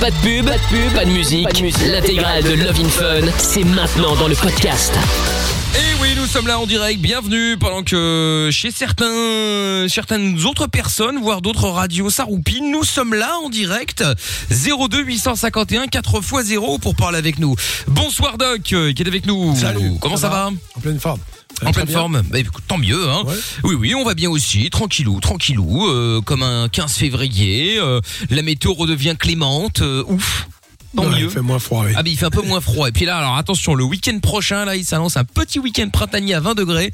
Pas de pub, pas de pub, pas de musique. L'intégrale de Love in Fun, c'est maintenant dans le podcast. Et oui, nous sommes là en direct. Bienvenue pendant que chez certains, certaines autres personnes, voire d'autres radios, ça roupine. Nous sommes là en direct. 02 851 4 x 0 pour parler avec nous. Bonsoir Doc, euh, qui est avec nous. Salut. Comment ça, va, En pleine forme. En pleine forme. Bah, écoute, tant mieux. Hein. Ouais. Oui, oui, on va bien aussi. Tranquillou, tranquillou. euh, comme un 15 février. euh, la météo redevient clémente. euh, ouf. Tant Ouais, mieux. Il fait moins froid, oui. Ah mais il fait un peu moins froid. Et puis là, alors attention, le week-end prochain, là, il s'annonce un petit week-end printanier à 20 degrés.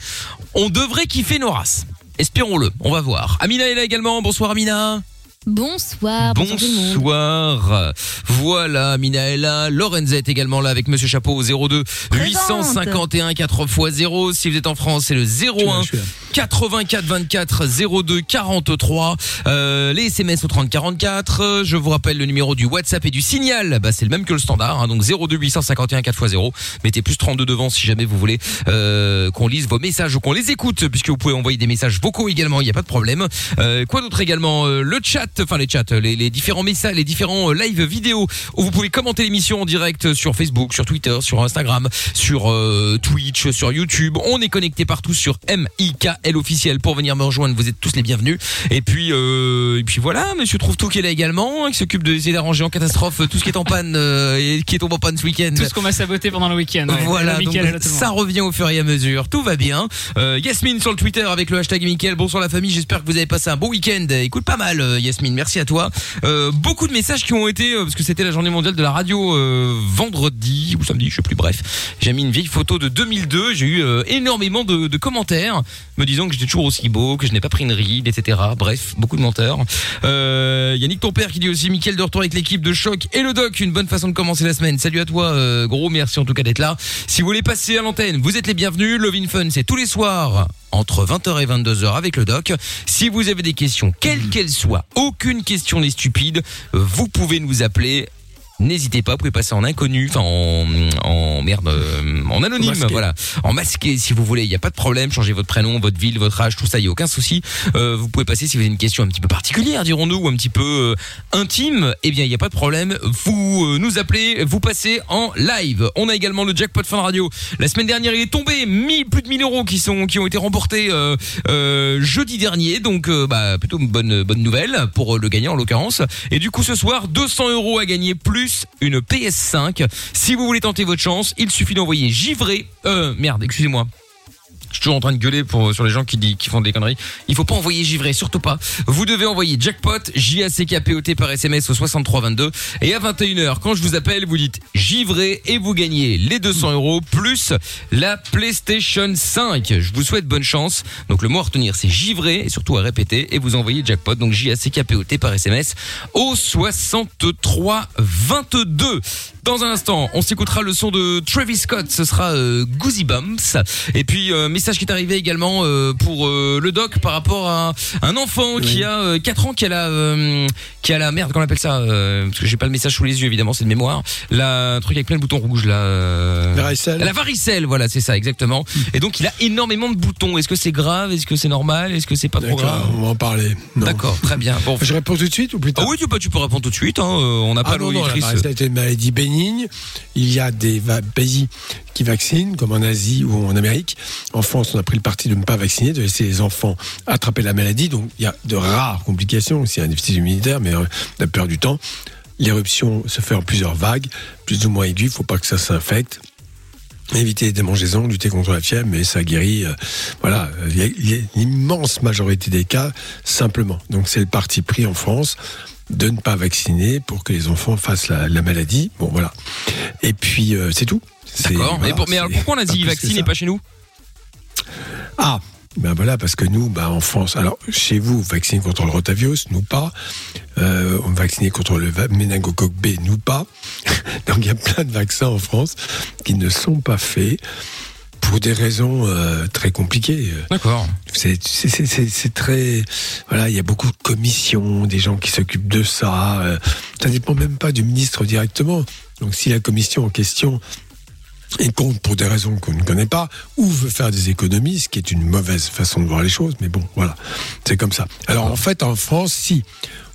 On devrait kiffer nos races. Espérons-le, on va voir. Amina est là également. Bonsoir Amina. Bonsoir, bonsoir tout le monde. Bonsoir. Voilà, là. Lorenza est également là avec Monsieur Chapeau au 02 Présente. 851 4 x 0. Si vous êtes en France, c'est le 01 Je suis là. 84 24 02 43. Euh, les SMS au 30 44. Je vous rappelle le numéro du WhatsApp et du signal. Bah, c'est le même que le standard. Hein, donc 02 851 4 x 0. Mettez plus 32 devant si jamais vous voulez euh, qu'on lise vos messages ou qu'on les écoute, puisque vous pouvez envoyer des messages vocaux également. Il n'y a pas de problème. Euh, quoi d'autre également Euh, Le chat, enfin les chats, les, les différents messages, les différents euh, live vidéo où vous pouvez commenter l'émission en direct sur Facebook, sur Twitter, sur Instagram, sur euh, Twitch, sur YouTube. On est connecté partout sur MIKL officiel pour venir me rejoindre. Vous êtes tous les bienvenus. Et puis euh, et puis voilà, Monsieur trouve tout qui est là également, hein, qui s'occupe de d'essayer d'arranger en catastrophe tout ce qui est en panne euh, et qui est tombé en panne ce week-end. Tout ce qu'on m'a saboté pendant le week-end. ouais. Voilà, donc ça revient au fur et à mesure. Tout va bien. Yasmine sur le Twitter avec le hashtag Mickaël. Bonsoir la famille. J'espère que vous avez passé un bon week-end. Écoute pas mal, euh, Merci à toi. Euh, beaucoup de messages qui ont été euh, parce que c'était la journée mondiale de la radio euh, vendredi ou samedi, je sais plus. Bref, j'ai mis une vieille photo de 2002. J'ai eu énormément de, commentaires me disant que j'étais toujours aussi beau, que je n'ai pas pris une ride, etc. Bref, beaucoup de menteurs. Yannick ton père qui dit aussi Mickaël de retour avec l'équipe de choc et le doc. Une bonne façon de commencer la semaine. Salut à toi, gros. Merci en tout cas d'être là. Si vous voulez passer à l'antenne, vous êtes les bienvenus. Love in Fun, c'est tous les soirs entre 20h et 22h avec le doc. Si vous avez des questions, quelles qu'elles soient, aucune question n'est stupide, vous pouvez nous appeler. N'hésitez pas, vous pouvez passer en inconnu, enfin en, en merde, euh, en anonyme, Masqué. voilà, en masqué si vous voulez, il n'y a pas de problème, changez votre prénom, votre ville, votre âge, tout ça, il n'y a aucun souci. Euh, vous pouvez passer si vous avez une question un petit peu particulière, dirons-nous, ou un petit peu euh, intime, eh bien il n'y a pas de problème, vous euh, nous appelez, vous passez en live. On a également le jackpot Fun Radio. La semaine dernière, il est tombé, 1000, plus de 1000 euros qui sont qui ont été remportés euh, euh, jeudi dernier, donc bah, plutôt une bonne bonne nouvelle pour le gagnant en l'occurrence. Et du coup ce soir, 200 euros à gagner plus une PS5. Si vous voulez tenter votre chance, il suffit d'envoyer givré. Euh, merde, excusez-moi. Je suis toujours en train de gueuler sur les gens qui font des conneries. Il faut pas envoyer givré, surtout pas. Vous devez envoyer jackpot, J-A-C-K-P-O-T par SMS au 6322. Et à 21h, quand je vous appelle, vous dites givré et vous gagnez les 200 euros plus la PlayStation 5. Je vous souhaite bonne chance. Donc le mot à retenir, c'est givré et surtout à répéter. Et vous envoyez jackpot, donc J-A-C-K-P-O-T par SMS au 6322. Dans un instant, on s'écoutera le son de Travis Scott. Ce sera euh, Goosey Bumps. Et puis, euh, message qui est arrivé également euh, pour euh, le doc par rapport à un enfant qui a euh, 4 ans, qui a la, euh, qui a la merde, qu'on appelle ça, euh, parce que j'ai pas le message sous les yeux, évidemment, c'est de mémoire. La un truc avec plein de boutons rouges, là. euh, Varicelle. La varicelle, voilà, c'est ça, exactement. Et donc, il a énormément de boutons. Est-ce que c'est grave? Est-ce que c'est normal? Est-ce que c'est pas trop D'accord, grave? on va en parler. Non. D'accord, très bien. Bon. Je réponds tout de suite ou plus Ah tard oui, tu peux, tu peux répondre tout de suite. Hein. euh, On n'a pas Ah non, non, la l'auditrice. varicelle une maladie bénigne. Il y a des pays qui vaccinent, comme en Asie ou en Amérique. En France, on a pris le parti de ne pas vacciner, de laisser les enfants attraper la maladie. Donc, il y a de rares complications, a un déficit immunitaire, mais euh, la peur du temps. L'éruption se fait en plusieurs vagues, plus ou moins aiguës. Il faut pas que ça s'infecte. Éviter les démangeaisons, lutter contre la fièvre, mais ça guérit. euh, voilà, l'immense majorité des cas simplement. Donc c'est le parti pris en France de ne pas vacciner pour que les enfants fassent la, la maladie. Bon voilà. Et puis euh, c'est tout. D'accord. voilà, mais, pour- mais alors pourquoi plus que vaccinent ça. et pas chez nous? Ah, ben voilà, parce que nous, ben en France, alors chez vous, vaccinez contre le rotavirus, nous pas. Euh, on vacciné contre le méningocoque B, nous pas. Donc il y a plein de vaccins en France qui ne sont pas faits pour des raisons euh, très compliquées. D'accord. C'est- très. Voilà, il y a beaucoup de commissions, des gens qui s'occupent de ça. euh, Ça dépend même pas du ministre directement. Donc si la commission en question est contre pour des raisons qu'on ne connaît pas, ou veut faire des économies, ce qui est une mauvaise façon de voir les choses, mais bon, voilà, c'est comme ça. Alors en fait, en France, si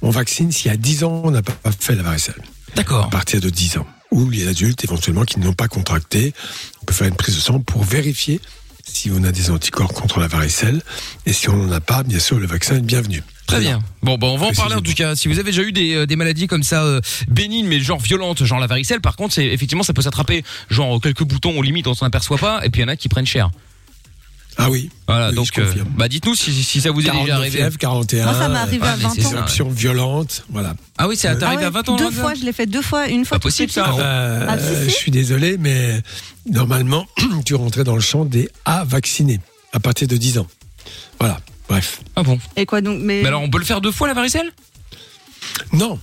on vaccine, si à 10 ans on n'a pas fait la varicelle, D'accord. à partir de 10 ans. Ou les adultes éventuellement qui ne l'ont pas contracté. On peut faire une prise de sang pour vérifier si on a des anticorps contre la varicelle. Et si on n'en a pas, bien sûr, le vaccin est bienvenu. Très bien. Bon, bon, on va en parler en tout cas. Si vous avez déjà eu des, euh, des maladies comme ça euh, bénignes mais genre violentes, genre la varicelle, par contre, c'est effectivement ça peut s'attraper genre quelques boutons au limite on s'en aperçoit pas et puis il y en a qui prennent cher. Ah oui. Voilà, Oui, donc je euh, confirme. bah dites-nous si, si ça vous est 49 déjà arrivé. fièvre, 41. Moi, ça m'est arrivé ouais, à mais 20 c'est ans. ça. Éruption violente, voilà. Ah oui, c'est Ah arrivé Ah à ouais, 20 ans. Deux fois, je l'ai fait deux fois. Une fois Pas possible, ça. Euh, Ah, si, si. Je suis désolé, mais normalement, tu rentrais dans le champ des à vacciner à partir de 10 ans. Voilà, bref. Ah bon. Et quoi donc mais... Mais alors on peut le faire deux fois la varicelle? Non,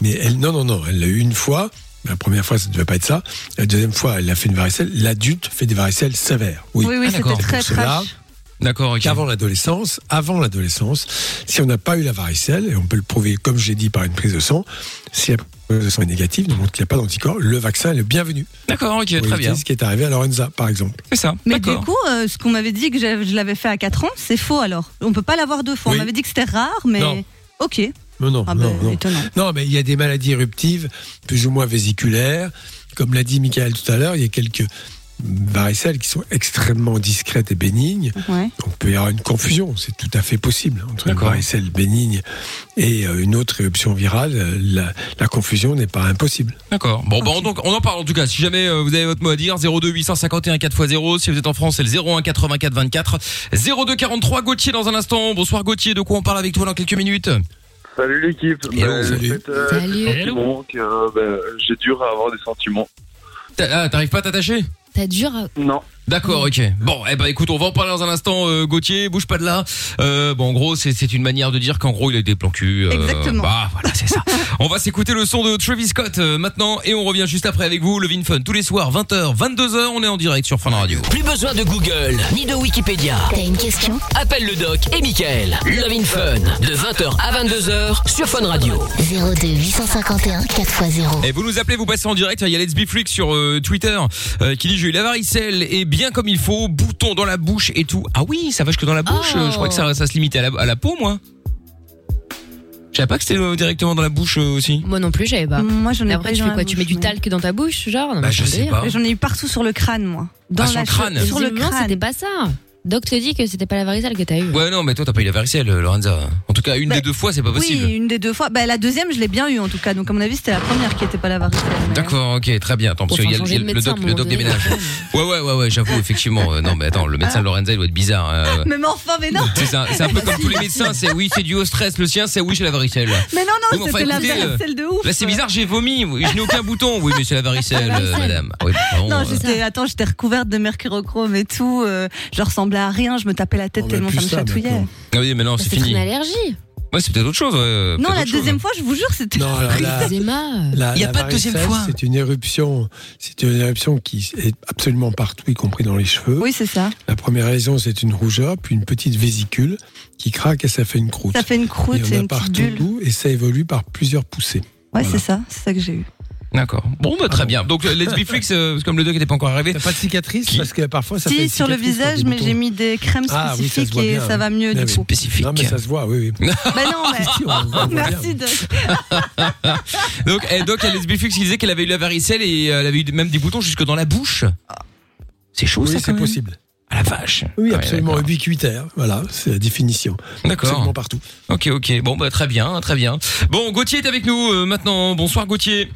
mais elle, non, non, non, elle l'a eu une fois. La première fois, ça ne devait pas être ça. La deuxième fois, elle a fait une varicelle. L'adulte fait des varicelles sévères. Oui. Oui, oui, Ah, d'accord. c'était très trash. D'accord, ok. Qu'avant l'adolescence, avant l'adolescence, si on n'a pas eu la varicelle, et on peut le prouver, comme j'ai dit, par une prise de sang, si la prise de sang est négative, donc qu'il n'y a pas d'anticorps, le vaccin est le bienvenu. D'accord, ok, Pour très bien. Ce qui est arrivé à Lorenza, par exemple. C'est ça. Mais du coup, euh, ce qu'on m'avait dit que je l'avais fait à 4 ans, c'est faux alors. On peut pas l'avoir deux fois. Oui. On m'avait dit que c'était rare, mais. Non. Ok. Non, non, Ah non, ben, non. étonnant. Non, mais il y a des maladies éruptives, plus ou moins vésiculaires. Comme l'a dit Michael tout à l'heure, il y a quelques varicelles qui sont extrêmement discrètes et bénignes. Ouais. Donc, il peut y avoir une confusion, c'est tout à fait possible. Entre une varicelle bénigne et euh, une autre éruption virale, euh, la, la confusion n'est pas impossible. D'accord. Bon, bon, donc on en parle en tout cas. Si jamais euh, vous avez votre mot à dire, 02 851 4x0. Si vous êtes en France, c'est le 01 84 24 02 43. Gauthier dans un instant. Bonsoir Gauthier. De quoi on parle avec toi dans quelques minutes? Salut l'équipe. Ben, salut. en fait, euh, Salut. euh, ben, j'ai dur à avoir des sentiments. Ah, T'arrives pas à t'attacher? T'as dur à... Non. D'accord, ok. Bon, eh ben écoute, on va en parler dans un instant, euh, Gauthier, bouge pas de là. Euh, bon, en gros, c'est c'est une manière de dire qu'en gros, il a des plans cul. euh, Exactement. Bah, voilà, c'est ça. on va s'écouter le son de Travis Scott euh, maintenant et on revient juste après avec vous, le Vin Fun. Tous les soirs, 20h, 22h, on est en direct sur Fun Radio. Plus besoin de Google, ni de Wikipédia. T'as une question? Appelle le doc et Michael. Love in Fun, de 20h à 22h sur Fun Radio. 02 851 4x0. Et vous nous appelez, vous passez en direct. Il y a Let's Be Freak sur euh, Twitter euh, qui dit j'ai eu la varicelle et bien comme il faut, bouton dans la bouche et tout. Ah oui, ça va jusque dans la bouche. Oh. Euh, Je crois que ça, ça se limitait à la, à la peau, moi. Je savais pas que c'était euh, directement dans la bouche euh, aussi. Moi non plus, j'avais pas. Moi, j'en ai Après, pas tu dans fais la quoi? Tu mets bouche, du talc dans ta bouche, genre? Non, Bah, mais je sais délire. pas. J'en ai eu partout sur le crâne, moi. Dans Ah, sur la le crâne. Sur le Visiblement, crâne. c'était pas ça. Doc te dit que c'était pas la varicelle que t'as eu. Ouais, non, mais toi, t'as pas eu la varicelle, euh, Lorenza. En tout cas, une Bah, des deux fois, c'est pas possible. Oui, une des deux fois. Bah, la deuxième, je l'ai bien eu en tout cas. Donc, à mon avis, c'était la première qui était pas la varicelle. mais- D'accord, ok, très bien. Attends, parce qu'il y a le, changer de le médecin, doc, à un le moment doc donné, déménage. Ouais, ouais, ouais, ouais, j'avoue, effectivement. euh, non, mais attends, le médecin de Lorenza, il doit être bizarre. euh, Mais, mais enfin, mais non. C'est ça, c'est un peu comme tous les médecins, c'est oui, c'est dû au stress. Le sien, c'est oui, j'ai la varicelle. Mais non, Oui, mais non, enfin, c'était la écoutez, euh, varicelle de ouf. Là, c'est bizarre, j'ai vomi. Oui, Je n'ai aucun bouton. Oui, mais c'est la varicelle, euh, madame. Oui, pardon, Non, euh, j'étais, attends, j'étais recouverte de mercurochrome et tout. euh, je ressemblais à rien, je me tapais la tête tellement ça me chatouillait. Ah oui, mais non, c'est C'est fini. une allergie. Ouais, c'est peut-être autre chose. ouais, Non, peut-être la autre chose. deuxième fois, je vous jure, c'était. Non, alors la, Eczéma. la- Il y a la pas de deuxième varicelle, fois. C'est une éruption, c'est une éruption qui est absolument partout, y compris dans les cheveux. Oui, c'est ça. La première lésion, c'est une rougeur, puis une petite vésicule qui craque et ça fait une croûte. Ça fait une croûte, Il c'est y en a une petite partout bulle. et ça évolue par plusieurs poussées. Ouais, Voilà. c'est ça, c'est ça que j'ai eu. D'accord. Bon, bah, très bien. Donc, euh, Let's Be Flix, euh, comme le doc n'était pas encore arrivé. T'as pas de cicatrice Qui- parce que parfois ça fait Si, sur le cicatrice visage, des mais boutons. j'ai mis des crèmes Ah oui, ça se spécifiques voit et bien, ça va mieux Ah du coup. Spécifique. Non mais ça se voit, oui, oui. Bah non, mais. Si, on- on voit bien. Merci de. Donc, eh, Doc, il y a Let's Be Flix qui disait qu'elle avait eu la varicelle et euh, elle avait eu même des boutons jusque dans la bouche. C'est chaud, Oui, ça, c'est même. possible. Ah, la vache. Oui, absolument ubiquitaire. Voilà, c'est la définition. D'accord. Absolument partout. Ok, ok. Bon, bah, très bien, très bien. Bon, Gauthier est avec nous euh, maintenant. Bonsoir, Gauthier.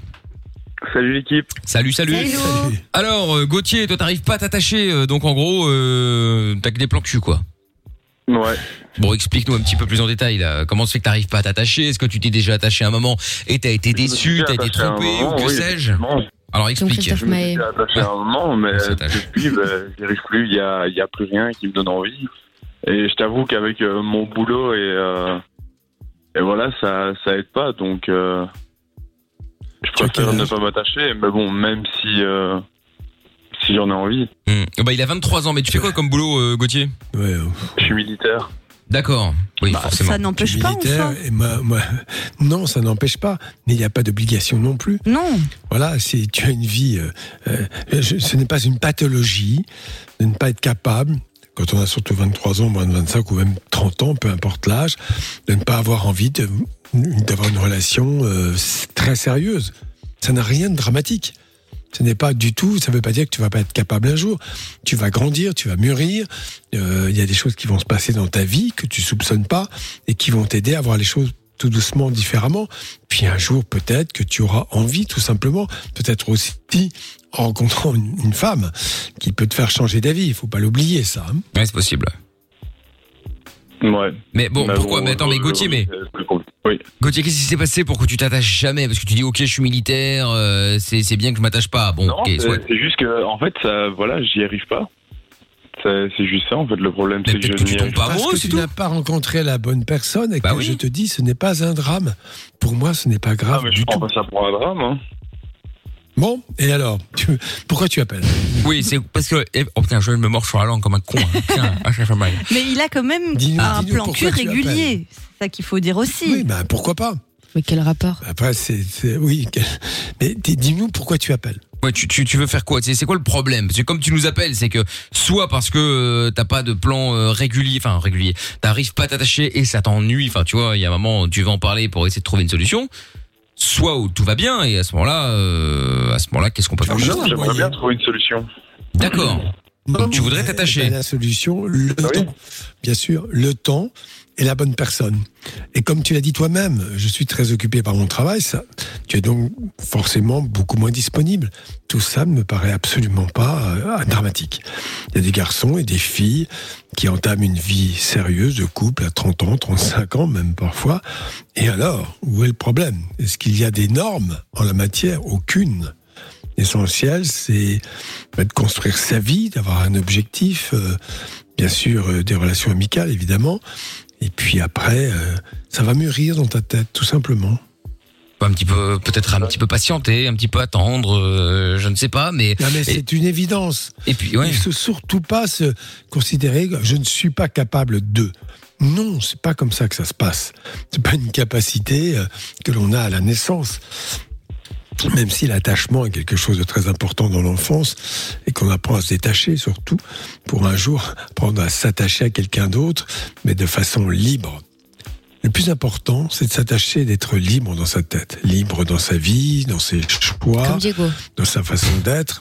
Salut l'équipe. Salut, salut. Alors, euh, Gauthier, toi, t'arrives pas à t'attacher, euh, donc en gros, euh, t'as que des plans cul, quoi. Ouais. Bon, explique-nous un petit peu plus en détail, là. Comment se fait que t'arrives pas à t'attacher? Est-ce que tu t'es déjà attaché à un moment et t'as été déçu, t'as été trompé moment, ou que oui, sais-je? Alors, explique. Je me suis attaché à un moment, mais depuis, ben, j'y arrive plus. Il y a, il y a plus rien qui me donne envie. Et je t'avoue qu'avec euh, mon boulot et, euh, et voilà, ça, ça aide pas. Donc, euh, je préfère ne pas m'attacher. Mais bon, même si, euh, si j'en ai envie, Hmm. Bah, il a 23 ans, mais tu fais quoi comme boulot, euh, Gauthier? Ouais, euh, je suis militaire. D'accord. Oui, Bah, forcément. Ça n'empêche pas, militaire, enfin. et moi- moi- non, ça n'empêche pas. Mais il n'y a pas d'obligation non plus. Non. Voilà, si tu as une vie, euh, euh, je- ce n'est pas une pathologie de ne pas être capable, quand on a surtout 23 ans, moins de 25 ou même 30 ans, peu importe l'âge, de ne pas avoir envie de- d'avoir une relation euh, très sérieuse. Ça n'a rien de dramatique. Ce n'est pas du tout, ça ne veut pas dire que tu vas pas être capable un jour. Tu vas grandir, tu vas mûrir. Euh, Il y a des choses qui vont se passer dans ta vie que tu soupçonnes pas et qui vont t'aider à voir les choses tout doucement, différemment. Puis un jour, peut-être que tu auras envie, tout simplement, peut-être aussi en rencontrant une, femme qui peut te faire changer d'avis. Il faut pas l'oublier, ça. hein. C'est possible. Ouais. Mais bon, Mais pourquoi bon, Mais attends, mais euh, Gauthier, mais. Oui. Gauthier, qu'est-ce qui s'est passé pour que tu t'attaches jamais Parce que tu dis, ok, je suis militaire, euh, c'est c'est bien que je m'attache pas. Bon, Non, ok, c'est soit. c'est juste que, en fait, ça, voilà, j'y arrive pas. C'est juste ça, en fait, le problème, Mais c'est que je que tu n'y tombes arrive pas pas. Parce que tu n'as pas rencontré la bonne personne et Bah que oui. je te dis, ce n'est pas un drame. Pour moi, ce n'est pas Ah, grave mais je du prends tout. pas ça pour un drame, hein. Bon, et alors tu- Pourquoi tu appelles Oui, c'est parce que. eh, Oh putain, je me mords sur la langue comme un con. hein. Tiens, ah, ça fait mal. Mais il a quand même Dis-nous- un dis-nous plan cul pourquoi tu régulier. C'est ça qu'il faut dire aussi. Oui, ben pourquoi pas Mais quel rapport? Après, c'est. c'est- Oui, quel- mais dis- dis-nous pourquoi tu appelles. Ouais, tu, tu, tu veux faire quoi? C'est c'est quoi le problème? Parce que comme tu nous appelles, c'est que soit parce que euh, t'as pas de plan euh, régulier, enfin régulier, t'arrives pas à t'attacher et ça t'ennuie. Enfin, tu vois, il y a un moment, tu vas en parler pour essayer de trouver une solution. Soit où tout va bien et à ce moment-là, euh, à ce moment-là, qu'est-ce qu'on peut faire. J'aimerais bien trouver une solution. D'accord. Donc, tu voudrais t'attacher. La solution, le Oui. temps. Bien sûr, le temps et la bonne personne. Et comme tu l'as dit toi-même, je suis très occupé par mon travail, ça, tu es donc forcément beaucoup moins disponible. Tout ça ne me paraît absolument pas euh, dramatique. Il y a des garçons et des filles qui entament une vie sérieuse de couple à 30 ans, 35 ans même parfois. Et alors, où est le problème? Est-ce qu'il y a des normes en la matière? Aucune. L'essentiel, c'est bah, de construire sa vie, d'avoir un objectif, euh, bien sûr euh, des relations amicales évidemment, et puis après, euh, ça va mûrir dans ta tête, tout simplement. Un petit peu, peut-être un petit peu patienter, un petit peu attendre, je ne sais pas, mais. Non, mais c'est une évidence. et puis, ouais. Il faut surtout pas se considérer que je ne suis pas capable de. Non, c'est pas comme ça que ça se passe. C'est pas une capacité que l'on a à la naissance. Même si l'attachement est quelque chose de très important dans l'enfance et qu'on apprend à se détacher surtout pour un jour apprendre à s'attacher à quelqu'un d'autre, mais de façon libre. Le plus important, c'est de s'attacher, d'être libre dans sa tête, libre dans sa vie, dans ses choix dans sa façon d'être.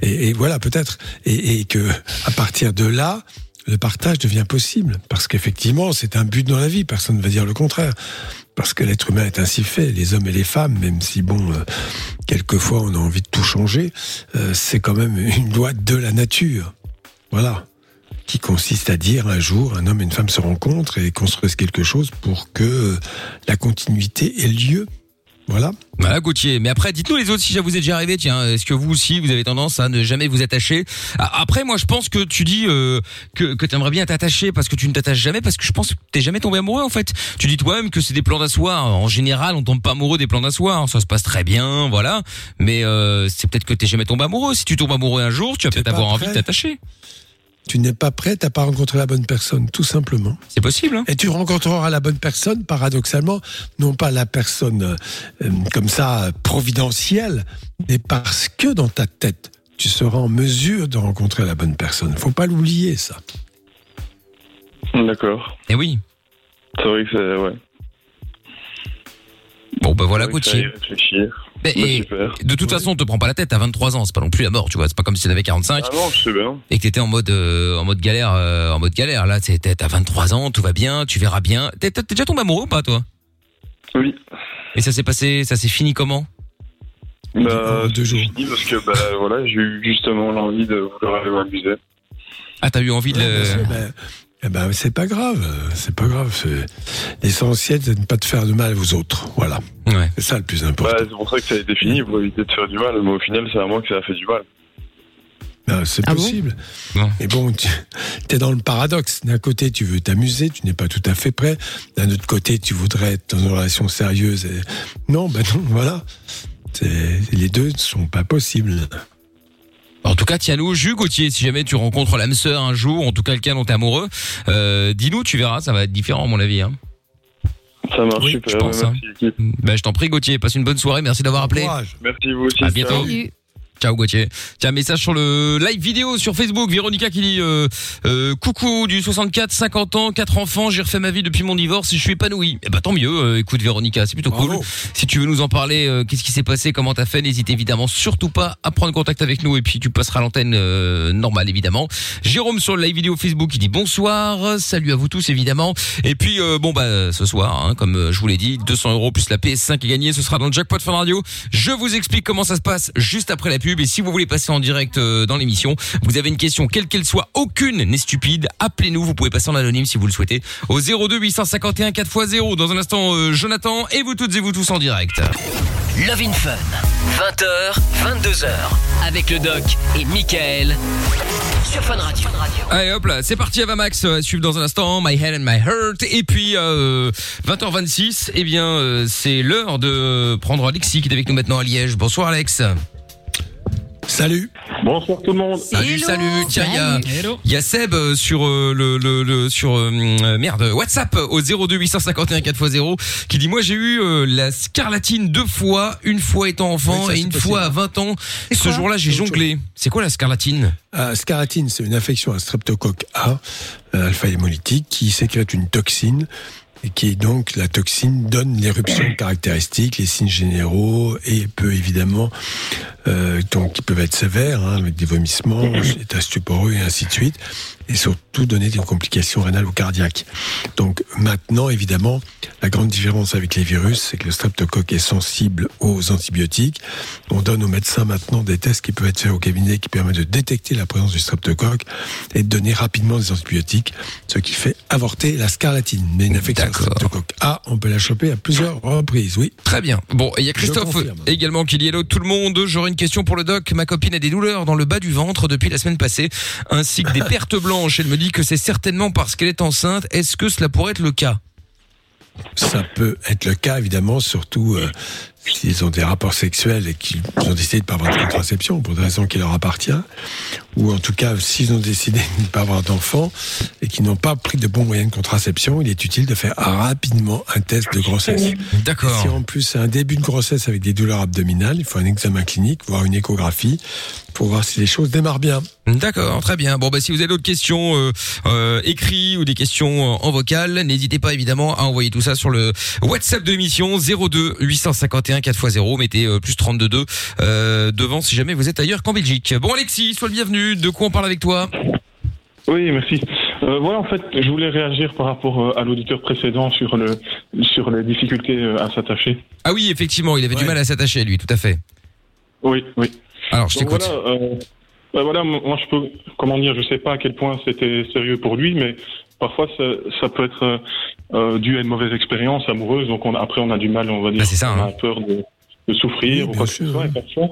Et, et voilà, peut-être. Et, et que à partir de là, le partage devient possible. Parce qu'effectivement, c'est un but dans la vie. Personne ne va dire le contraire. Parce que l'être humain est ainsi fait. Les hommes et les femmes, même si, bon, euh, quelquefois on a envie de tout changer, euh, c'est quand même une loi de la nature. Voilà. Qui consiste à dire un jour, un homme et une femme se rencontrent et construisent quelque chose pour que euh, la continuité ait lieu. Voilà. Voilà Gauthier. Mais après, dites-nous les autres si ça vous est déjà arrivé. Tiens, est-ce que vous aussi vous avez tendance à ne jamais vous attacher Après, moi, je pense que tu dis euh, que que t'aimerais bien t'attacher parce que tu ne t'attaches jamais parce que je pense que t'es jamais tombé amoureux en fait. Tu dis toi-même que c'est des plans d'asseoir. En général, on tombe pas amoureux des plans d'asseoir. Ça se passe très bien, voilà. Mais euh, c'est peut-être que t'es jamais tombé amoureux. Si tu tombes amoureux un jour, tu vas peut-être avoir envie de t'attacher. Tu n'es pas prêt, t'as pas rencontré la bonne personne, tout simplement. C'est possible. Hein Et tu rencontreras la bonne personne, paradoxalement, non pas la personne euh, comme ça, providentielle, mais parce que dans ta tête, tu seras en mesure de rencontrer la bonne personne. Faut pas l'oublier, ça. D'accord. Et oui. C'est vrai que c'est, ouais. Bon, bah voilà Gauthier. réfléchir. Mais- Bah, et de toute façon, on te prends pas la tête. À 23 ans, c'est pas non plus la mort. Tu vois, c'est pas comme si t'avais 45. Ah non, je sais bien. et que t'étais en mode euh, en mode galère euh, en mode galère là t'es t'as 23 ans tout va bien tu verras bien t'es t'es déjà tombé amoureux ou pas toi? Oui. et ça s'est passé ça s'est fini comment? Bah, deux jours. parce que, bah, voilà, j'ai eu justement l'envie de vouloir aller m'amuser. ah t'as eu envie de Ouais, le eh ben, c'est pas grave, c'est pas grave. c'est- L'essentiel, c'est de ne pas te faire de mal aux autres. Voilà, ouais c'est ça le plus Bah, important. c'est pour ça que ça a été fini, pour éviter de faire du mal. Mais au final, c'est à moi que ça a fait du mal. Ben, c'est Ah bon possible. Non. Mais bon, tu es dans le paradoxe. D'un côté, tu veux t'amuser, tu n'es pas tout à fait prêt. D'un autre côté, tu voudrais être dans une relation sérieuse. Et... Non, ben non, voilà. C'est- Les deux ne sont pas possibles. En tout cas tiens-nous au jus Gauthier si jamais tu rencontres l'âme sœur un jour en tout cas quelqu'un dont t'es amoureux euh, dis-nous tu verras ça va être différent à mon avis hein. Ça marche Oui, super. je pense, merci, bah je t'en prie Gauthier passe une bonne soirée merci d'avoir appelé. Merci vous aussi. À bientôt. Salut. Ciao Gauthier. Tiens, message sur le live vidéo sur Facebook. Véronica qui dit euh, euh, coucou du 64, 50 ans, 4 enfants. J'ai refait ma vie depuis mon divorce et je suis épanoui. Eh ben tant mieux. euh, écoute Véronica, c'est plutôt cool. Si tu veux nous en parler, euh, qu'est-ce qui s'est passé, comment t'as fait, n'hésite évidemment surtout pas à prendre contact avec nous et puis tu passeras l'antenne euh, normale évidemment. Jérôme sur le live vidéo Facebook qui dit bonsoir, salut à vous tous évidemment. Et puis euh, bon bah ce soir, hein, comme je vous l'ai dit, 200 euros plus la PS5 est gagnée, ce sera dans le jackpot Fun Radio. Je vous explique comment ça se passe juste après la pub et si vous voulez passer en direct euh, dans l'émission, vous avez une question quelle qu'elle soit, aucune n'est stupide, appelez-nous, vous pouvez passer en anonyme si vous le souhaitez au 02 851 4x0. Dans un instant, euh, Jonathan et vous toutes et vous tous en direct. Love in Fun, 20h, 22h, avec le doc et Michael sur Fun Radio. Allez hop là, c'est parti Ava Max euh, à suivre dans un instant My Head and My Heart et puis euh, 20h26, eh bien euh, c'est l'heure de prendre Alexis qui est avec nous maintenant à Liège. Bonsoir Alex. Salut. Bonsoir tout le monde. Salut, Hello. salut. Tiens, il y a, il y a Seb euh, sur euh, le, le, le- sur euh, euh, merde WhatsApp au 02 851 4x0 qui dit moi j'ai eu euh, la scarlatine deux fois, une fois étant enfant Oui, ça, et c'est une possible. fois à 20 ans. C'est Ce quoi jour-là j'ai C'est autre jonglé. C'est quoi la scarlatine? Euh, scaratine, c'est une infection à streptocoque A, euh, alpha-hémolytique, qui sécrète une toxine et qui est donc la toxine donne l'éruption caractéristique, les signes généraux et peut évidemment euh, donc qui peuvent être sévères hein, avec des vomissements, état stuporeux et ainsi de suite, et surtout donner des complications rénales ou cardiaques. Donc maintenant évidemment la grande différence avec les virus, c'est que le streptocoque est sensible aux antibiotiques. On donne aux médecins maintenant des tests qui peuvent être faits au cabinet qui permettent de détecter la présence du streptocoque et de donner rapidement des antibiotiques, ce qui fait avorter la scarlatine. Mais une infection streptocoque A, on peut la choper à plusieurs reprises, oui. Très bien. Bon, il y a Christophe également qui dit hello tout le monde. J'aurais une question pour le doc. Ma copine a des douleurs dans le bas du ventre depuis la semaine passée, ainsi que des pertes blanches. Elle me dit que c'est certainement parce qu'elle est enceinte. Est-ce que cela pourrait être le cas? Ça peut être le cas, évidemment, surtout euh, s'ils ont des rapports sexuels et qu'ils ont décidé de ne pas avoir de contraception pour des raisons qui leur appartient, ou en tout cas, s'ils ont décidé de ne pas avoir d'enfants et qu'ils n'ont pas pris de bons moyens de contraception, il est utile de faire rapidement un test de grossesse. Et Si D'accord. en plus c'est un début de grossesse avec des douleurs abdominales, il faut un examen clinique, voire une échographie, pour voir si les choses démarrent bien. D'accord, très bien. Bon, bah si vous avez d'autres questions euh, euh, écrites ou des questions en vocal, n'hésitez pas évidemment à envoyer tout ça sur le WhatsApp de l'émission 02 851 4x0. Mettez euh, plus 32 euh, devant si jamais vous êtes ailleurs qu'en Belgique. Bon, Alexis, sois le bienvenu. De quoi on parle avec toi Oui, merci. Euh, voilà, en fait, je voulais réagir par rapport euh, à l'auditeur précédent sur le sur les difficultés euh, à s'attacher. Ah oui, effectivement, il avait du mal à s'attacher, lui, tout à fait. Oui, oui. Alors, je Donc t'écoute. voilà, euh, ben voilà, moi je peux, comment dire, je sais pas à quel point c'était sérieux pour lui, mais parfois ça, ça peut être euh, dû à une mauvaise expérience amoureuse. Donc on, après on a du mal, on va dire, Bah, c'est ça, on hein. a peur de, de souffrir Oui, ou quoi bien que ce sûr, soit.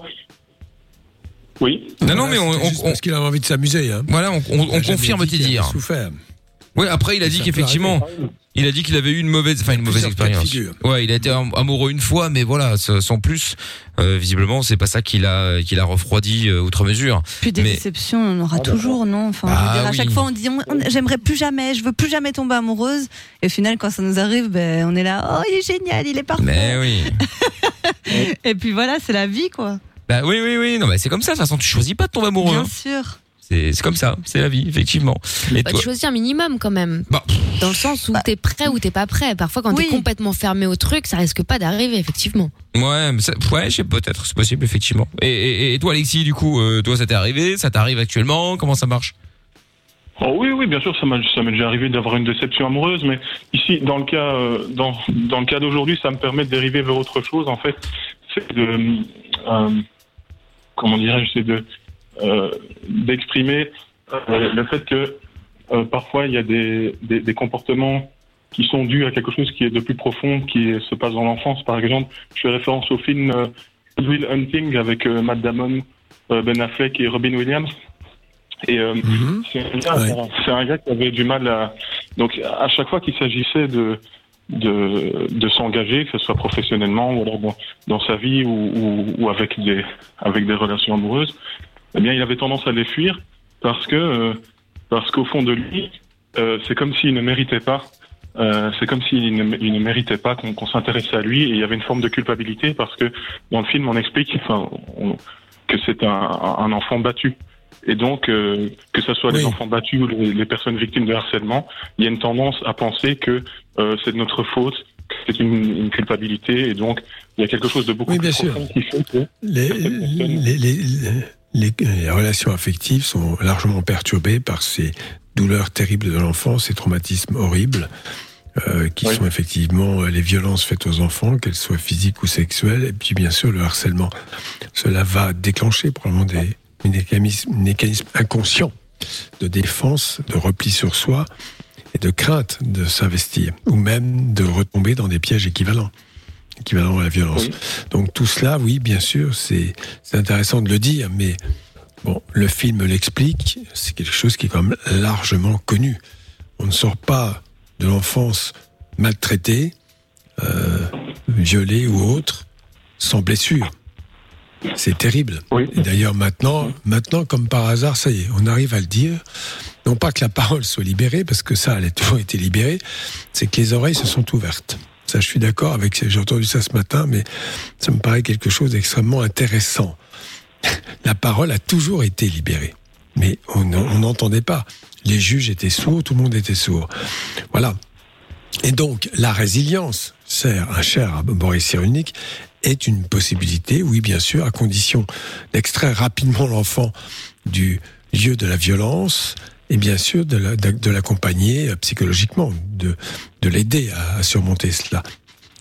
Oui. Non, non, mais on, on- on- parce qu'il avait envie de s'amuser. Hein. voilà, on, on- on Il a jamais confirme dit tes qu'il dires. souffert. Oui, après, il a dit qu'effectivement, il a dit qu'il avait eu une mauvaise, enfin une mauvaise expérience. Ouais, il a été am- amoureux une fois, mais voilà, sans plus. Euh, visiblement, c'est pas ça qui l'a, qui l'a refroidi euh, outre mesure. Puis des Mais- déceptions, on en aura toujours, non Enfin, je Bah veux dire, à oui. chaque fois, on dit on- on- j'aimerais plus jamais, je veux plus jamais tomber amoureuse. Et au final, quand ça nous arrive, ben, on est là, oh, il est génial, il est parfait. Mais oui. Et puis voilà, c'est la vie, quoi. Bah oui, oui, oui. Non, mais c'est comme ça. De toute façon, tu choisis pas de tomber amoureux. Bien hein. sûr. C'est, c'est comme ça. C'est la vie, effectivement. Et Bah, toi tu choisis un minimum quand même. Bah, Dans le sens où t'es prêt ou t'es pas prêt. Parfois, quand Oui. t'es complètement fermé au truc, ça risque pas d'arriver, effectivement. Ouais, mais ça, ouais, je sais peut-être, c'est possible effectivement. Et, et, et toi, Alexis, du coup, euh, toi, ça t'est arrivé, ça t'arrive actuellement, comment ça marche? Oh oui, oui, bien sûr, ça m'a ça m'est déjà arrivé d'avoir une déception amoureuse, mais ici, dans le cas, euh, dans, dans le cas d'aujourd'hui, ça me permet de dériver vers autre chose. En fait, c'est de, euh, comment dirais-je, c'est de euh, d'exprimer euh, le fait que euh, parfois il y a des, des, des comportements qui sont dus à quelque chose qui est de plus profond, qui se passe dans l'enfance. Par exemple, je fais référence au film Will Hunting avec Matt Damon, Ben Affleck et Robin Williams. Et euh, Mhm. c'est un, Ouais. un gars qui avait du mal à. Donc, à chaque fois qu'il s'agissait de, de, s'engager, que ce soit professionnellement ou alors dans, sa vie ou, avec, des, relations amoureuses, eh bien, il avait tendance à les fuir parce que, euh, parce qu'au fond de lui, euh, c'est comme s'il ne méritait pas. Euh, c'est comme s'il il ne méritait pas qu'on s'intéresse à lui et il y avait une forme de culpabilité parce que dans le film on explique, que c'est un enfant battu. Et donc, euh, que ce soit les enfants battus ou les, les personnes victimes de harcèlement, il y a une tendance à penser que euh, c'est de notre faute, que c'est une, une culpabilité, et donc il y a quelque chose de beaucoup Oui, plus sûr. profond qui fait que les, les, les, relations affectives sont largement perturbées par ces douleurs terribles de l'enfance, ces traumatismes horribles, euh, qui Oui. sont effectivement les violences faites aux enfants, qu'elles soient physiques ou sexuelles, et puis bien sûr le harcèlement. Cela va déclencher probablement des mécanismes, mécanismes inconscients de défense, de repli sur soi et de crainte de s'investir, ou même de retomber dans des pièges équivalents, équivalents à la violence. Oui. Donc tout cela, oui, bien sûr, c'est c'est intéressant de le dire, mais bon, le film l'explique, c'est quelque chose qui est quand même largement connu. On ne sort pas de l'enfance maltraitée, euh, violée ou autre, sans blessure. C'est terrible. Oui. Et d'ailleurs maintenant, maintenant comme par hasard, ça y est, on arrive à le dire. Non pas que la parole soit libérée, parce que ça, elle a toujours été libérée, c'est que les oreilles se sont ouvertes. Ça, je suis d'accord avec. J'ai entendu ça ce matin, mais ça me paraît quelque chose d'extrêmement intéressant. La parole a toujours été libérée, mais on n'en- on n'entendait pas. Les juges étaient sourds, tout le monde était sourd. Voilà. Et donc, la résilience, cher, un cher à Boris Cyrulnik, est une possibilité, oui, bien sûr, à condition d'extraire rapidement l'enfant du lieu de la violence et bien sûr de la- de- de l'accompagner euh, psychologiquement, de, de l'aider à, à surmonter cela.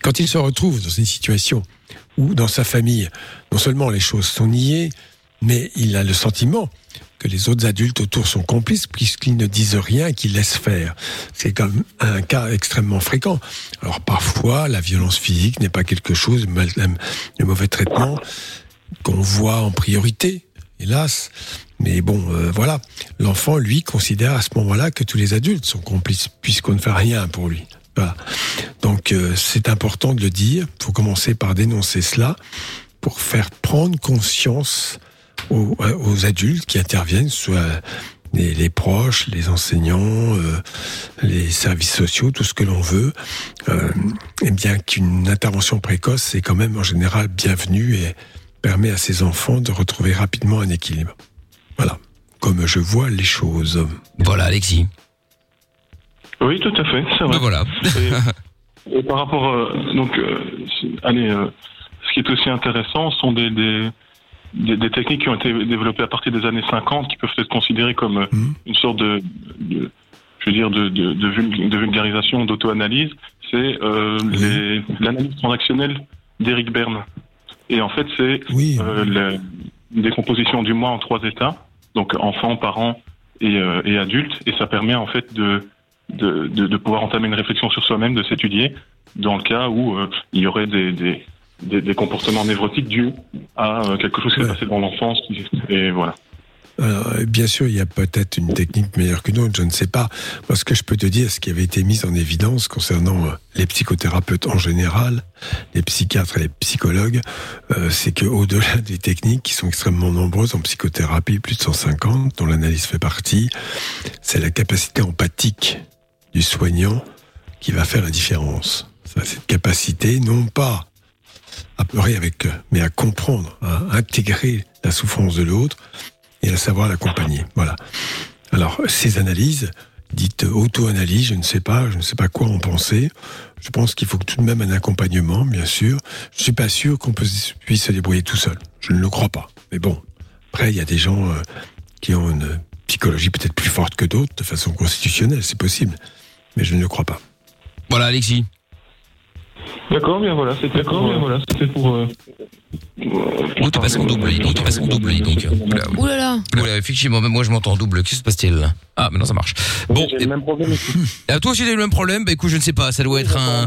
Quand il se retrouve dans une situation où, dans sa famille, non seulement les choses sont niées, mais il a le sentiment que les autres adultes autour sont complices puisqu'ils ne disent rien et qu'ils laissent faire. C'est même un cas extrêmement fréquent. Alors parfois, la violence physique n'est pas quelque chose, mal- le mauvais traitement qu'on voit en priorité, hélas. Mais bon, euh, voilà. L'enfant, lui, considère à ce moment-là que tous les adultes sont complices puisqu'on ne fait rien pour lui. Donc euh, c'est important de le dire. Il faut commencer par dénoncer cela pour faire prendre conscience aux, euh, aux adultes qui interviennent, soit les, les proches, les enseignants, euh, les services sociaux, tout ce que l'on veut, euh, et bien qu'une intervention précoce c'est quand même en général bienvenue et permet à ces enfants de retrouver rapidement un équilibre. Voilà, comme je vois les choses. Voilà, Alexis. Oui, tout à fait, c'est vrai. Ben voilà. Et, et par rapport, euh, donc, euh, allez, euh, ce qui est aussi intéressant sont des, des, des, des techniques qui ont été développées à partir des années 50 qui peuvent être considérées comme euh, Mhm. une sorte de, de- je veux dire, de, de, de, vul- de vulgarisation, d'auto-analyse. C'est euh, Oui. l'analyse transactionnelle d'Eric Berne. Et en fait, c'est Oui, euh, la- une décomposition du moi en trois états, donc enfant, parent et, euh, et adulte, et ça permet en fait de, de, de, de pouvoir entamer une réflexion sur soi-même, de s'étudier, dans le cas où euh, il y aurait des, des, des, des comportements névrotiques dus à euh, quelque chose qui s'est Ouais. passé dans l'enfance, et voilà. Alors, euh, bien sûr, il y a peut-être une technique meilleure qu'une autre, je ne sais pas. Moi, ce que je peux te dire, ce qui avait été mis en évidence concernant euh, les psychothérapeutes en général, les psychiatres et les psychologues, euh, c'est que au-delà des techniques qui sont extrêmement nombreuses en psychothérapie, plus de 150, dont l'analyse fait partie, c'est la capacité empathique du soignant qui va faire la différence. Ça, Cette capacité, non pas à pleurer avec eux, mais à comprendre, à intégrer la souffrance de l'autre et à savoir l'accompagner. Voilà. Alors, ces analyses, dites auto-analyse, je ne sais pas, je ne sais pas quoi en penser. Je pense qu'il faut tout de même un accompagnement, bien sûr. Je suis pas sûr qu'on puisse se débrouiller tout seul. Je ne le crois pas. Mais bon, après, il y a des gens euh, qui ont une psychologie peut-être plus forte que d'autres, de façon constitutionnelle, c'est possible. Mais je ne le crois pas. Voilà, Alexis. D'accord, bien voilà, c'était pour, bien voilà, c'était pour. T'es passé en double, dis donc, t'es passé en double, donc. Oula, Ouh là là. oula, effectivement, même moi je m'entends en double. Qu'est-ce qui se passe-t-il? Ah, maintenant ça marche. Bon, j'ai le même problème. et, à toi aussi t'as eu le même problème? Bah écoute, je ne sais pas, ça doit être un...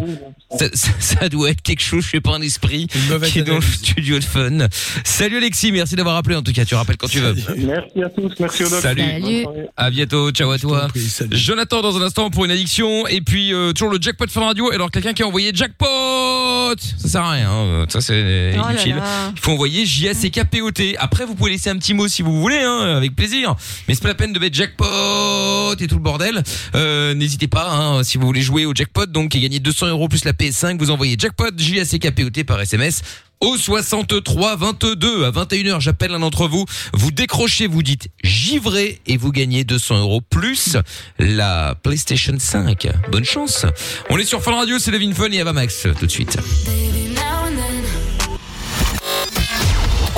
Ça, ça- ça doit être quelque chose, je sais pas, un esprit qui est dans le studio de fun. Salut Alexis, merci d'avoir appelé en tout cas, tu rappelles quand tu veux. Merci à tous, merci au doc. Salut. Salut. À bientôt, ciao à toi. Jonathan dans un instant pour une addiction et puis euh, toujours le jackpot Fun Radio. Alors quelqu'un qui a envoyé jackpot, ça sert à rien, hein. ça c'est Oh là inutile. Là. Il faut envoyer J-A-C-K-P-O-T. Après, vous pouvez laisser un petit mot si vous voulez, hein, avec plaisir. Mais c'est pas la peine de mettre jackpot jackpot et tout le bordel. Euh, N'hésitez pas, hein, si vous voulez jouer au jackpot, donc et gagner 200 euros plus la PS5, vous envoyez jackpot J A C K P O T par SMS au 63 22 à 21h. J'appelle un d'entre vous, vous décrochez, vous dites givré et vous gagnez 200 euros plus la PlayStation 5. Bonne chance. On est sur Fun Radio, c'est Levin Fun et Ava Max tout de suite.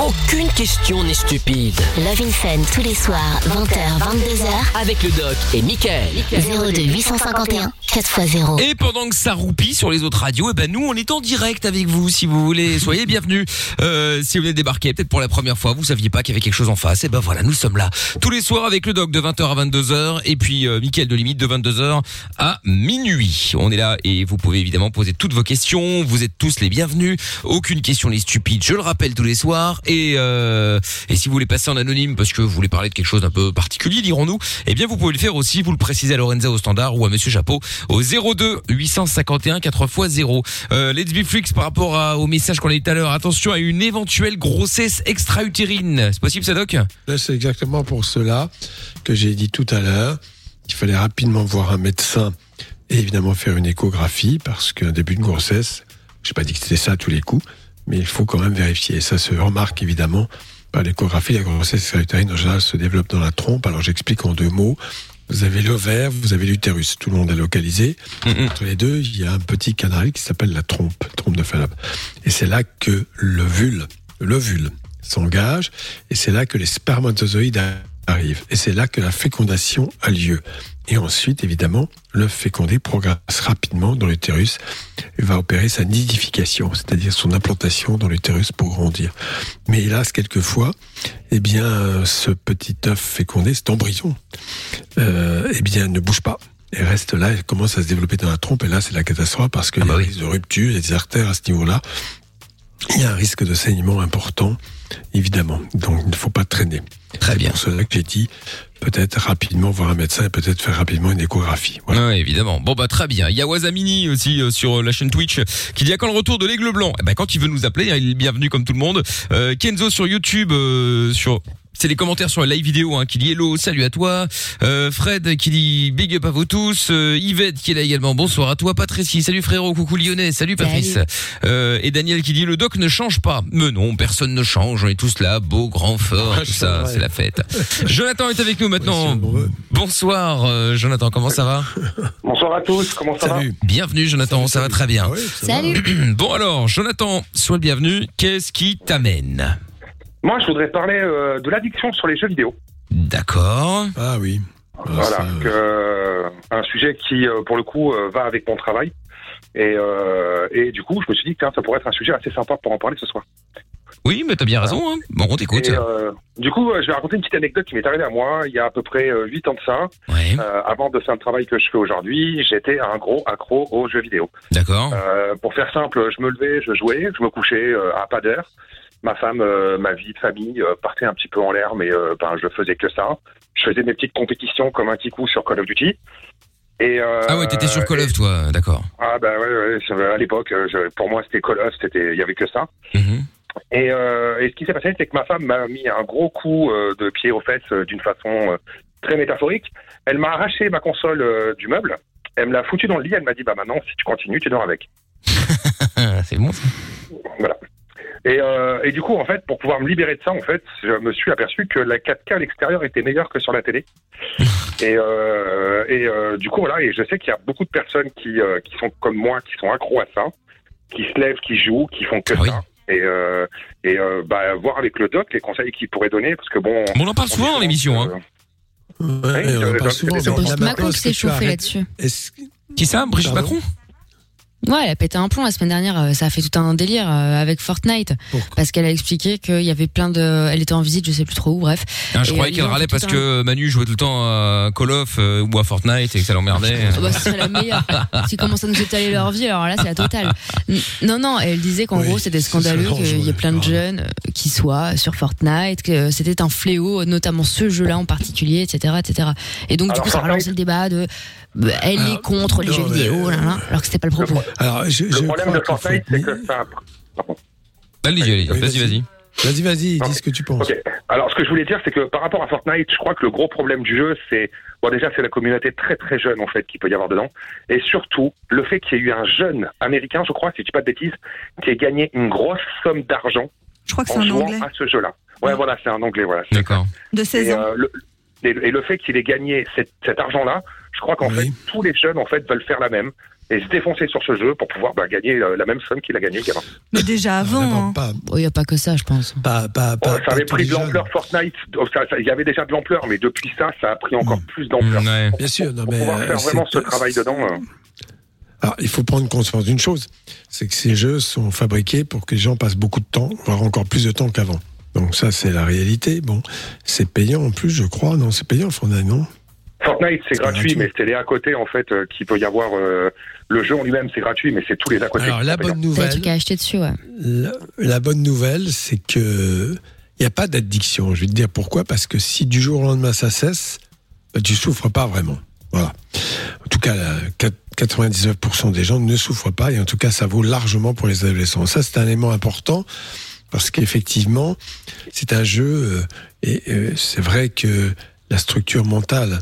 Aucune question n'est stupide. Love in Fun tous les soirs, 20h, 22h, Avec le doc et Michael. 02 851 4x0. Et pendant que ça roupille sur les autres radios, eh ben nous on est en direct avec vous si vous voulez. Soyez bienvenus. Euh, si vous venez de débarquer, peut-être pour la première fois, vous saviez pas qu'il y avait quelque chose en face. Et ben voilà, nous sommes là tous les soirs avec le doc de 20h à 22h et puis euh, Mickaël de limite de 22h à minuit. On est là et vous pouvez évidemment poser toutes vos questions. Vous êtes tous les bienvenus. Aucune question n'est stupide. Je le rappelle tous les soirs. Et euh, et si vous voulez passer en anonyme parce que vous voulez parler de quelque chose d'un peu particulier, dirons-nous, eh bien vous pouvez le faire aussi. Vous le précisez à Lorenza au standard ou à Monsieur Chapeau au 02 851 4x0. Euh, let's be freaks par rapport au message qu'on a dit tout à l'heure. Attention à une éventuelle grossesse extra-utérine. C'est possible ça, Doc Là, c'est exactement pour cela que j'ai dit tout à l'heure qu'il fallait rapidement voir un médecin et évidemment faire une échographie parce qu'un début de grossesse, je n'ai pas dit que c'était ça à tous les coups, mais il faut quand même vérifier. Et ça se remarque évidemment par l'échographie. La grossesse extra-utérine en général se développe dans la trompe. Alors j'explique en deux mots. Vous avez l'ovaire, vous avez l'utérus. Tout le monde est localisé. Entre les deux, il y a un petit canal qui s'appelle la trompe, trompe de Fallope. Et c'est là que l'ovule, l'ovule s'engage, et c'est là que les spermatozoïdes Et c'est là que la fécondation a lieu. Et ensuite, évidemment, le fécondé progresse rapidement dans l'utérus et va opérer sa nidification, c'est-à-dire son implantation dans l'utérus pour grandir. Mais hélas, quelquefois, eh bien, ce petit œuf fécondé, cet embryon, euh, eh bien, ne bouge pas. Et reste là, et commence à se développer dans la trompe. Et là, c'est la catastrophe parce qu'il y a un risque de rupture, il y a des artères à ce niveau-là. Il y a un risque de saignement important, évidemment. Donc, il ne faut pas traîner. Très bien. C'est pour cela que j'ai dit, peut-être rapidement voir un médecin et peut-être faire rapidement une échographie. Ouais, évidemment. Bon bah très bien. Il y a aussi euh, sur la chaîne Twitch qui dit à quand le retour de l'aigle blanc? Eh ben quand il veut nous appeler, hein, il est bienvenu comme tout le monde. Euh, Kenzo sur YouTube euh, sur c'est les commentaires sur la live vidéo hein, qui dit hello, salut à toi. Euh, Fred qui dit big up à vous tous. Euh, Yvette qui est là également. Bonsoir à toi. Patricie, salut frérot. Coucou Lyonnais. Salut Patrice. Salut. Euh, et Daniel qui dit le doc ne change pas. Mais non, personne ne change. On est tous là, beau, grand, fort, Ah, tout ça. C'est la fête. Jonathan est avec nous maintenant. Bonsoir euh, Jonathan. Comment ça va Bonsoir à tous, comment ça Salut. Bienvenue Jonathan, ça va très bien. Va. Salut. Bon alors, Jonathan, sois le bienvenu. Qu'est-ce qui t'amène? va Moi, je voudrais parler euh, de l'addiction sur les jeux vidéo. D'accord. Ah oui. Ah, voilà, que, euh, un sujet qui, euh, pour le coup, va avec mon travail. Et, euh, et du coup, je me suis dit que tiens, ça pourrait être un sujet assez sympa pour en parler ce soir. Oui, mais t'as bien raison. Hein. Bon, on t'écoute. Euh, du coup, je vais raconter une petite anecdote qui m'est arrivée à moi il y a à peu près euh, 8 ans de ça. Ouais, Euh, avant de faire le travail que je fais aujourd'hui, j'étais un gros accro aux jeux vidéo. d'accord. Euh, pour faire simple, je me levais, je jouais, je me couchais à pas d'heure. Ma femme, euh, ma vie de famille euh, partait un petit peu en l'air, mais euh, ben, je faisais que ça. Je faisais mes petites compétitions comme un petit coup sur Call of Duty. Et, euh, Ah ouais, t'étais sur Call of, toi. D'accord. Ah bah ouais, à l'époque, pour moi c'était Call of, il y avait que ça. Mhm. Et, et ce qui s'est passé, c'est que ma femme m'a mis un gros coup de pied aux fesses d'une façon très métaphorique. Elle m'a arraché ma console du meuble. Elle me l'a foutu dans le lit. Elle m'a dit bah maintenant, si tu continues, tu dors avec. C'est bon. ça. Voilà. Et, euh, et du coup, en fait, pour pouvoir me libérer de ça, en fait, je me suis aperçu que la 4K à l'extérieur était meilleure que sur la télé. et euh, et euh, du coup, voilà. Et je sais qu'il y a beaucoup de personnes qui, euh, qui sont comme moi, qui sont accros à ça, qui se lèvent, qui jouent, qui font que Ah oui. ça. Et, euh, et euh, bah, voir avec le doc les conseils qu'il pourrait donner, parce que bon. On en parle souvent dans l'émission. Hein. Ouais, Oui, on en parle souvent. Macron s'est arrêtes là-dessus. Qui ça Brigitte Pardon Macron? Ouais, elle a pété un plomb la semaine dernière. euh, Ça a fait tout un délire euh, avec Fortnite Pourquoi parce qu'elle a expliqué qu'il y avait plein de. Elle était en visite, je sais plus trop où. Bref. Ah, Je Et, croyais qu'elle râlait parce un- que Manu jouait tout le temps à Call of euh, ou à Fortnite et que ça l'emmerdait. Ah bah, ce serait la meilleure. S'ils commencent à nous étaler leur vie, alors là, c'est la totale. Non, non, elle disait qu'en Oui, gros, c'était scandaleux qu'il y ait plein de jeunes euh, qui soient sur Fortnite, que c'était un fléau, notamment ce jeu-là en particulier, etc., etc. Et donc, du coup, ça relancé le débat de elle Alors, est contre les non, jeux mais- vidéo, là, là, alors que c'était pas le propos. Alors, je, Le je problème de qu'il Fortnite, c'est que ça. Pardon. Allez, allez, Oui, vas-y, vas-y. Vas-y, vas-y, dis ce que tu penses. Alors, ce que je voulais dire, c'est que par rapport à Fortnite, je crois que le gros problème du jeu, c'est bon déjà c'est la communauté très très jeune en fait qui peut y avoir dedans, et surtout le fait qu'il y ait eu un jeune américain, je crois, si je dis pas de bêtises, qui ait gagné une grosse somme d'argent Je crois que c'est en un jouant anglais à ce jeu-là. Ouais, voilà, c'est un anglais, voilà. D'accord. de 16 Et, ans. euh, le, et, et le fait qu'il ait gagné cet, cet argent-là, je crois qu'en Oui. fait tous les jeunes en fait veulent faire la même et se défoncer sur ce jeu pour pouvoir bah, gagner euh, la même somme qu'il a gagné le gamin. Mais déjà avant. Hein. pas, Il n'y a pas que ça, je pense. pas, pas, Oh, ça pas avait pris de l'ampleur Fortnite, Oh, il y avait déjà de l'ampleur, mais depuis ça, ça a pris encore plus d'ampleur. Mm, ouais. Bien sûr, non, Pour mais pouvoir euh, faire vraiment c'est- ce travail dedans. euh, Alors, il faut prendre conscience d'une chose, c'est que ces jeux sont fabriqués pour que les gens passent beaucoup de temps, voire encore plus de temps qu'avant. Donc ça, c'est la réalité. Bon, c'est payant en plus, je crois. Non, c'est payant, Fortnite, non? Fortnite, c'est gratuit, gratuit. mais c'est les à côté, en fait, euh, qu'il peut y avoir. euh, le jeu en lui-même, c'est gratuit, mais c'est tous les à côté. Alors, qui la sont payants. bonne T'as des nouvelle, trucs à acheter dessus, ouais. la, la bonne nouvelle, c'est que il n'y a pas d'addiction. Je vais te dire pourquoi. Parce que si du jour au lendemain ça cesse, bah, tu souffres pas vraiment. Voilà. En tout cas, la- quat- 99% des gens ne souffrent pas et en tout cas, ça vaut largement pour les adolescents. Ça, c'est un élément important parce qu'effectivement, c'est un jeu euh, et euh, c'est vrai que la structure mentale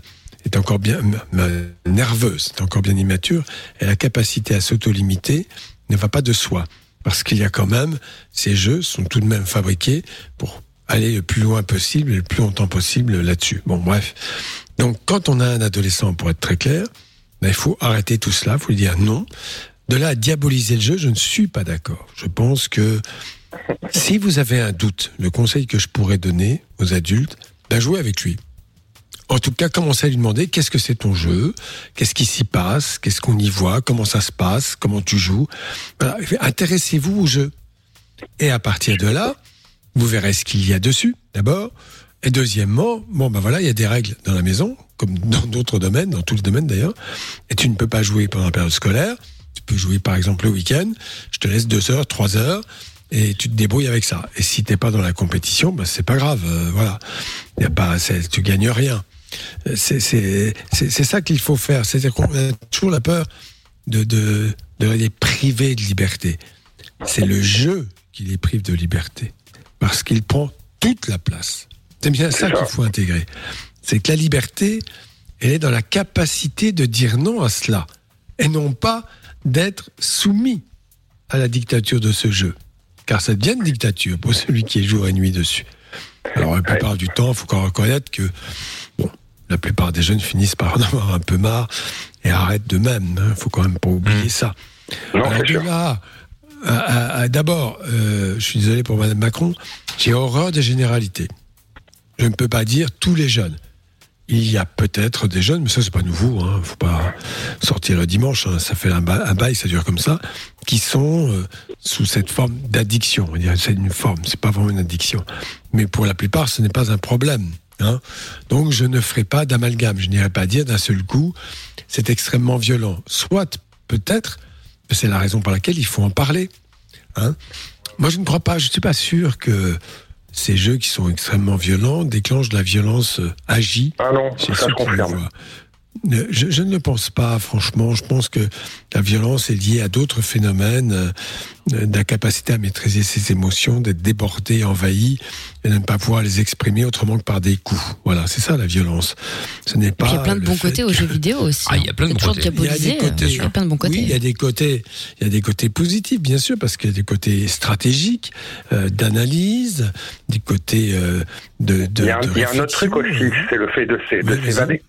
est encore bien nerveuse, est encore bien immature et la capacité à s'auto-limiter ne va pas de soi parce qu'il y a quand même ces jeux sont tout de même fabriqués pour aller le plus loin possible et le plus longtemps possible là-dessus. Bon, bref. Donc, quand on a un adolescent, pour être très clair, ben, il faut arrêter tout cela, il faut lui dire non. De là à diaboliser le jeu, je ne suis pas d'accord. Je pense que si vous avez un doute, le conseil que je pourrais donner aux adultes, ben, jouez avec lui. En tout cas, commencez à lui demander qu'est-ce que c'est ton jeu, qu'est-ce qui s'y passe, qu'est-ce qu'on y voit, comment ça se passe, comment tu joues? Voilà. Intéressez-vous au jeu. Et à partir de là, vous verrez ce qu'il y a dessus, d'abord. Et deuxièmement, bon, ben voilà, il y a des règles dans la maison, comme dans d'autres domaines, dans tous les domaines d'ailleurs. Et tu ne peux pas jouer pendant la période scolaire. Tu peux jouer par exemple le week-end. Je te laisse deux heures, trois heures, et tu te débrouilles avec ça. Et si t'es pas dans la compétition, ben c'est pas grave. euh, voilà, y a pas, tu gagnes rien. C'est ça qu'il faut faire. C'est-à-dire qu'on a toujours la peur de les priver de liberté. C'est le jeu qui les prive de liberté parce qu'il prend toute la place. C'est bien ça qu'il faut intégrer. C'est que la liberté, elle est dans la capacité de dire non à cela et non pas d'être soumis à la dictature de ce jeu. Car ça devient une dictature pour celui qui est jour et nuit dessus. Alors la plupart du temps, il faut reconnaître que la plupart des jeunes finissent par en avoir un peu marre et arrêtent de même. Il faut quand même pas oublier ça. Non, Alors de là, d'abord, euh, je suis désolé pour Madame Macron, j'ai horreur des généralités. Je ne peux pas dire tous les jeunes. Il y a peut-être des jeunes, mais ça c'est pas nouveau, hein, faut pas sortir le dimanche, hein, ça fait un, ba- un bail, ça dure comme ça, qui sont euh, sous cette forme d'addiction. C'est une forme, c'est pas vraiment une addiction. Mais pour la plupart, ce n'est pas un problème. Hein. Donc je ne ferai pas d'amalgame. Je n'irai pas dire d'un seul coup, c'est extrêmement violent. Soit, peut-être, c'est la raison pour laquelle il faut en parler. Hein. Moi, je ne crois pas, je ne suis pas sûr que ces jeux qui sont extrêmement violents déclenchent de la violence euh, agie Ah non, chez ça ceux je qui le confirme. Euh, Je, je ne le pense pas, franchement. Je pense que la violence est liée à d'autres phénomènes, euh, d'incapacité à maîtriser ses émotions, d'être débordé, envahi, et de ne pas pouvoir les exprimer autrement que par des coups. Voilà, c'est ça la violence. Ce n'est pas. Il y a plein de bons côtés aux jeux vidéo aussi. Ah, il y a hein. plein de bons côtés. Il y a des côtés, euh, Il y a plein de bons côtés. Oui, il y a des côtés, il y a des côtés positifs, bien sûr, parce qu'il y a des côtés stratégiques, euh, d'analyse, des côtés euh, de, de. Il y a, un- de il y a un autre truc aussi, c'est le fait de s'évader.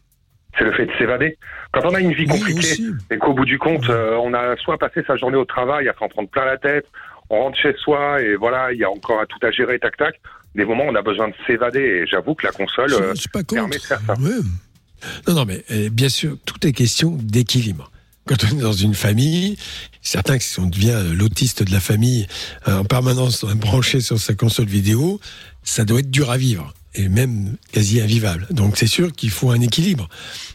C'est le fait de s'évader. Quand on a une vie Oui, compliquée aussi. et qu'au bout du compte, euh, on a soit passé sa journée au travail à s'en prendre plein la tête, on rentre chez soi et voilà, il y a encore tout à gérer, tac tac. Des moments où on a besoin de s'évader et j'avoue que la console Je euh, pas permet de faire ça. Ouais. Non, non, mais euh, bien sûr, tout est question d'équilibre. Quand on est dans une famille, certains, si on devient euh, l'autiste de la famille en permanence branché sur sa console vidéo, ça doit être dur à vivre et même quasi invivable. Donc c'est sûr qu'il faut un équilibre.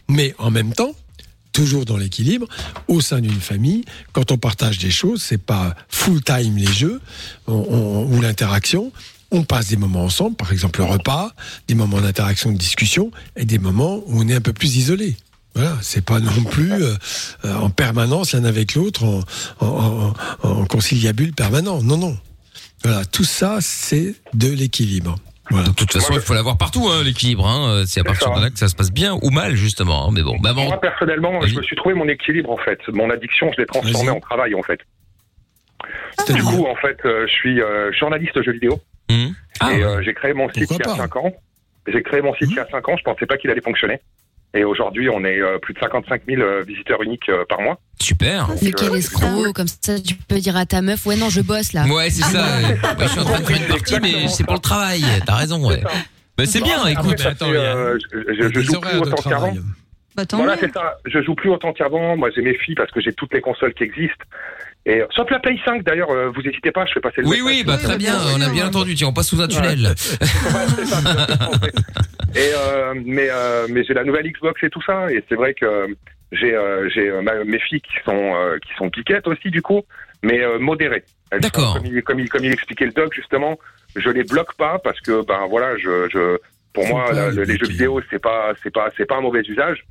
Mais en même temps, toujours dans l'équilibre, au sein d'une famille, quand on partage des choses, c'est pas full time les jeux ou l'interaction. On passe des moments ensemble, par exemple le repas, des moments d'interaction, de discussion, et des moments où on est un peu plus isolé. Voilà, c'est pas non plus euh, euh, en permanence l'un avec l'autre en, en, en- en conciliabule permanent. Non, non. Voilà, tout ça, c'est de l'équilibre. De toute façon, il faut l'avoir partout, hein, l'équilibre. Hein. C'est à partir de là que ça se passe bien ou mal, justement. hein. Mais bon, bah bon. Moi, personnellement, je me suis trouvé mon équilibre, en fait. Mon addiction, je l'ai transformé en travail, en fait. Du coup, en fait, euh, je suis euh, journaliste jeux vidéo. Mmh. Ah, et euh, j'ai créé mon site il y a 5 ans. J'ai créé mon site il y a 5 ans, je pensais pas qu'il allait fonctionner. Et aujourd'hui, on est euh, plus de 55 000 euh, visiteurs uniques euh, par mois. Super. Mais quel escroc, comme ça tu peux dire à ta meuf, ouais non je bosse là. Ouais, c'est ça. ouais. Ouais, je suis en train de faire une partie, mais c'est pour le travail. T'as raison, ouais. Bah, c'est bien, écoute. Après, euh, je, je- je joue plus autant qu'avant. Bah, Voilà, c'est ça. Je joue plus autant qu'avant. Moi, j'ai mes filles parce que j'ai toutes les consoles qui existent. Et euh, sauf la Play 5 d'ailleurs, euh, vous n'hésitez pas, je fais passer le Oui, oui, bah très bien, on a bien entendu. Tiens, on passe sous un tunnel. Et euh, mais euh, mais j'ai la nouvelle Xbox et tout ça. Et c'est vrai que j'ai euh, j'ai euh, ma- mes filles qui sont euh, qui sont piquettes aussi du coup, mais euh, modérées. Elles sont, D'accord. Comme il, comme il comme il expliquait le doc justement, je les bloque pas parce que ben voilà, je je pour moi la- les jeux vidéo c'est pas c'est pas c'est pas un mauvais usage.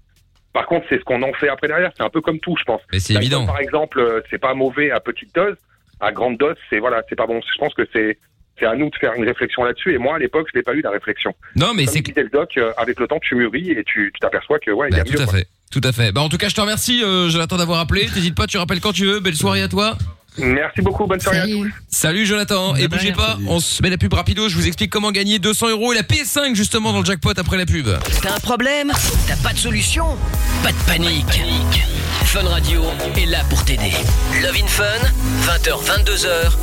Par contre, c'est ce qu'on en fait après derrière. C'est un peu comme tout, je pense. Mais c'est évident. Par exemple, euh, c'est pas mauvais à petite dose. À grande dose, c'est voilà, c'est pas bon. Je pense que c'est c'est à nous de faire une réflexion là-dessus. Et moi, à l'époque, je n'ai pas eu la réflexion. Non, mais c'est disait le doc, euh, avec le temps, tu mûris et tu t'aperçois que ouais, il y a Bah, mieux. tout à fait. Tout à fait. Bah, en tout cas, je te remercie, euh, Jonathan, d'avoir appelé. T'hésites pas, tu rappelles quand tu veux. Belle soirée à toi. Merci beaucoup, bonne soirée à tous. Salut Jonathan, et bougez pas, on se met la pub rapido, je vous explique comment gagner 200 euros et la PS5 justement dans le jackpot après la pub. T'as un problème? T'as pas de solution? Pas de panique. Fun Radio est là pour t'aider. Love in Fun, 20h, 22h,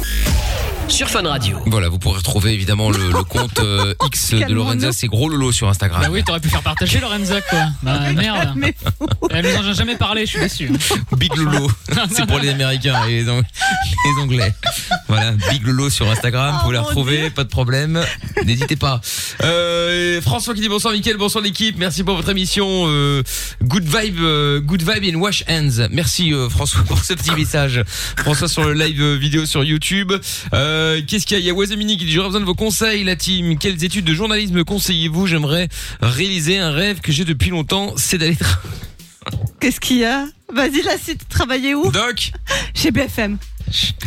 sur Fun Radio. Voilà, vous pourrez retrouver évidemment le, le compte euh, X de Lorenza, c'est gros lolo sur Instagram. Bah oui, t'aurais pu faire partager Lorenza, quoi. Bah merde. Elle nous en a jamais parlé, je suis déçu. Big Lolo, c'est pour les Américains et les, Ang- les Anglais. Voilà, Big Lolo sur Instagram, vous pouvez la retrouver, pas de problème, n'hésitez pas. Euh, François qui dit bonsoir Mickaël, bonsoir l'équipe, merci pour votre émission. euh, good vibe, euh, good vibe and wash hands. Merci euh, François pour ce petit message. François sur le live vidéo sur YouTube. Euh, Qu'est-ce qu'il y a? Il y a Wazamini qui dit j'aurais besoin de vos conseils, la team. Quelles études de journalisme me conseillez-vous? J'aimerais réaliser un rêve que j'ai depuis longtemps, c'est d'aller tra- Qu'est-ce qu'il y a? Vas-y, là, c'est travailler où? Doc? Chez BFM.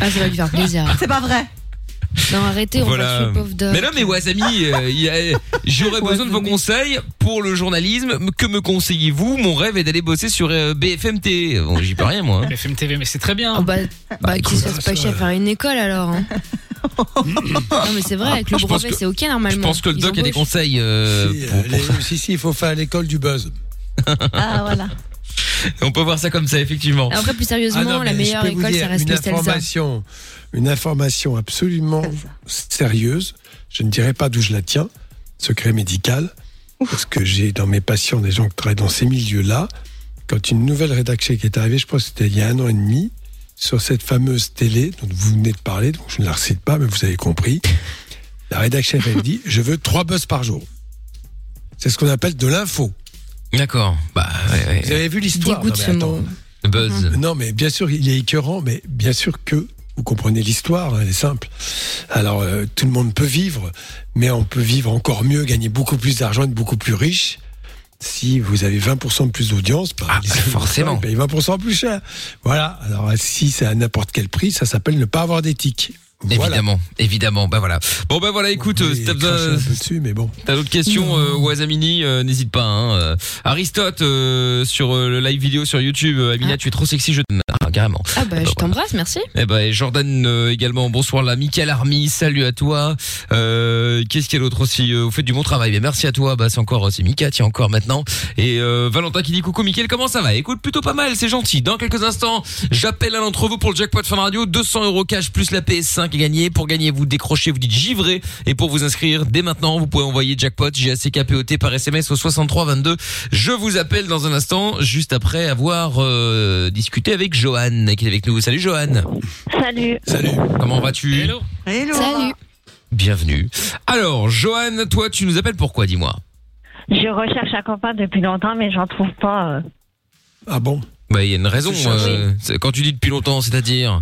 Ah ça va lui faire plaisir. C'est pas vrai. Non arrêtez, on va Voilà. tuer le pauvre Doc. Mais non, mais Wasami, euh, a- j'aurais besoin de vos conseils pour le journalisme. Que me conseillez-vous? Mon rêve est d'aller bosser sur euh, BFM TV. Bon, j'y peux rien, moi. hein. BFM TV, mais c'est très bien. Oh, bah, bah, qu'il se fasse pas chier à faire une école alors. hein. non mais c'est vrai, avec le Je pense brevet c'est ok normalement. Je pense que le Ils doc a des embauchent. conseils. euh, Si, pour- euh, les- si, si, il faut faire l'école du buzz. Ah, voilà. On peut voir ça comme ça, effectivement. Après plus sérieusement, Ah non, la mais meilleure je peux vous école dire, ça reste une le information, une information absolument sérieuse. Je ne dirais pas d'où je la tiens, secret médical, parce que j'ai dans mes patients des gens qui travaillent dans ces milieux-là. Quand une nouvelle rédaction qui est arrivée, je crois que c'était il y a un an et demi, sur cette fameuse télé dont vous venez de parler, donc je ne la recite pas, mais vous avez compris. La rédaction elle dit je veux trois buzz par jour. C'est ce qu'on appelle de l'info. D'accord. Bah, ouais, ouais. Vous avez vu l'histoire Dégoûte Non, mais ce attends. mot. Le buzz. Non, mais bien sûr, il est écœurant, mais bien sûr que vous comprenez l'histoire, elle est simple. Alors, euh, tout le monde peut vivre, mais on peut vivre encore mieux, gagner beaucoup plus d'argent, être beaucoup plus riche. Si vous avez 20% de plus d'audience, bah, Ah, forcément. Ils payent 20% plus cher. Voilà. Alors, si c'est à n'importe quel prix, ça s'appelle ne pas avoir d'éthique. Voilà. Évidemment, évidemment. Bah voilà. Bon bah voilà. Écoute, euh, si t'as besoin, un peu dessus, mais bon. T'as d'autres questions, euh, Wazamini, euh, n'hésite pas. Hein, euh. Aristote, euh, sur euh, le live vidéo sur YouTube, Amina, tu es trop sexy, je t'aime. Ah, carrément. Ah bah je t'embrasse, merci. Eh ben, et Jordan euh, également, bonsoir là. Michael Army, salut à toi. Euh, Qu'est-ce qu'il y a d'autre aussi Euh, Vous faites du bon travail. Bien, merci à toi. Bah, c'est encore, c'est Mika, tiens encore maintenant. Et euh, Valentin qui dit coucou Michael, comment ça va? Écoute, plutôt pas mal, c'est gentil. Dans quelques instants, j'appelle un d'entre vous pour le jackpot Fun Radio. 200 euros cash plus la PS5 gagné. Pour gagner, vous décrochez, vous dites givré. Et pour vous inscrire, dès maintenant, vous pouvez envoyer jackpot, J-A-C-K-P-O-T par SMS au 63 22. Je vous appelle dans un instant, juste après avoir euh, discuté avec Johan qui est avec nous. Salut Johan. Salut. Salut. Comment vas-tu? Hello. Salut. Bienvenue. Alors, Johan, toi, tu nous appelles pourquoi, dis-moi? Je recherche un copain depuis longtemps, mais j'en trouve pas. euh. Ah bon? Bah, il y a une raison. Euh, c'est- quand tu dis depuis longtemps, c'est-à-dire?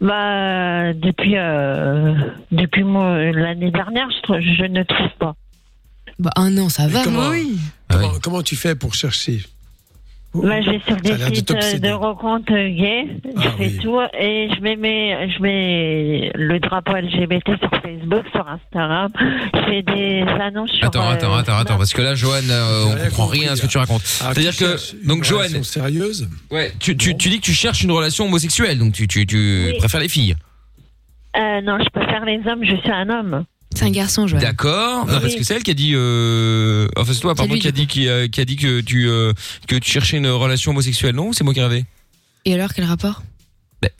Bah, depuis euh, depuis moi, l'année dernière, je, ne trouve pas. Bah un an ça va. comment, moi. comment, comment tu fais pour chercher? Bah, je vais sur des sites euh, de rencontres gays, je Ah fais oui. tout et je mets, mes, je mets le drapeau LGBT sur Facebook, sur Instagram, je fais des annonces sur. Attends, euh, attends, attends, attends, parce que là, Johan, euh, on comprend rien à ce que tu racontes. Alors, C'est-à-dire tu que, donc, relation sérieuse ouais, tu, tu, tu dis que tu cherches une relation homosexuelle, donc tu, tu, tu Oui. préfères les filles. euh, non, je préfère les hommes, je suis un homme. C'est un garçon, Joël. D'accord. Non, Oui. parce que c'est elle qui a dit, euh, enfin c'est toi, C'est pardon, lui, qui a du dit, qui a, qui a dit que tu, euh, que tu cherchais une relation homosexuelle, non ou C'est moi qui rêvais. Et alors, quel rapport?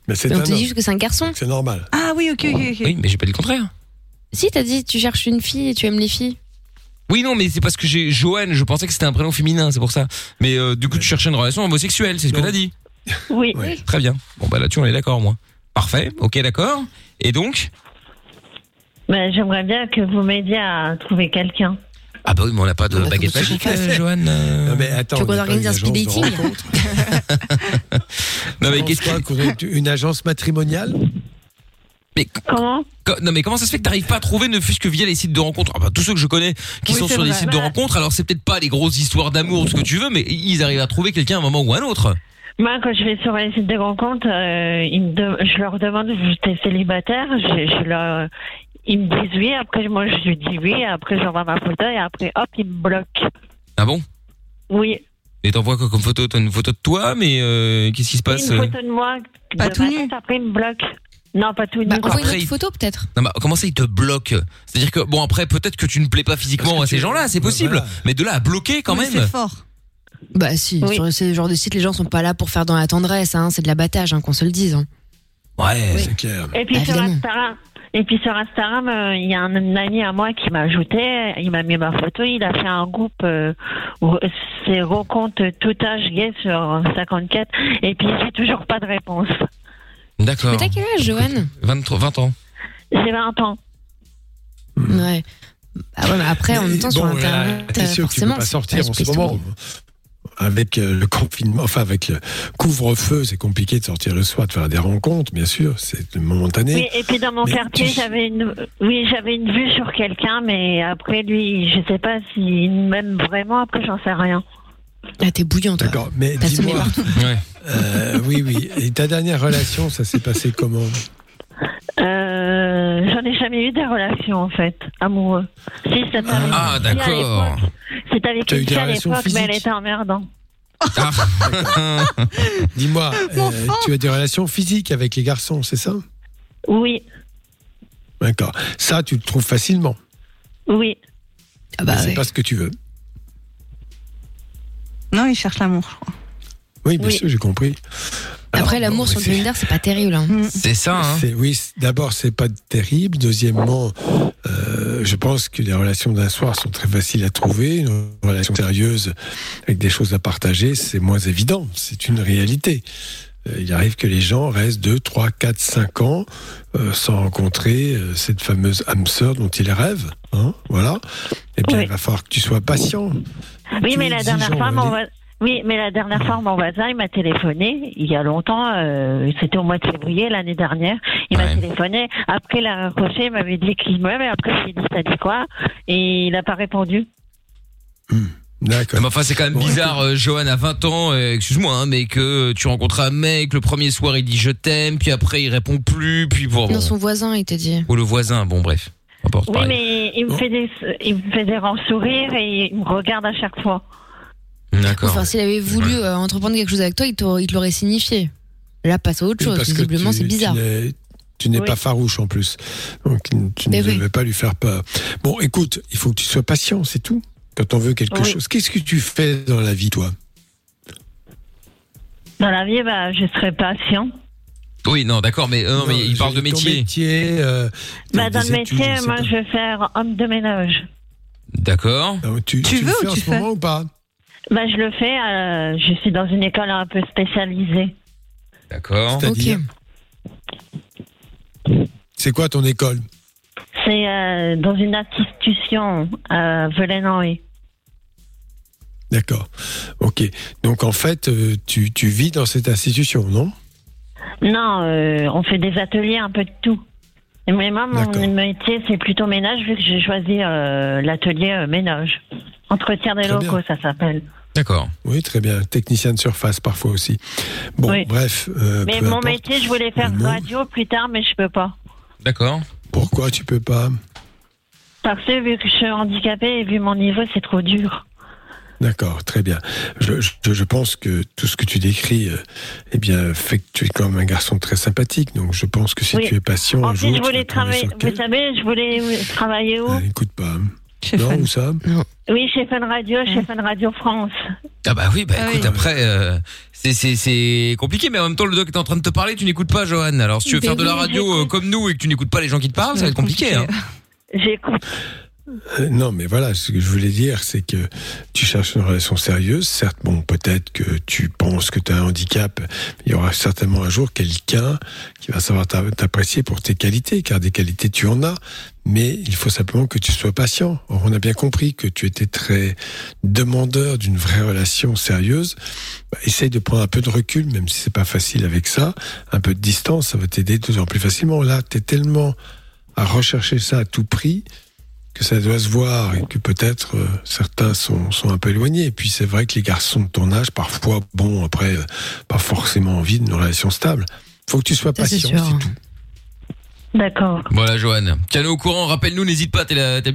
Mais c'est un On te dit homme. juste que c'est un garçon. C'est normal. Ah oui, ok, ok, ok. Oui, mais j'ai pas dit le contraire. Si, t'as dit tu cherches une fille et tu aimes les filles. Oui, non, mais c'est parce que j'ai Johan, je pensais que c'était un prénom féminin, c'est pour ça. Mais euh, du coup, tu cherchais une relation homosexuelle, c'est ce que t'as dit. Oui. Très bien. Bon, bah là-dessus, on est d'accord, moi. Parfait. Ok, d'accord. Et donc? Mais j'aimerais bien que vous m'aidiez à trouver quelqu'un. Ah bah oui, mais on n'a pas de bah, baguette magique, euh, Johan. euh. Non, mais attends. Tu veux qu'on on n'a pas organise une un speed agence de dating rencontre. Non, mais Tu qu'est-ce quoi, qu'on ait une agence matrimoniale mais, Comment? co- non, mais comment ça se fait que t'arrives pas à trouver, ne fût-ce que via les sites de rencontres? Ah bah, Tous ceux que je connais qui Oui, sont c'est sur des vrai. sites de Bah. rencontres, alors c'est peut-être pas les grosses histoires d'amour, ce que tu veux, mais ils arrivent à trouver quelqu'un à un moment ou à un autre. Moi, quand je vais sur les sites de rencontres, euh, ils me de- je leur demande si j'étais célibataire? Je, je leur, ils me disent oui. Après, moi, je dis oui. Après, j'envoie ma photo et après, hop, ils me bloquent. Ah bon? Oui. Et t'envoies quoi comme photo? T'as une photo de toi, mais euh, qu'est-ce qui se passe? Une photo de moi. Pas de tout ma nu. tête, Après, ils me bloquent. Non, pas tout nu. Bah, envoie une après, autre il- photo peut-être. Non, mais comment ça, ils te bloquent? C'est-à-dire que, bon, après, peut-être que tu ne plais pas physiquement à ces gens-là, c'est possible. voilà. Mais de là à bloquer quand Oui, même. C'est fort. Bah si, Oui. sur ce genre de site, les gens sont pas là pour faire dans la tendresse, hein, c'est de l'abattage, hein, qu'on se le dise. hein. Ouais. C'est clair. Et puis Bah, sur évidemment. Instagram. Et puis sur Instagram, euh, il y a un, un ami à moi qui m'a ajouté, il m'a mis ma photo, il a fait un groupe, euh, où c'est rencontre tout âge gay sur 54, et puis j'ai toujours pas de réponse. D'accord. Mais t'as quel âge, Johan 23, 20 ans. J'ai 20 ans. Ouais. Bah ouais, mais après, en même temps, sur bon, Internet, T'es euh, sûr que tu peux forcément, pas c'est sortir en ce moment. Avec euh, le confinement, enfin avec le couvre-feu, c'est compliqué de sortir le soir, de faire des rencontres, bien sûr, c'est momentané. Oui, et puis dans mon Mais quartier, tu- j'avais une, oui, j'avais une vue sur quelqu'un, mais après lui, je sais pas s'il m'aime vraiment, après j'en sais rien. Ah, t'es bouillant, toi. D'accord, mais dis-moi. Ouais. euh, oui, oui, et ta dernière relation, ça s'est passé comment? Euh, j'en ai jamais eu des relations en fait, amoureux. Si, c'était avec Ah, à d'accord. l'époque. C'était avec eu une des fille à relations l'époque, mais elle physiques était emmerdante. Ah. Dis-moi, euh, tu as des relations physiques avec les garçons, c'est ça? Oui, D'accord. Ça, tu le trouves facilement. oui. Ah bah mais c'est ouais. pas ce que tu veux. Non, il cherche l'amour, je crois. Oui, bien Oui. sûr, j'ai compris. Après, l'amour sur c'est- Tinder, c'est pas terrible. Hein. Mm. C'est ça, hein. Oui, d'abord, c'est pas terrible. Deuxièmement, euh, je pense que les relations d'un soir sont très faciles à trouver. Une relation sérieuse avec des choses à partager, c'est moins évident. C'est une réalité. Euh, il arrive que les gens restent 2, 3, 4, 5 ans euh, sans rencontrer euh, cette fameuse âme sœur dont ils rêvent. Hein, voilà. Eh bien, Oui. il va falloir que tu sois patient. Oui, mais la dernière mon Valérie. voisin. Oui, mais la dernière fois, mon voisin, il m'a téléphoné il y a longtemps, euh, c'était au mois de février l'année dernière. Il Ouais. m'a téléphoné. Après, il a raccroché, il m'avait dit qu'il m'aimait. Après, je lui ai dit, t'as dit quoi? Et il n'a pas répondu. D'accord. Non, mais enfin, c'est quand même bizarre, euh, Johan, à 20 ans, euh, excuse-moi, hein, mais que tu rencontres un mec, le premier soir, il dit je t'aime, puis après, il répond plus, puis bon. Non, son voisin, il t'a dit. Ou le voisin, bon, bref. Oui, pareil. mais il me, Bon. fait des, il me fait des rangs sourires et il me regarde à chaque fois. D'accord. Enfin, s'il avait voulu euh, entreprendre quelque chose avec toi, il te l'aurait signifié. Là, passe à autre Oui, chose. parce Visiblement, c'est bizarre. Tu n'es- Oui. pas farouche en plus. Donc tu ne Eh oui. devais pas lui faire peur. Bon, écoute, il faut que tu sois patient, c'est tout. Quand on veut quelque Oui. chose. Qu'est-ce que tu fais dans la vie, toi? Dans la vie, bah, je serais patient. Oui, non, d'accord, mais, euh, non, mais Non, il parle de ton métier. métier, euh, Bah, dans le études, métier, moi, je vais faire homme de ménage. D'accord. Tu, Tu le veux fais ou en tu ce fais moment ou pas? Bah, je le fais. euh, je suis dans une école un peu spécialisée. D'accord. C'est-à-dire C'est quoi ton école? C'est euh, dans une institution à Velay-en-Haye. D'accord. Ok. Donc en fait, euh, tu, tu vis dans cette institution, non? Non, euh, on fait des ateliers un peu de tout. Et Mais moi, mon métier, c'est plutôt ménage, vu que j'ai choisi euh, l'atelier euh, ménage. Entretien des locaux, bien. ça s'appelle. D'accord. Oui, très bien. Technicien de surface parfois aussi. Bon, Oui. bref. euh, Mais peu mon importe. métier, je voulais faire radio plus tard, mais je peux pas. D'accord. Pourquoi tu peux pas? Parce que vu que je suis handicapée et vu mon niveau, c'est trop dur. D'accord, très bien. Je, je, je pense que tout ce que tu décris, euh, eh bien, fait que tu es quand même un garçon très sympathique. Donc, je pense que si Oui. tu es patient, En un jour, je voulais travailler. Vous savez, je voulais travailler où? Écoute pas. Non, où ça Oui, chez Fun Radio, chez Fun Radio France. Ah bah oui, bah écoute, après, euh, c'est- c'est c'est compliqué, mais en même temps, le doc est en train de te parler, tu n'écoutes pas, Johan. Alors, si tu veux Ben faire de la oui, radio euh, comme nous et que tu n'écoutes pas les gens qui te parlent, ça va être compliqué. Hein. J'écoute. Euh, Non, mais voilà, ce que je voulais dire, c'est que tu cherches une relation sérieuse. Certes, bon, peut-être que tu penses que tu as un handicap. mais Il y aura certainement un jour quelqu'un qui va savoir t'a- t'apprécier pour tes qualités, car des qualités, tu en as. Mais il faut simplement que tu sois patient. Or, on a bien compris que tu étais très demandeur d'une vraie relation sérieuse. Bah, essaye de prendre un peu de recul, même si c'est pas facile avec ça. Un peu de distance, ça va t'aider d'autant plus facilement. Là, tu es tellement à rechercher ça à tout prix que ça doit se voir et que peut-être euh, certains sont, sont un peu éloignés. Et puis c'est vrai que les garçons de ton âge, parfois, bon, après, euh, pas forcément envie d'une relation stable. Faut que tu sois patient, c'est tout. D'accord. Voilà, Johan. Tiens-nous au courant, rappelle-nous, n'hésite pas, t'es la- t'es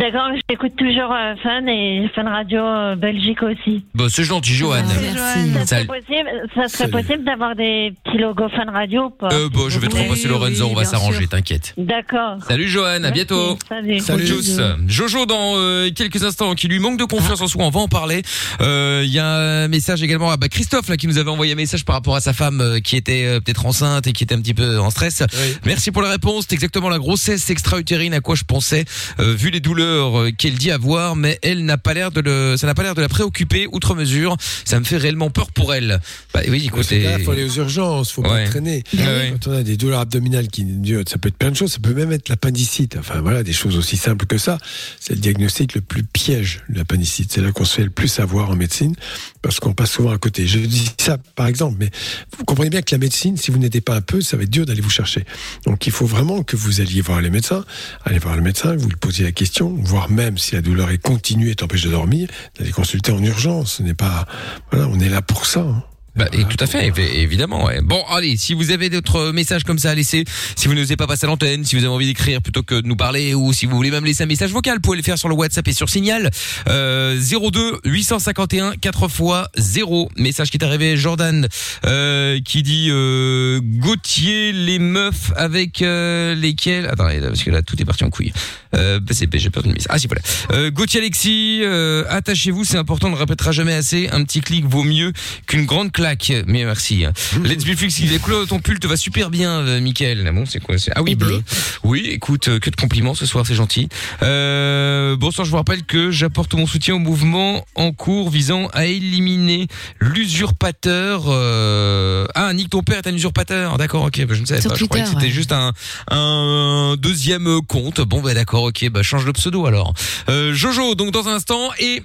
D'accord, j'écoute toujours euh, Fun et Fun Radio euh, Belgique aussi. Bon, c'est gentil, Johan. Ça serait Salut. possible, ça serait Salut. possible d'avoir des petits logos Fun Radio ou pas Euh, bon, je vais te repasser Lorenzo, on va s'arranger, t'inquiète. D'accord. Salut Johan, à bientôt. Salut. Tchuss. Jojo dans euh, quelques instants qui lui manque de confiance en soi, on va en parler. Euh, Il y a un message également à bah, Christophe là qui nous avait envoyé un message par rapport à sa femme euh, qui était euh, peut-être enceinte et qui était un petit peu en stress. Merci pour la réponse. C'est exactement la grossesse extra-utérine à quoi je pensais euh, vu les douleurs euh, qu'elle dit avoir, mais elle n'a pas l'air de le, ça n'a pas l'air de la préoccuper outre mesure. Ça me fait réellement peur pour elle. Bah oui, écoutez. Il faut aller aux urgences, faut pas traîner. Ouais, ouais. Quand on a des douleurs abdominales qui durent, ça peut être plein de choses, ça peut même être l'appendicite. Enfin voilà, des choses aussi simples que ça. C'est le diagnostic le plus piège, l'appendicite. C'est là qu'on se fait le plus avoir en médecine, parce qu'on passe souvent à côté. Je dis ça par exemple, mais vous comprenez bien que la médecine, si vous n'aidez pas un peu, ça va être dur d'aller vous chercher. Donc il faut vraiment que vous alliez voir les médecins, allez voir le médecin, vous lui posiez la question, voire même si la douleur est continue et t'empêche de dormir, d'aller consulter en urgence. Ce n'est pas, voilà, on est là pour ça. hein. Bah, et tout à fait, évi- évidemment. Ouais. Bon, allez, si vous avez d'autres messages comme ça à laisser, si vous n'osez pas passer à l'antenne, si vous avez envie d'écrire plutôt que de nous parler, ou si vous voulez même laisser un message vocal, vous pouvez le faire sur le WhatsApp et sur Signal. Euh, 02 851 4 x 0. Message qui est arrivé, Jordan, euh, qui dit euh, Gauthier, les meufs avec euh, lesquelles... Attendez, parce que là, tout est parti en couille. Euh, bah, c'est- j'ai perdu le message. Ah si, voilà. Euh, Gauthier Alexis, euh, attachez-vous, c'est important, on ne répétera jamais assez. Un petit clic vaut mieux qu'une grande claque. Mais merci. hein. Let's be flux, les couleurs de ton pull te va super bien, euh, Mickaël. Ah Bon, c'est quoi Ah oui, bleu. Oui, écoute, euh, que de compliments ce soir, c'est gentil. Euh, bonsoir, je vous rappelle que j'apporte mon soutien au mouvement en cours visant à éliminer l'usurpateur. Euh... Ah, Nick, ton père est un usurpateur. D'accord, ok, bah, je ne savais Sur pas. Je croyais que Twitter, c'était ouais. juste un, un deuxième compte. Bon, bah d'accord, ok, bah change le pseudo alors. Euh, Jojo, donc dans un instant, et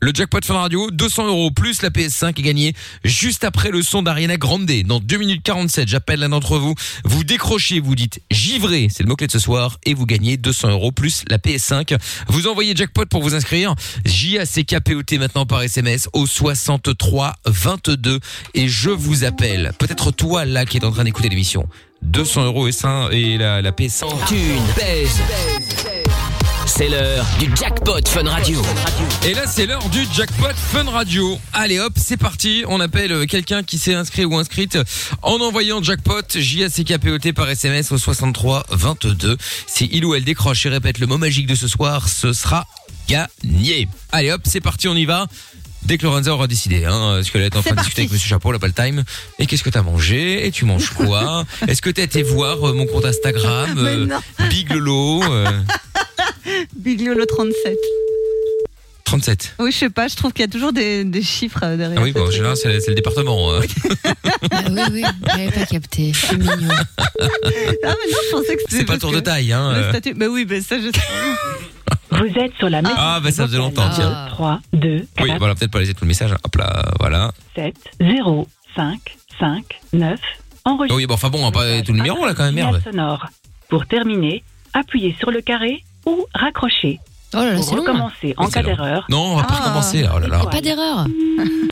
le jackpot Fun Radio, 200 euros plus la PS5 est gagné juste après le son d'Ariana Grande. Dans 2 minutes 47, j'appelle l'un d'entre vous. Vous décrochez, vous dites givré, c'est le mot-clé de ce soir, et vous gagnez 200 euros plus la PS5. Vous envoyez jackpot pour vous inscrire. J-A-C-K-P-O-T maintenant par SMS au 63 22 et je vous appelle. Peut-être toi là qui est en train d'écouter l'émission. 200 euros et, la, la PS5. Thune, pèse. C'est l'heure du jackpot Fun Radio. Et là, c'est l'heure du jackpot Fun Radio. Allez hop, c'est parti. On appelle quelqu'un qui s'est inscrit ou inscrite en envoyant jackpot J-A-C-K-P-O-T par SMS au 63 22. Si il ou elle décroche et répète le mot magique de ce soir, ce sera gagné. Allez hop, c'est parti, on y va. Dès que Lorenza aura décidé, hein, parce qu'elle est en train de discuter avec Monsieur Chapeau, elle a pas le time. Et qu'est-ce que t'as mangé? Et tu manges quoi? Est-ce que t'as été voir euh, mon compte Instagram euh. Big Lolo euh, Big Lolo 37. 37. Oui, je sais pas, je trouve qu'il y a toujours des, des chiffres euh, derrière. Ah oui, bon, en général, c'est c'est le département. euh. Ah oui, oui, j'avais pas capté. C'est mignon. Ah, mais non, je pensais que c'était. C'est pas le tour de que taille, hein. Le euh. statut. Bah oui, bah ça, je sais. Vous êtes sur la messagerie Ah, bah ça faisait longtemps, tiens. 3, 2, Oui, voilà, peut-être pas laisser tout le message. Hop là, voilà. 7, 0, 5, 5, 9. Enregistré. Oui, bon, enfin bon, on va pas tout le numéro là quand même, merde. sonore. Pour terminer, appuyez sur le carré ou raccrochez. Oh là là, c'est long. recommencer en Oui, cas d'erreur. Non, on va pas Ah. recommencer. Oh là là. Pas d'erreur.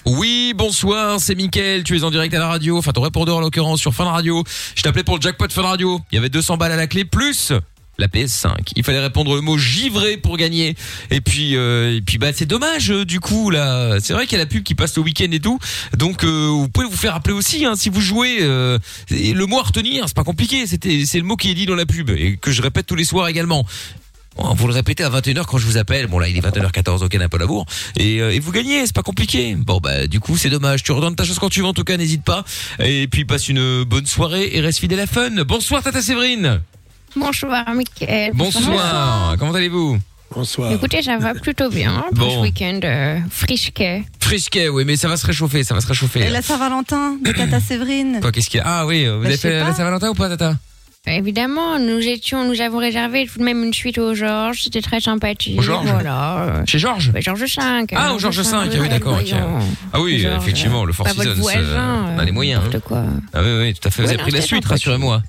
Oui, bonsoir, c'est Mickaël, tu es en direct à la radio, enfin ton répondeur en l'occurrence sur Fun Radio. Je t'appelais pour le jackpot Fun Radio. Il y avait 200 balles à la clé plus la PS5. Il fallait répondre le mot givré pour gagner. Et puis euh, et puis bah c'est dommage euh, du coup là. C'est vrai qu'il y a la pub qui passe le week-end et tout. Donc euh, vous pouvez vous faire appeler aussi hein, si vous jouez euh, et le mot à retenir, c'est pas compliqué, c'était c'est le mot qui est dit dans la pub et que je répète tous les soirs également. Vous le répétez à 21h quand je vous appelle. Bon là, il est 21h14 au Canapé Labour. Et, euh, et vous gagnez, c'est pas compliqué. Bon bah du coup, c'est dommage. Tu redonnes ta chose quand tu veux en tout cas, n'hésite pas. Et puis passe une bonne soirée et reste fidèle à Fun. Bonsoir Tata Séverine. Bonsoir, Mickaël. Bonsoir. Comment allez-vous? Bonsoir. Écoutez, ça va plutôt bien pour Bon. ce week-end euh, frisquet. Frisquet, oui, mais ça va se réchauffer, ça va se réchauffer. Et la Saint-Valentin de Tata Séverine. Quoi, qu'est-ce qu'il y a? Ah oui, vous Bah, avez fait la. Saint-Valentin ou pas Tata? Évidemment, nous étions, nous avons réservé tout de même une suite au Georges. C'était très sympathique. Au Georges? Voilà. euh, Chez Georges? bah, Georges V. Ah, au Georges V, ah oui, d'accord, ok. voyons. Ah oui, effectivement, le Four pas votre Seasons, voisin, euh, on a les moyens. hein. quoi. Ah oui, oui, tout à fait. Vous Ouais, avez non, pris la suite, rassurez-moi.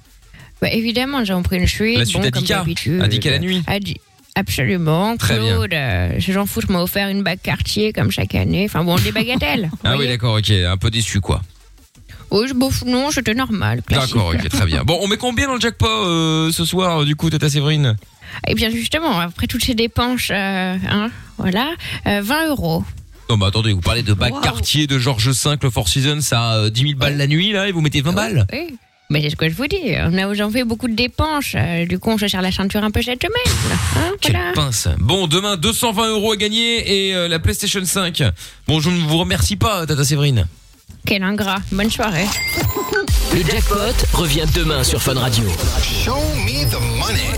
Bah, évidemment, nous avons pris une suite. La suite bon, à comme 10K, d'habitude. à 10K la nuit. À 10 Absolument. Très bien. Claude, euh, je j'en fous, je m'ai offert une bague Cartier comme chaque année. Enfin bon, des bagatelles. Ah oui, d'accord, ok, un peu déçu quoi. Oui, je- bon, non, c'était normal. classique. D'accord, ok, très bien. Bon, on met combien dans le jackpot euh, ce soir, euh, du coup, Tata Séverine? Et bien justement, après toutes ces dépenses, euh, hein, voilà, euh, 20 euros. Non, bah attendez, vous parlez de bac Wow. quartier de Georges V, le Four Seasons, ça a euh, 10 000 balles la nuit, là, et vous mettez 20 balles? Oui. Mais c'est ce que je vous dis, on a j'en fait beaucoup de dépenses. euh, du coup, on se serre la ceinture un peu cette semaine. hein, voilà. Pince. Bon, demain, 220 euros à gagner et euh, la PlayStation 5. Bon, je ne vous remercie pas, Tata Séverine. Quel ingrat. Bonne soirée. Le jackpot revient demain sur Fun Radio.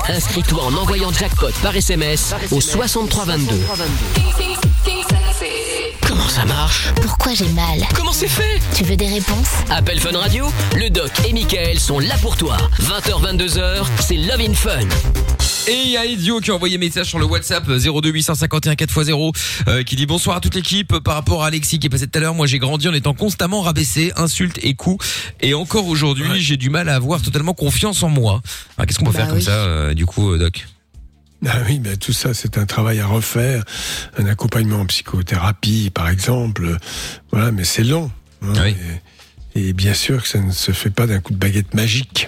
Inscris-toi en envoyant jackpot par SMS au 6322. Comment ça marche? Pourquoi j'ai mal? Comment c'est fait? Tu veux des réponses? Appel Fun Radio, le doc et Michael sont là pour toi. 20h, 22h, c'est Love in Fun. Et il y a Idio qui a envoyé message sur le WhatsApp euh, 02 851 4x0 euh, qui dit bonsoir à toute l'équipe Euh, par rapport à Alexis qui est passé tout à l'heure. Moi j'ai grandi en étant constamment rabaissé, insultes et coups et encore aujourd'hui j'ai du mal à avoir totalement confiance en moi. Alors, Qu'est-ce qu'on peut Bah faire comme oui. ça euh, du coup euh, Doc? Ah oui, mais tout ça, c'est un travail à refaire, un accompagnement en psychothérapie, par exemple. Voilà, mais c'est long. hein, et, et bien sûr que ça ne se fait pas d'un coup de baguette magique.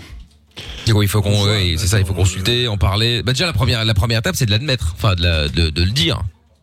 Du coup, il faut qu'on, ouais, c'est ça, il faut consulter, en parler. Bah déjà la première, la première étape, c'est de l'admettre, enfin de, la- de, de le dire.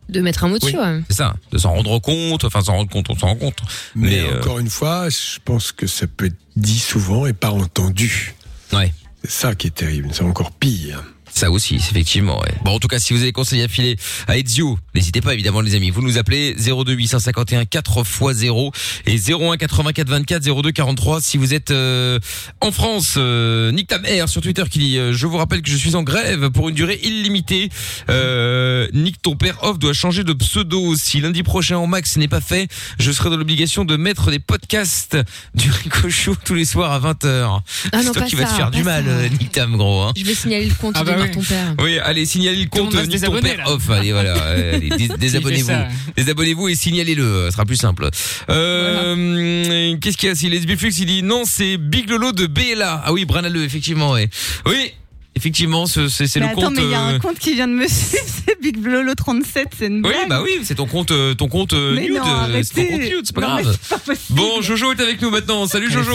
De mettre un mot dessus, ouais. C'est ça, de s'en rendre compte, enfin s'en rendre compte, on s'en rend compte. Mais, euh, encore une fois, je pense que ça peut être dit souvent et pas entendu. Ouais. C'est ça qui est terrible, c'est encore pire. Ça aussi, effectivement. Ouais. Bon, en tout cas, si vous avez conseillé à filer à Ezio, n'hésitez pas évidemment les amis. Vous nous appelez 02 851 4 x 0 et 01 84 24 02 43 si vous êtes euh, en France. Euh, Nick ta mère sur Twitter qui dit euh, je vous rappelle que je suis en grève pour une durée illimitée. Euh, Nick ton père off doit changer de pseudo. Si lundi prochain au max ce n'est pas fait, je serai dans l'obligation de mettre des podcasts du Rico Show tous les soirs à 20h. Ah non, C'est toi pas qui vas te ça, faire pas du mal, ça. euh, Nick Tam gros. Hein. Je vais signaler le compte Ah bah oui. ton père. Oui, allez, signalez le compte Nick ton père off. Allez, voilà, allez, dés- désabonnez-vous, désabonnez-vous et signalez-le, ce sera plus simple. Euh, Qu'est-ce qu'il y a Si les Biflux, il dit non, c'est Big Lolo de BLA. Ah oui, Branaleux, effectivement, ouais. Oui, effectivement, ce- c'est le attends, compte. mais il y a un euh, compte qui vient de me suivre, c'est Big Lolo 37, c'est une Oui, blague. bah oui, c'est ton compte, euh, ton compte Mais nude, c'est ton compte nude, c'est pas Non, grave. pas. Bon, Jojo est avec nous maintenant. Salut Jojo.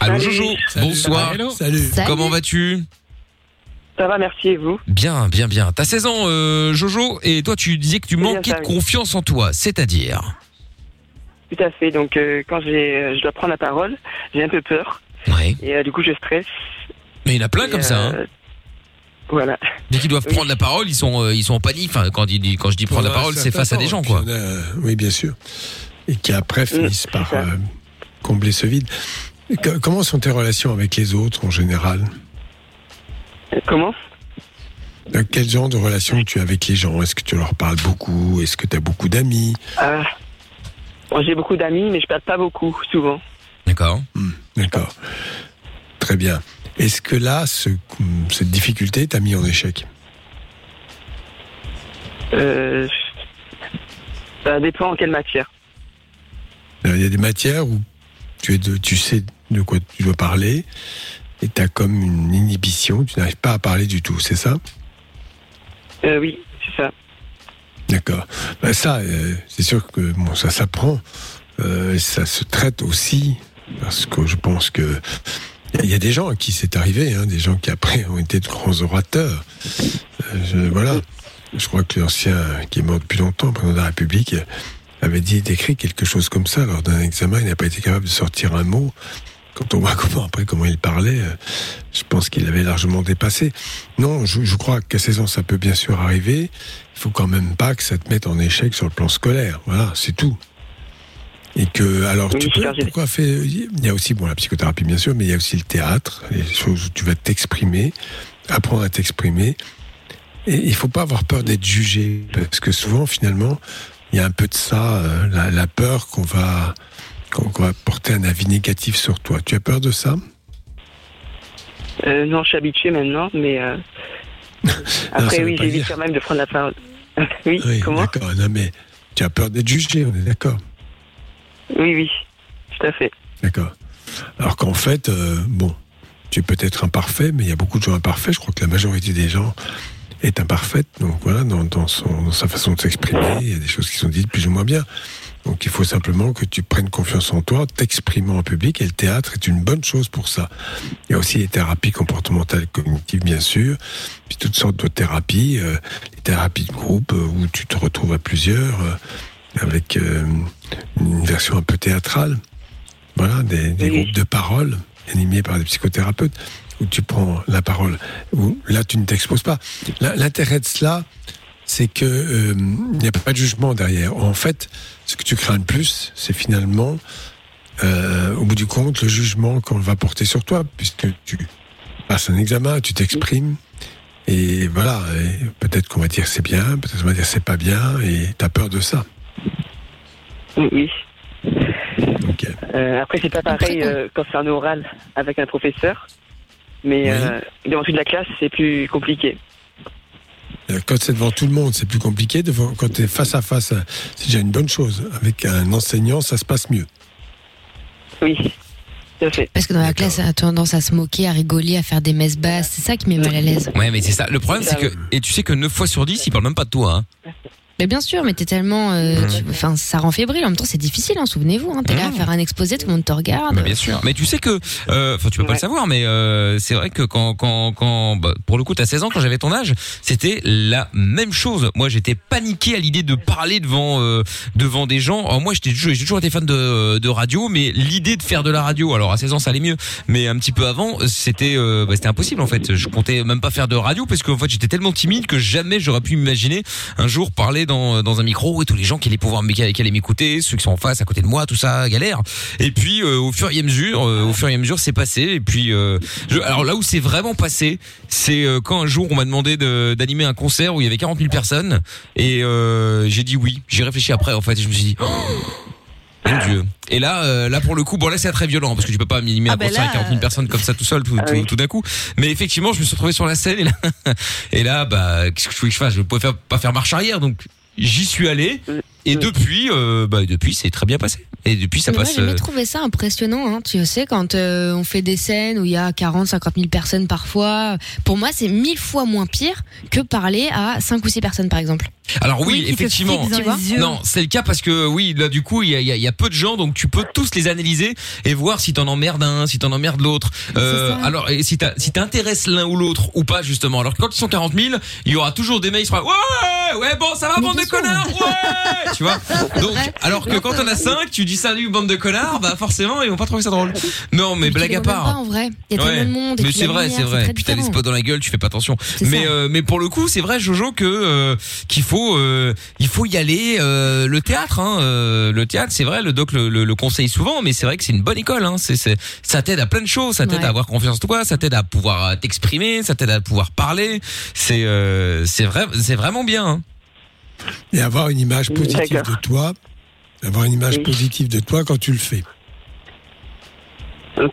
Allô Salut. Jojo. Salut. Bonsoir. Hello. Salut. Comment vas-tu Ça va, merci, et vous Bien, bien, bien. T'as 16 ans, euh, Jojo, et toi, tu disais que tu manquais ça, de oui. confiance en toi, c'est-à-dire Tout à fait. Donc, euh, quand j'ai, euh, je dois prendre la parole, j'ai un peu peur. Ouais. Et euh, du coup, je stresse. Mais il y en a plein Et, comme ça. Hein. euh, Voilà. Dès qu'ils doivent Oui. prendre la parole, ils sont, euh, ils sont en panique. Enfin, quand, je dis prendre la parole, c'est face à des gens, quoi. euh, oui, bien sûr. Et qui après finissent par euh, combler ce vide. Et que- comment sont tes relations avec les autres en général Euh, Comment Euh, Quel genre de relation tu as avec les gens? Est-ce que tu leur parles beaucoup? Est-ce que tu as beaucoup d'amis? Euh, bon, J'ai beaucoup d'amis, mais je parle pas beaucoup, souvent. D'accord. Hmm, D'accord. Très bien. Est-ce que là, ce- cette difficulté t'a mis en échec? Euh, ça dépend en quelle matière. Il y a des matières où tu, es de, tu sais de quoi tu dois parler et tu as comme une inhibition, tu n'arrives pas à parler du tout, c'est ça? Euh, oui, c'est ça. D'accord. Ben ça, euh, c'est sûr que bon, ça s'apprend. Euh, ça se traite aussi parce que je pense que il y a des gens à qui c'est arrivé, hein, des gens qui après ont été de grands orateurs. Euh, je, voilà. Je crois que l'ancien qui est mort depuis longtemps, président de la République, avait dit d'écrire quelque chose comme ça lors d'un examen. Il n'a pas été capable de sortir un mot. Quand on voit comment après comment il parlait, euh, je pense qu'il avait largement dépassé. Non, je, je crois qu'à 16 ans ça peut bien sûr arriver. Il faut quand même pas que ça te mette en échec sur le plan scolaire. Voilà, c'est tout. Et que alors Oui, tu peux, pourquoi faire Il y a aussi bon la psychothérapie bien sûr, mais il y a aussi le théâtre, les choses où tu vas t'exprimer, apprendre à t'exprimer. Et il faut pas avoir peur d'être jugé, parce que souvent finalement il y a un peu de ça, euh, la, la peur qu'on va qu'on va porter un avis négatif sur toi. Tu as peur de ça? Euh, non, je suis habitué maintenant, mais euh, après, veut oui, j'évite quand même de prendre la parole. oui, Oui, comment? d'accord. Non mais tu as peur d'être jugé, on est d'accord. Oui, oui, tout à fait. D'accord. Alors qu'en fait, bon, tu es peut-être imparfait, mais il y a beaucoup de gens imparfaits. Je crois que la majorité des gens est imparfaite. Donc voilà, dans, dans son, dans sa façon de s'exprimer, il y a des choses qui sont dites plus ou moins bien. Donc il faut simplement que tu prennes confiance en toi, t'exprimant en public, et le théâtre est une bonne chose pour ça. Il y a aussi les thérapies comportementales cognitives, bien sûr, puis toutes sortes de thérapies, euh, les thérapies de groupe euh, où tu te retrouves à plusieurs, euh, avec euh, une version un peu théâtrale. Voilà, des, des groupes de parole animés par des psychothérapeutes où tu prends la parole, où là tu ne t'exposes pas. L'intérêt de cela, c'est que euh, il n'y a pas de jugement derrière. En fait, ce que tu crains le plus, c'est finalement, euh, au bout du compte, le jugement qu'on va porter sur toi, puisque tu passes un examen, tu t'exprimes, et voilà, et peut-être qu'on va dire c'est bien, peut-être qu'on va dire c'est pas bien, et tu as peur de ça. Oui, oui. Euh, après, c'est pas pareil euh, quand c'est un oral avec un professeur, mais euh, devant toute la classe, c'est plus compliqué. Euh, Quand c'est devant tout le monde, c'est plus compliqué. Devant, quand tu es face à face, euh, c'est déjà une bonne chose. Avec un enseignant, ça se passe mieux. Oui, tout à fait. Parce que dans la classe, on a tendance à se moquer, à rigoler, à faire des messes basses. C'est ça qui met mal à l'aise. Ouais, mais c'est ça. Le problème, c'est que, et tu sais que 9 fois sur 10, ils parlent même pas de toi, hein. Mais bien sûr, mais t'es tellement, euh, tu- enfin, ça rend fébrile. En même temps, c'est difficile. Hein, Souvenez-vous, hein, t'es là à faire un exposé, tout le monde te regarde. Bah, bien sûr. Mais tu sais que, euh, enfin, tu peux pas le savoir, mais euh, c'est vrai que quand, quand, quand, bah, pour le coup, t'as 16 ans, quand j'avais ton âge, c'était la même chose. Moi, j'étais paniqué à l'idée de parler devant, euh, devant des gens. Alors, moi, j'étais j'ai toujours été fan de, de radio, mais l'idée de faire de la radio, alors à 16 ans, ça allait mieux, mais un petit peu avant, c'était, euh, bah, c'était impossible en fait. Je comptais même pas faire de radio parce qu'en fait, j'étais tellement timide que jamais j'aurais pu m'imaginer un jour parler dans, un micro et tous les gens qui allaient pouvoir qui allaient m'écouter, ceux qui sont en face, à côté de moi, tout ça, galère. Et puis euh, au fur et à mesure, euh, au fur et à mesure, c'est passé. Et puis, euh, alors là où c'est vraiment passé, c'est quand un jour on m'a demandé de- d'animer un concert où il y avait 40 000 personnes et j'ai dit oui. J'ai réfléchi après en fait, et je me suis dit. Oh, mon Dieu. Et là, euh, là pour le coup, bon là c'est très violent parce que tu peux pas animer Ah un ben concert là, à 40 000 personnes comme ça tout seul, tout, Ah tout, oui. tout d'un coup. Mais effectivement, je me suis retrouvé sur la scène et là, et là, bah, qu'est-ce que je voulais que je fasse? Je pouvais faire, pas faire marche arrière, donc j'y suis allé. Et depuis, euh, bah, depuis, c'est très bien passé. Et depuis, ça Mais moi, passe. j'ai jamais euh, trouvé ça impressionnant. Hein. Tu sais, quand euh, on fait des scènes où il y a 40, 50 000 personnes parfois, pour moi, c'est mille fois moins pire que parler à 5 ou 6 personnes, par exemple. Alors oui, Oui, qui te effectivement. dans les yeux. Non, c'est le cas parce que oui, là du coup, il y a, il y a- il y a peu de gens, donc tu peux tous les analyser et voir si t'en emmerdes un, si t'en emmerdes l'autre. Euh, alors, et si t'as- si t'intéresses l'un ou l'autre ou pas justement. Alors que quand ils sont 40 000, il y aura toujours des mecs qui seront ouais, ouais, bon, ça va, bande de connards, ouais, tu vois. Donc, alors que quand on a 5, tu dis salut bande de connards, bah forcément ils vont pas trouver ça drôle. Non, mais blague les à part. pas, en vrai. Il y a Ouais. de monde. Mais c'est vrai, c'est vrai. Puis t'as différent. spots dans la gueule, tu fais pas attention. Mais euh, mais pour le coup, c'est vrai, Jojo, que euh, qu'il faut euh, il faut y aller. euh, le théâtre, hein, euh, le théâtre, c'est vrai. Le doc le, le, le conseille souvent, mais c'est vrai que c'est une bonne école. Hein, c'est c'est ça t'aide à plein de choses. Ça t'aide Ouais. à avoir confiance en toi. Ça t'aide à pouvoir euh, t'exprimer. Ça t'aide à pouvoir parler. C'est euh, c'est vrai, c'est vraiment bien. Hein. Et avoir une image positive de toi, avoir une image positive de toi quand tu le fais.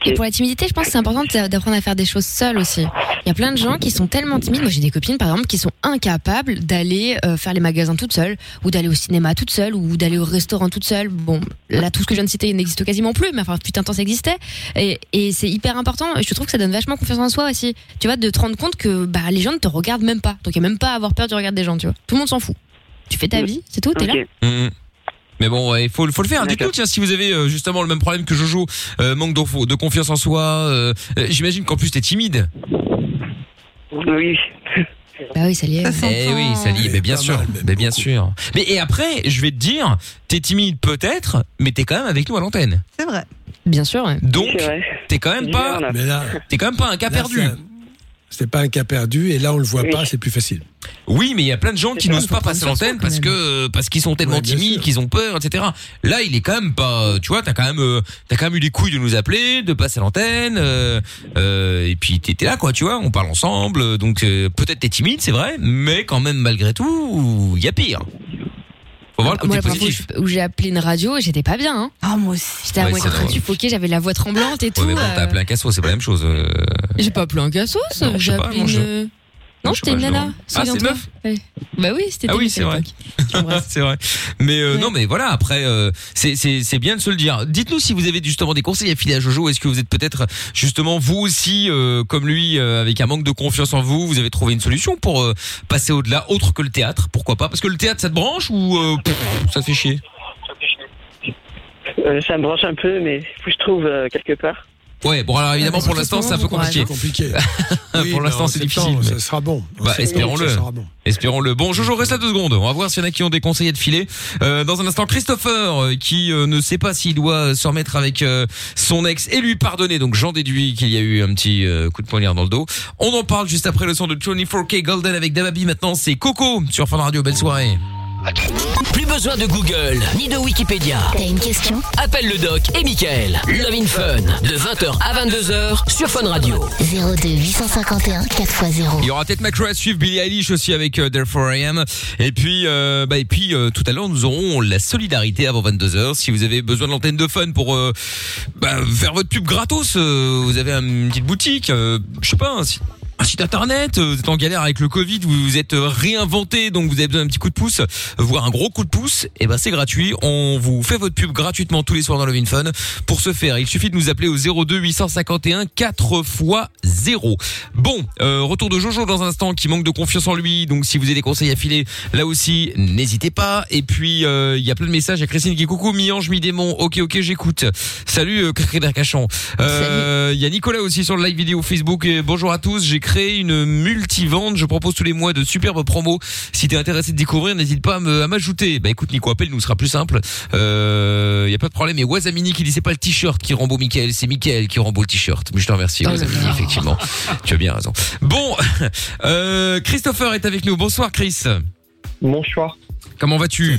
Et pour la timidité, je pense que c'est important d'apprendre à faire des choses seules aussi. Il y a plein de gens qui sont tellement timides. Moi, j'ai des copines, par exemple, qui sont incapables d'aller euh, faire les magasins toutes seules, ou d'aller au cinéma toutes seules, ou d'aller au restaurant toutes seules. Bon, là, tout ce que je viens de citer n'existe quasiment plus, mais enfin, putain, de temps ça existait. Et, et c'est hyper important. Et je trouve que ça donne vachement confiance en soi aussi. Tu vois, de te rendre compte que bah, les gens ne te regardent même pas. Donc, il n'y a même pas à avoir peur du regard des gens, tu vois. Tout le monde s'en fout. Tu fais ta vie, c'est tout, t'es là. Mhm. Mais bon, il faut, faut le faire. Dites-nous, tiens, si vous avez euh, justement le même problème que Jojo, euh, manque de, de confiance en soi. euh, J'imagine qu'en plus t'es timide. Oui. Bah oui, ça y est. Eh oui, ça y est, mais bien sûr, mais bien sûr. Mais et après, je vais te dire, t'es timide peut-être, mais t'es quand même avec nous à l'antenne. C'est vrai. Bien sûr. ouais. Donc, t'es quand même pas, t'es quand même pas un cas là, perdu. C'est pas un cas perdu et là on le voit pas, c'est plus facile. Oui, mais il y a plein de gens qui n'osent pas passer l'antenne parce que parce qu'ils sont tellement Ouais, timides, qu'ils ont peur, etc. Là, il est quand même pas. Tu vois, t'as quand même euh, t'as quand même eu les couilles de nous appeler, de passer à l'antenne, euh, euh, et puis t'étais là, quoi. Tu vois, on parle ensemble. Donc euh, peut-être t'es timide, c'est vrai, mais quand même malgré tout, il y a pire. Faut voir le Moi, côté fois positif. où j'ai appelé une radio, j'étais pas bien. Hein. Ah, moi aussi. J'étais à Ouais, moitié c'est en train de drôle. suffoquer, j'avais la voix tremblante et tout. Ouais, mais bon, t'as euh, appelé un casso, c'est pas la même chose. euh. J'ai pas appelé un cassos, Non, je j'ai sais pas, appelé non, je- une. Non, c'était une nana. Ah, c'est meuf Ouais. Bah oui, c'était Ah oui, c'est vrai. c'est vrai. Mais euh, non, mais voilà. Après, euh, c'est c'est c'est bien de se le dire. Dites-nous si vous avez justement des conseils à filer à Jojo. Est-ce que vous êtes peut-être justement vous aussi euh, comme lui euh, avec un manque de confiance en vous, vous avez trouvé une solution pour euh, passer au-delà, autre que le théâtre? Pourquoi pas? Parce que le théâtre, ça te branche ou euh, pff, ça te fait chier? Euh, ça me branche un peu, mais faut que je trouve euh, quelque part. Ouais. Bon, alors évidemment pour l'instant, c'est un peu compliqué. pour l'instant, c'est difficile. Ça mais- sera bon. Bah, espérons-le. ça bon. Espérons-le. Bon, Jojo, reste là deux secondes. On va voir s'il y en a qui ont des conseils à te filer. Euh, dans un instant, Christopher, euh, qui euh, ne sait pas s'il doit se remettre avec euh, son ex et lui pardonner. Donc, j'en déduis qu'il y a eu un petit coup de poignard dans le dos. On en parle juste après le son de 24K Golden avec Dababy. Maintenant, c'est Coco sur Fun Radio. Belle soirée. Plus besoin de Google ni de Wikipédia. T'as une question? Appelle le doc et Michael. Love in Fun de 20h à 22h sur Fun Radio. 02 851 4x0. Il y aura peut-être Macro à suivre, Billie Eilish aussi avec euh, Therefore I Am. Et puis, euh, bah, et puis euh, tout à l'heure, nous aurons la solidarité avant 22h. Si vous avez besoin de l'antenne de fun pour euh, bah, faire votre pub gratos, euh, vous avez une petite boutique, euh, je sais pas, site un site internet, euh, vous êtes en galère avec le Covid, vous vous êtes euh, réinventé, donc vous avez besoin d'un petit coup de pouce, euh, voire un gros coup de pouce, et ben c'est gratuit. On vous fait votre pub gratuitement tous les soirs dans le Fun. Pour ce faire, il suffit de nous appeler au 02 851 4 x 0. Bon, euh, retour de Jojo dans un instant qui manque de confiance en lui, donc si vous avez des conseils à filer, là aussi, n'hésitez pas. Et puis euh, il y a plein de messages. A Christine qui coucou, mi-ange, mi-démon. Ok, ok, j'écoute. Salut, euh. Euh, Il y a Nicolas aussi sur le live vidéo Facebook. Et bonjour à tous. J'ai créé une multivente. Je propose tous les mois de superbes promos. Si t'es intéressé de découvrir, n'hésite pas à m'ajouter. Bah écoute, Nico, appelle, nous sera plus simple. Euh, y a pas de problème. Et Wazamini qui dit c'est pas le t-shirt qui rembaut Michael, c'est Michael qui rembaut le t-shirt. Mais je te remercie, là Wazamini, effectivement. tu as bien raison. Bon, euh, Christopher est avec nous. Bonsoir, Chris. Bonsoir. Comment vas-tu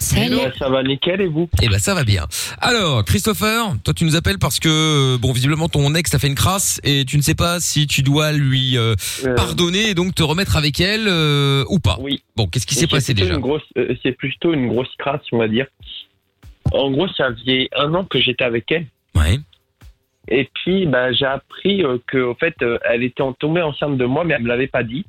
Salut. Ouais, ça va nickel et vous? Eh ben ça va bien. Alors Christopher, toi tu nous appelles parce que euh, bon visiblement ton ex t'a fait une crasse et tu ne sais pas si tu dois lui euh, Euh. pardonner et donc te remettre avec elle euh, ou pas. Oui. Bon, qu'est-ce qui s'est c'est passé plutôt déjà une grosse, euh, C'est plutôt une grosse crasse, on va dire. En gros, ça faisait un an que j'étais avec elle. Ouais. Et puis, bah, j'ai appris euh, que, au fait, euh, elle était en- tombée enceinte de moi, mais elle me l'avait pas dit.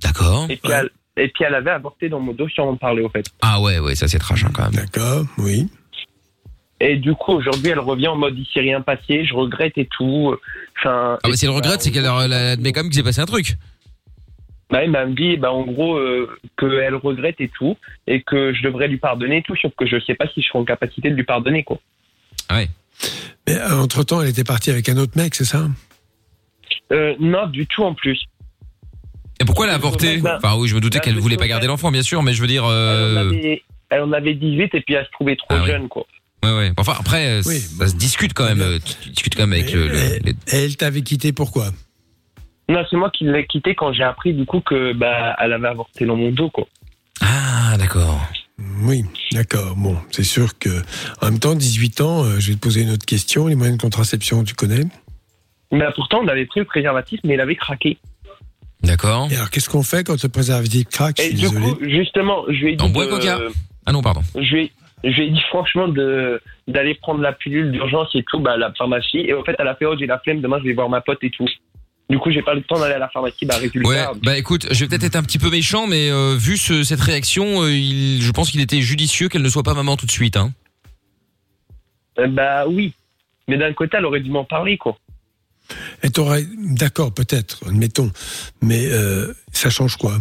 D'accord. Et puis, elle, et puis, elle avait avorté dans mon dos sans en parler, au fait. Ah ouais ouais ça c'est trash hein, quand même. D'accord, oui. Et du coup, aujourd'hui, elle revient en mode il s'est rien passé, je regrette et tout. Enfin. Ah bah si elle regrette c'est qu'elle a- elle admet quand même qu'il s'est passé un truc. Bah, elle m'a dit, bah, en gros, euh, qu'elle regrette et tout, et que je devrais lui pardonner et tout, sauf que je sais pas si je serai en capacité de lui pardonner, quoi. Ouais. Mais euh, entre-temps, elle était partie avec un autre mec, c'est ça? Euh, non, du tout en plus. Et pourquoi elle a avorté Bah, Enfin oui je me doutais bah, qu'elle parce voulait pas garder l'enfant bien sûr mais je veux dire Elle, en euh... avait, elle en avait 18 et puis elle se trouvait trop Ah oui. jeune, quoi. ouais ouais enfin après euh, ça se discute quand même euh, tu, tu discutes quand même avec le, le- les- elle t'avait quitté pourquoi? Non, c'est moi qui l'ai quitté quand j'ai appris, du coup, que, bah, elle avait avorté dans mon dos, quoi. Ah d'accord. Oui, d'accord. Bon, c'est sûr que en même temps, 18 ans, euh, je vais te poser une autre question. Les moyens de contraception, tu connais? Mais pourtant, on avait pris le préservatif, mais il avait craqué. D'accord. Et alors, qu'est-ce qu'on fait quand le préservatif craque Et du désolé. coup, justement, je lui ai dit. En de- coca Ah non pardon. Je lui, ai, je lui ai dit franchement de, d'aller prendre la pilule d'urgence et tout, bah, à la pharmacie. Et au fait, elle a fait, oh, j'ai la flemme, demain, je vais voir ma pote et tout. Du coup, j'ai pas le temps d'aller à la pharmacie. Bah, résultat. Ouais, bah écoute, je vais peut-être être un petit peu méchant, mais euh, vu ce- cette réaction, euh, il, je pense qu'il était judicieux qu'elle ne soit pas maman tout de suite. Hein. Euh, bah oui. Mais d'un côté, elle aurait dû m'en parler, quoi. Et t'aurais, d'accord, peut-être, admettons, mais euh, ça change quoi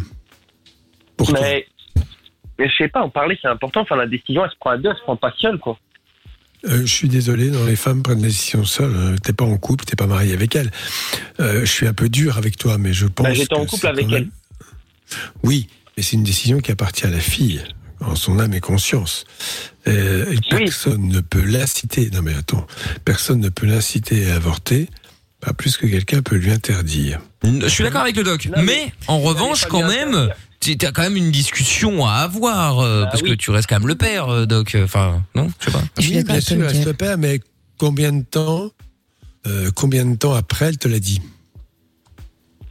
Pour toi? Mais, mais je sais pas, en parler, c'est important. Enfin, la décision, elle se prend à deux, elle se prend pas seule, quoi. Euh, je suis désolé, non, les femmes prennent des décisions seules. Euh, T'es pas en couple, t'es pas marié avec elle. Euh, je suis un peu dur avec toi, mais je pense. Bah, j'étais en couple avec même- Oui, mais c'est une décision qui appartient à la fille, en son âme et conscience. Euh, et personne ne peut l'inciter. Non mais attends, personne ne peut l'inciter à avorter, pas plus que quelqu'un peut lui interdire. Je suis d'accord avec le doc, mais en revanche, quand même, tu as quand même une discussion à avoir, euh, parce que tu restes quand même le père, euh, doc. Enfin, non, je sais pas. Oui, bien sûr, elle se perd, mais combien de temps, euh, combien de temps après elle te l'a dit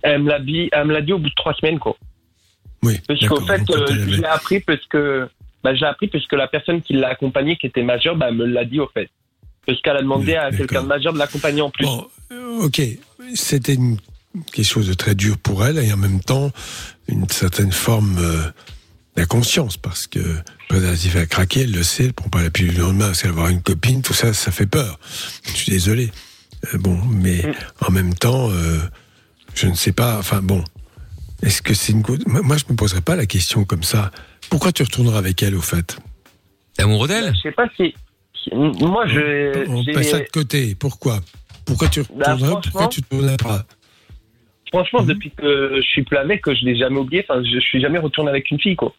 Elle me l'a dit, elle me l'a dit au bout de trois semaines, quoi. Oui. Parce qu'au fait, euh, je l'ai appris parce que, bah, j'ai appris parce que la personne qui l'a accompagné, qui était majeure, bah, me l'a dit, au fait. Parce qu'elle a demandé à quelqu'un de majeur de l'accompagner en plus. Ok, c'était une- quelque chose de très dur pour elle et en même temps une certaine forme euh, d'inconscience parce que le préservatif a craqué, elle le sait, elle prend pas la pilule le lendemain parce qu'elle va avoir une copine, tout ça, ça fait peur. Je suis désolé. Euh, bon, mais en même temps, euh, je ne sais pas. Enfin bon, est-ce que c'est une Moi, moi, je me poserais pas la question comme ça. Pourquoi tu retourneras avec elle au fait? T'es amoureux d'elle? Je sais pas si, moi, je, On j'ai- passe ça de côté. Pourquoi? Pourquoi tu Bah, retourneras Pourquoi franchement- tu ne tourneras pas franchement, depuis que je suis plus avec, je l'ai jamais oublié. Enfin, je, suis jamais retourné avec une fille, quoi.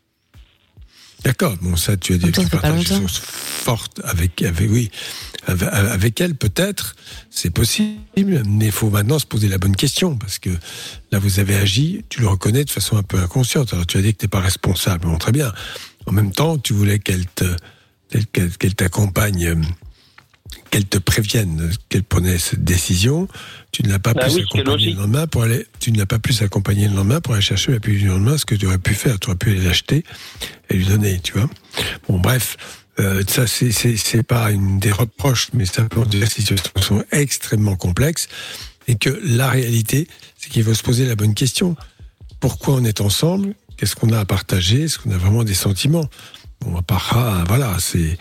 D'accord, bon ça tu as dit tu partages des choses fortes avec, avec oui avec, avec elle peut-être c'est possible mais il faut maintenant se poser la bonne question parce que là vous avez agi tu le reconnais de façon un peu inconsciente alors tu as dit que t'es pas responsable bon très bien en même temps tu voulais qu'elle te qu'elle qu'elle t'accompagne euh, qu'elle te prévienne qu'elle prenait cette décision tu ne l'as pas Bah pu oui, le lendemain pour aller tu ne l'as pas pu s'accompagner le lendemain pour aller chercher la pilule du lendemain ce que tu aurais pu faire tu aurais pu aller l'acheter et lui donner tu vois. Bon bref euh, ça c'est pas une des reproches mais simplement des situations sont extrêmement complexes et que la réalité c'est qu'il faut se poser la bonne question. Pourquoi on est ensemble? Qu'est-ce qu'on a à partager? Est-ce qu'on a vraiment des sentiments? Bon à part voilà c'est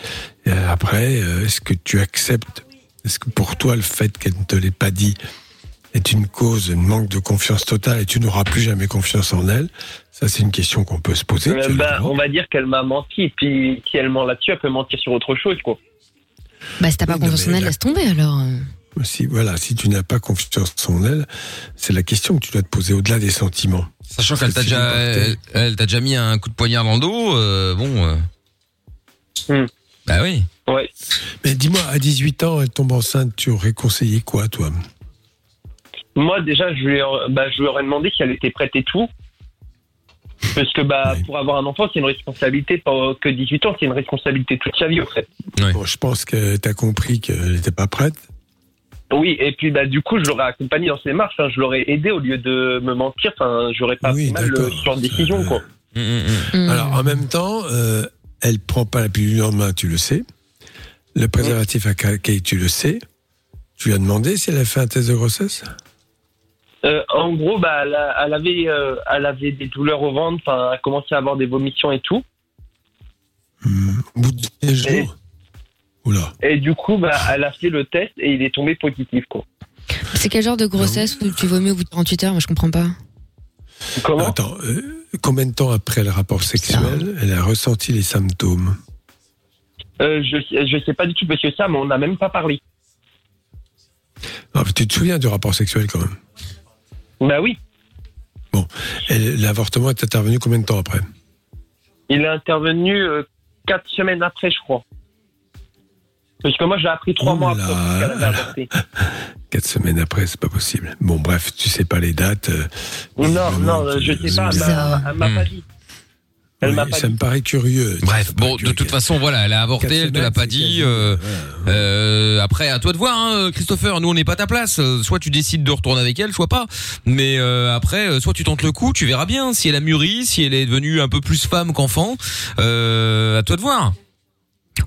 après euh, est-ce que tu acceptes est-ce que pour toi le fait qu'elle ne te l'ait pas dit est une cause, un manque de confiance totale et tu n'auras plus jamais confiance en elle? Ça, c'est une question qu'on peut se poser. Euh, bah, on va dire qu'elle m'a menti. Et puis, si elle ment là-dessus, elle peut mentir sur autre chose, quoi. Bah, si t'as pas non, confiance en elle, la- laisse tomber alors. Si, voilà, si tu n'as pas confiance en elle, c'est la question que tu dois te poser au-delà des sentiments. Sachant qu'elle t'a déjà, elle, elle t'a déjà mis un coup de poignard dans le dos, euh, bon. euh. Bah oui. Ouais. Mais dis-moi, à 18 ans, elle tombe enceinte, tu aurais conseillé quoi, toi? Moi, déjà, je lui, ai- bah, je lui aurais demandé si elle était prête et tout. Parce que bah, pour avoir un enfant, c'est une responsabilité, pas que 18 ans, c'est une responsabilité toute sa vie, en fait. Bon, je pense que tu as compris qu'elle n'était pas prête. Oui, et puis bah, du coup, je l'aurais accompagné dans ses marches, hein, je l'aurais aidé au lieu de me mentir, enfin, j'aurais pas pris mal le genre de décision, quoi. Alors, en même temps, euh, elle prend pas la pilule du lendemain, tu le sais. Le préservatif a craqué, tu le sais. Tu lui as demandé si elle a fait un test de grossesse? Euh, en gros, bah, elle, a- elle avait, euh, elle avait des douleurs au ventre, enfin, elle a commencé à avoir des vomissions et tout. Au bout de 15 jours? Oula. Et du coup, bah, elle a fait le test et il est tombé positif, quoi. C'est quel genre de grossesse où tu vomis au bout de 48 heures? Moi, je comprends pas. Comment? Attends, euh, combien de temps après le rapport sexuel, elle a ressenti les symptômes Euh, je, je sais pas du tout, ça, mais on n'a même pas parlé. Non, mais Tu te souviens du rapport sexuel quand même Bah oui, Bon, L'avortement est intervenu combien de temps après il est intervenu euh, quatre semaines après, je crois. Parce que moi, j'ai appris trois mois après qu'elle avait avorté. Quatre semaines après, c'est pas possible. Bon, bref, tu sais pas les dates. euh, Non, non, euh, je sais pas, elle m'a- elle m'a pas dit. Elle oui, m'a pas ça dit. me paraît curieux. Bref, bon, de toute façon, voilà, elle a avorté, elle te l'a pas dit. euh, euh, après, à toi de voir, hein, Christopher. Nous, on n'est pas à ta place. Euh, Soit tu décides de retourner avec elle, soit pas. Mais euh, après, euh, soit tu tentes le coup, tu verras bien si elle a mûri, si elle est devenue un peu plus femme qu'enfant. Euh, à toi de voir.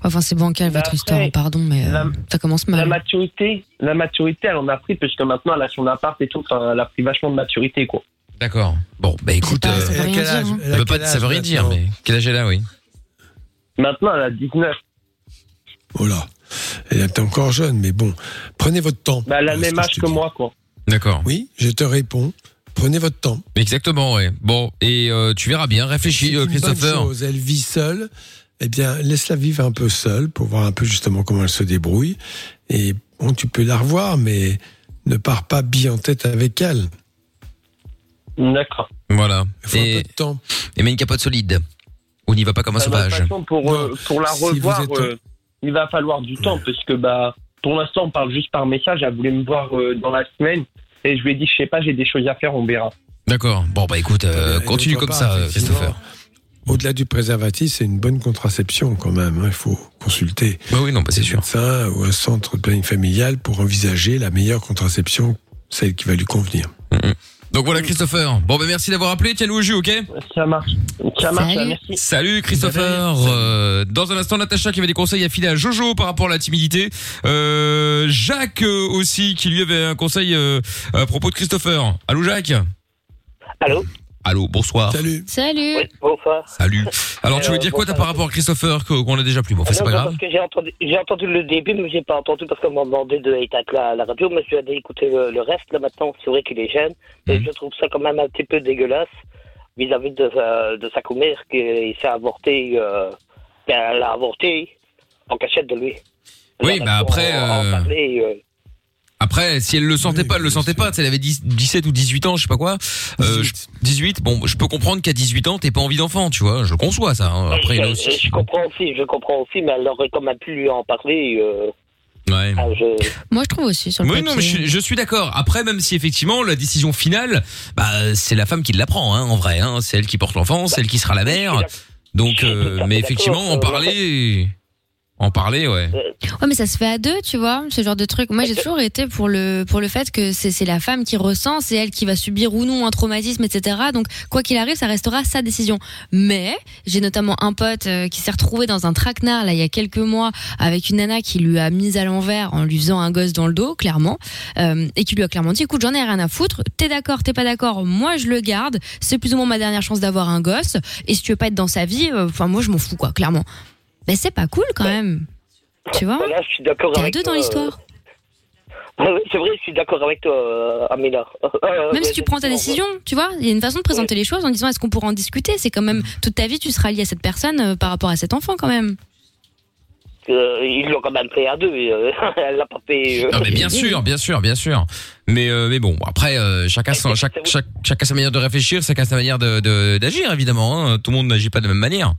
Enfin, c'est bancal votre Bah, histoire, après, pardon, mais euh, la- ça commence La mal. maturité, la maturité, elle en a pris parce que maintenant elle a son appart et tout. Enfin, elle a pris vachement de maturité, quoi. D'accord. Bon, bah écoute, pas- euh, ça veut rien quel dire. âge hein. Veut pas, ça veut rien dire, mais quel âge elle a, oui. Maintenant, elle a 19. Oh là, elle est encore jeune, mais bon, prenez votre temps. Bah, elle a le même âge que moi, quoi. D'accord. Oui, je te réponds. Prenez votre temps. Exactement, ouais. Bon, et euh, tu verras bien. Réfléchis, euh, bonne Christopher. chose. Elle vit seule. Eh bien, laisse-la vivre un peu seule pour voir un peu justement comment elle se débrouille. Et bon, tu peux la revoir, mais ne pars pas bille en tête avec elle. D'accord. Voilà. Il faut un Et, peu de temps. et mets une capote solide. On n'y va pas comme un de toute sauvage. façon, pour, euh, pour la si revoir, êtes- euh, il va falloir du temps parce que bah, pour l'instant, on parle juste par message. Elle voulait me voir euh, dans la semaine et je lui ai dit, je sais pas, j'ai des choses à faire, on verra. D'accord. Bon, bah écoute, euh, continue comme ça, Christopher. Au-delà du préservatif, c'est une bonne contraception quand même. hein. Il faut consulter Bah oui, non, bah c'est un sûr. médecin ou un centre de planning familial pour envisager la meilleure contraception, celle qui va lui convenir. Donc voilà, Christopher. Bon, bah merci d'avoir appelé. Tiens-nous au jus, ok Ça marche. Ça marche, Salut. merci. Salut Christopher. Euh, dans un instant, Natacha qui avait des conseils à filer à Jojo par rapport à la timidité. Euh, Jacques euh, aussi qui lui avait un conseil euh, à propos de Christopher. Allô Jacques Allô Allô, bonsoir. Salut. Salut. Oui, bonsoir. Salut. Alors tu veux dire quoi par rapport à Christopher qu'on a déjà plus Bon, enfin, c'est pas grave. Parce que j'ai entendu, j'ai entendu le début, mais j'ai pas entendu parce qu'on m'a demandé d'être à la, radio. Mais je vais aller écouter le, le reste. Là maintenant, c'est vrai qu'il est jeune. Et Mhm. je trouve ça quand même un petit peu dégueulasse vis-à-vis de, sa- de sa commère qui s'est avorté. Euh, elle a avorté en cachette de lui. Oui, Là, bah maintenant, après, en- en euh, parler, euh, Après, si elle le sentait Oui, pas, elle le sentait pas. Elle avait 10 17 ou 18 ans, je sais pas quoi. Euh, 18. je- 18. Bon, je peux comprendre qu'à 18 ans, t'aies pas envie d'enfant, tu vois. Je conçois ça. hein. Après, je, aussi. je comprends aussi, je comprends aussi, mais elle aurait quand même pu lui en parler. Euh, Ouais. ah, je- Moi, je trouve aussi sur le Oui, non, mais je, suis- je suis d'accord. Après, même si effectivement la décision finale, bah, c'est la femme qui la prend, hein, en vrai. Hein, c'est elle qui porte l'enfant, c'est elle qui sera la mère. Donc, euh, mais effectivement, en euh, parler, en parler, ouais. Ouais, mais ça se fait à deux, tu vois, ce genre de truc. Moi, j'ai toujours été pour le pour le fait que c'est la femme qui ressent, c'est elle qui va subir ou non un traumatisme, etc. Donc, quoi qu'il arrive, ça restera sa décision. Mais j'ai notamment un pote euh, qui s'est retrouvé dans un traquenard là il y a quelques mois avec une nana qui lui a mise à l'envers en lui faisant un gosse dans le dos, clairement, euh, et qui lui a clairement dit, écoute, j'en ai rien à foutre. T'es d'accord, t'es pas d'accord, moi je le garde. C'est plus ou moins ma dernière chance d'avoir un gosse. Et si tu veux pas être dans sa vie, euh, enfin moi je m'en fous quoi, clairement. Mais c'est pas cool quand même. Tu vois? Voilà, je suis d'accord T'es à avec deux dans toi, l'histoire. euh, oui, c'est vrai, je suis d'accord avec toi, euh, Amina. Euh, Même si tu prends ta décision, tu vois, il y a une façon de présenter les choses en disant est-ce qu'on pourra en discuter? C'est quand même toute ta vie, tu seras lié à cette personne euh, par rapport à cet enfant quand même. Euh, ils l'ont quand même fait à deux. et, euh, elle l'a pas fait. euh, Non, mais bien sûr, bien sûr, bien sûr. Mais euh, mais bon, après, euh, chacun son, chaque, chaque, chacun sa manière de réfléchir, chacun sa manière de de- d'agir, évidemment. Hein. Tout le monde n'agit pas de la même manière.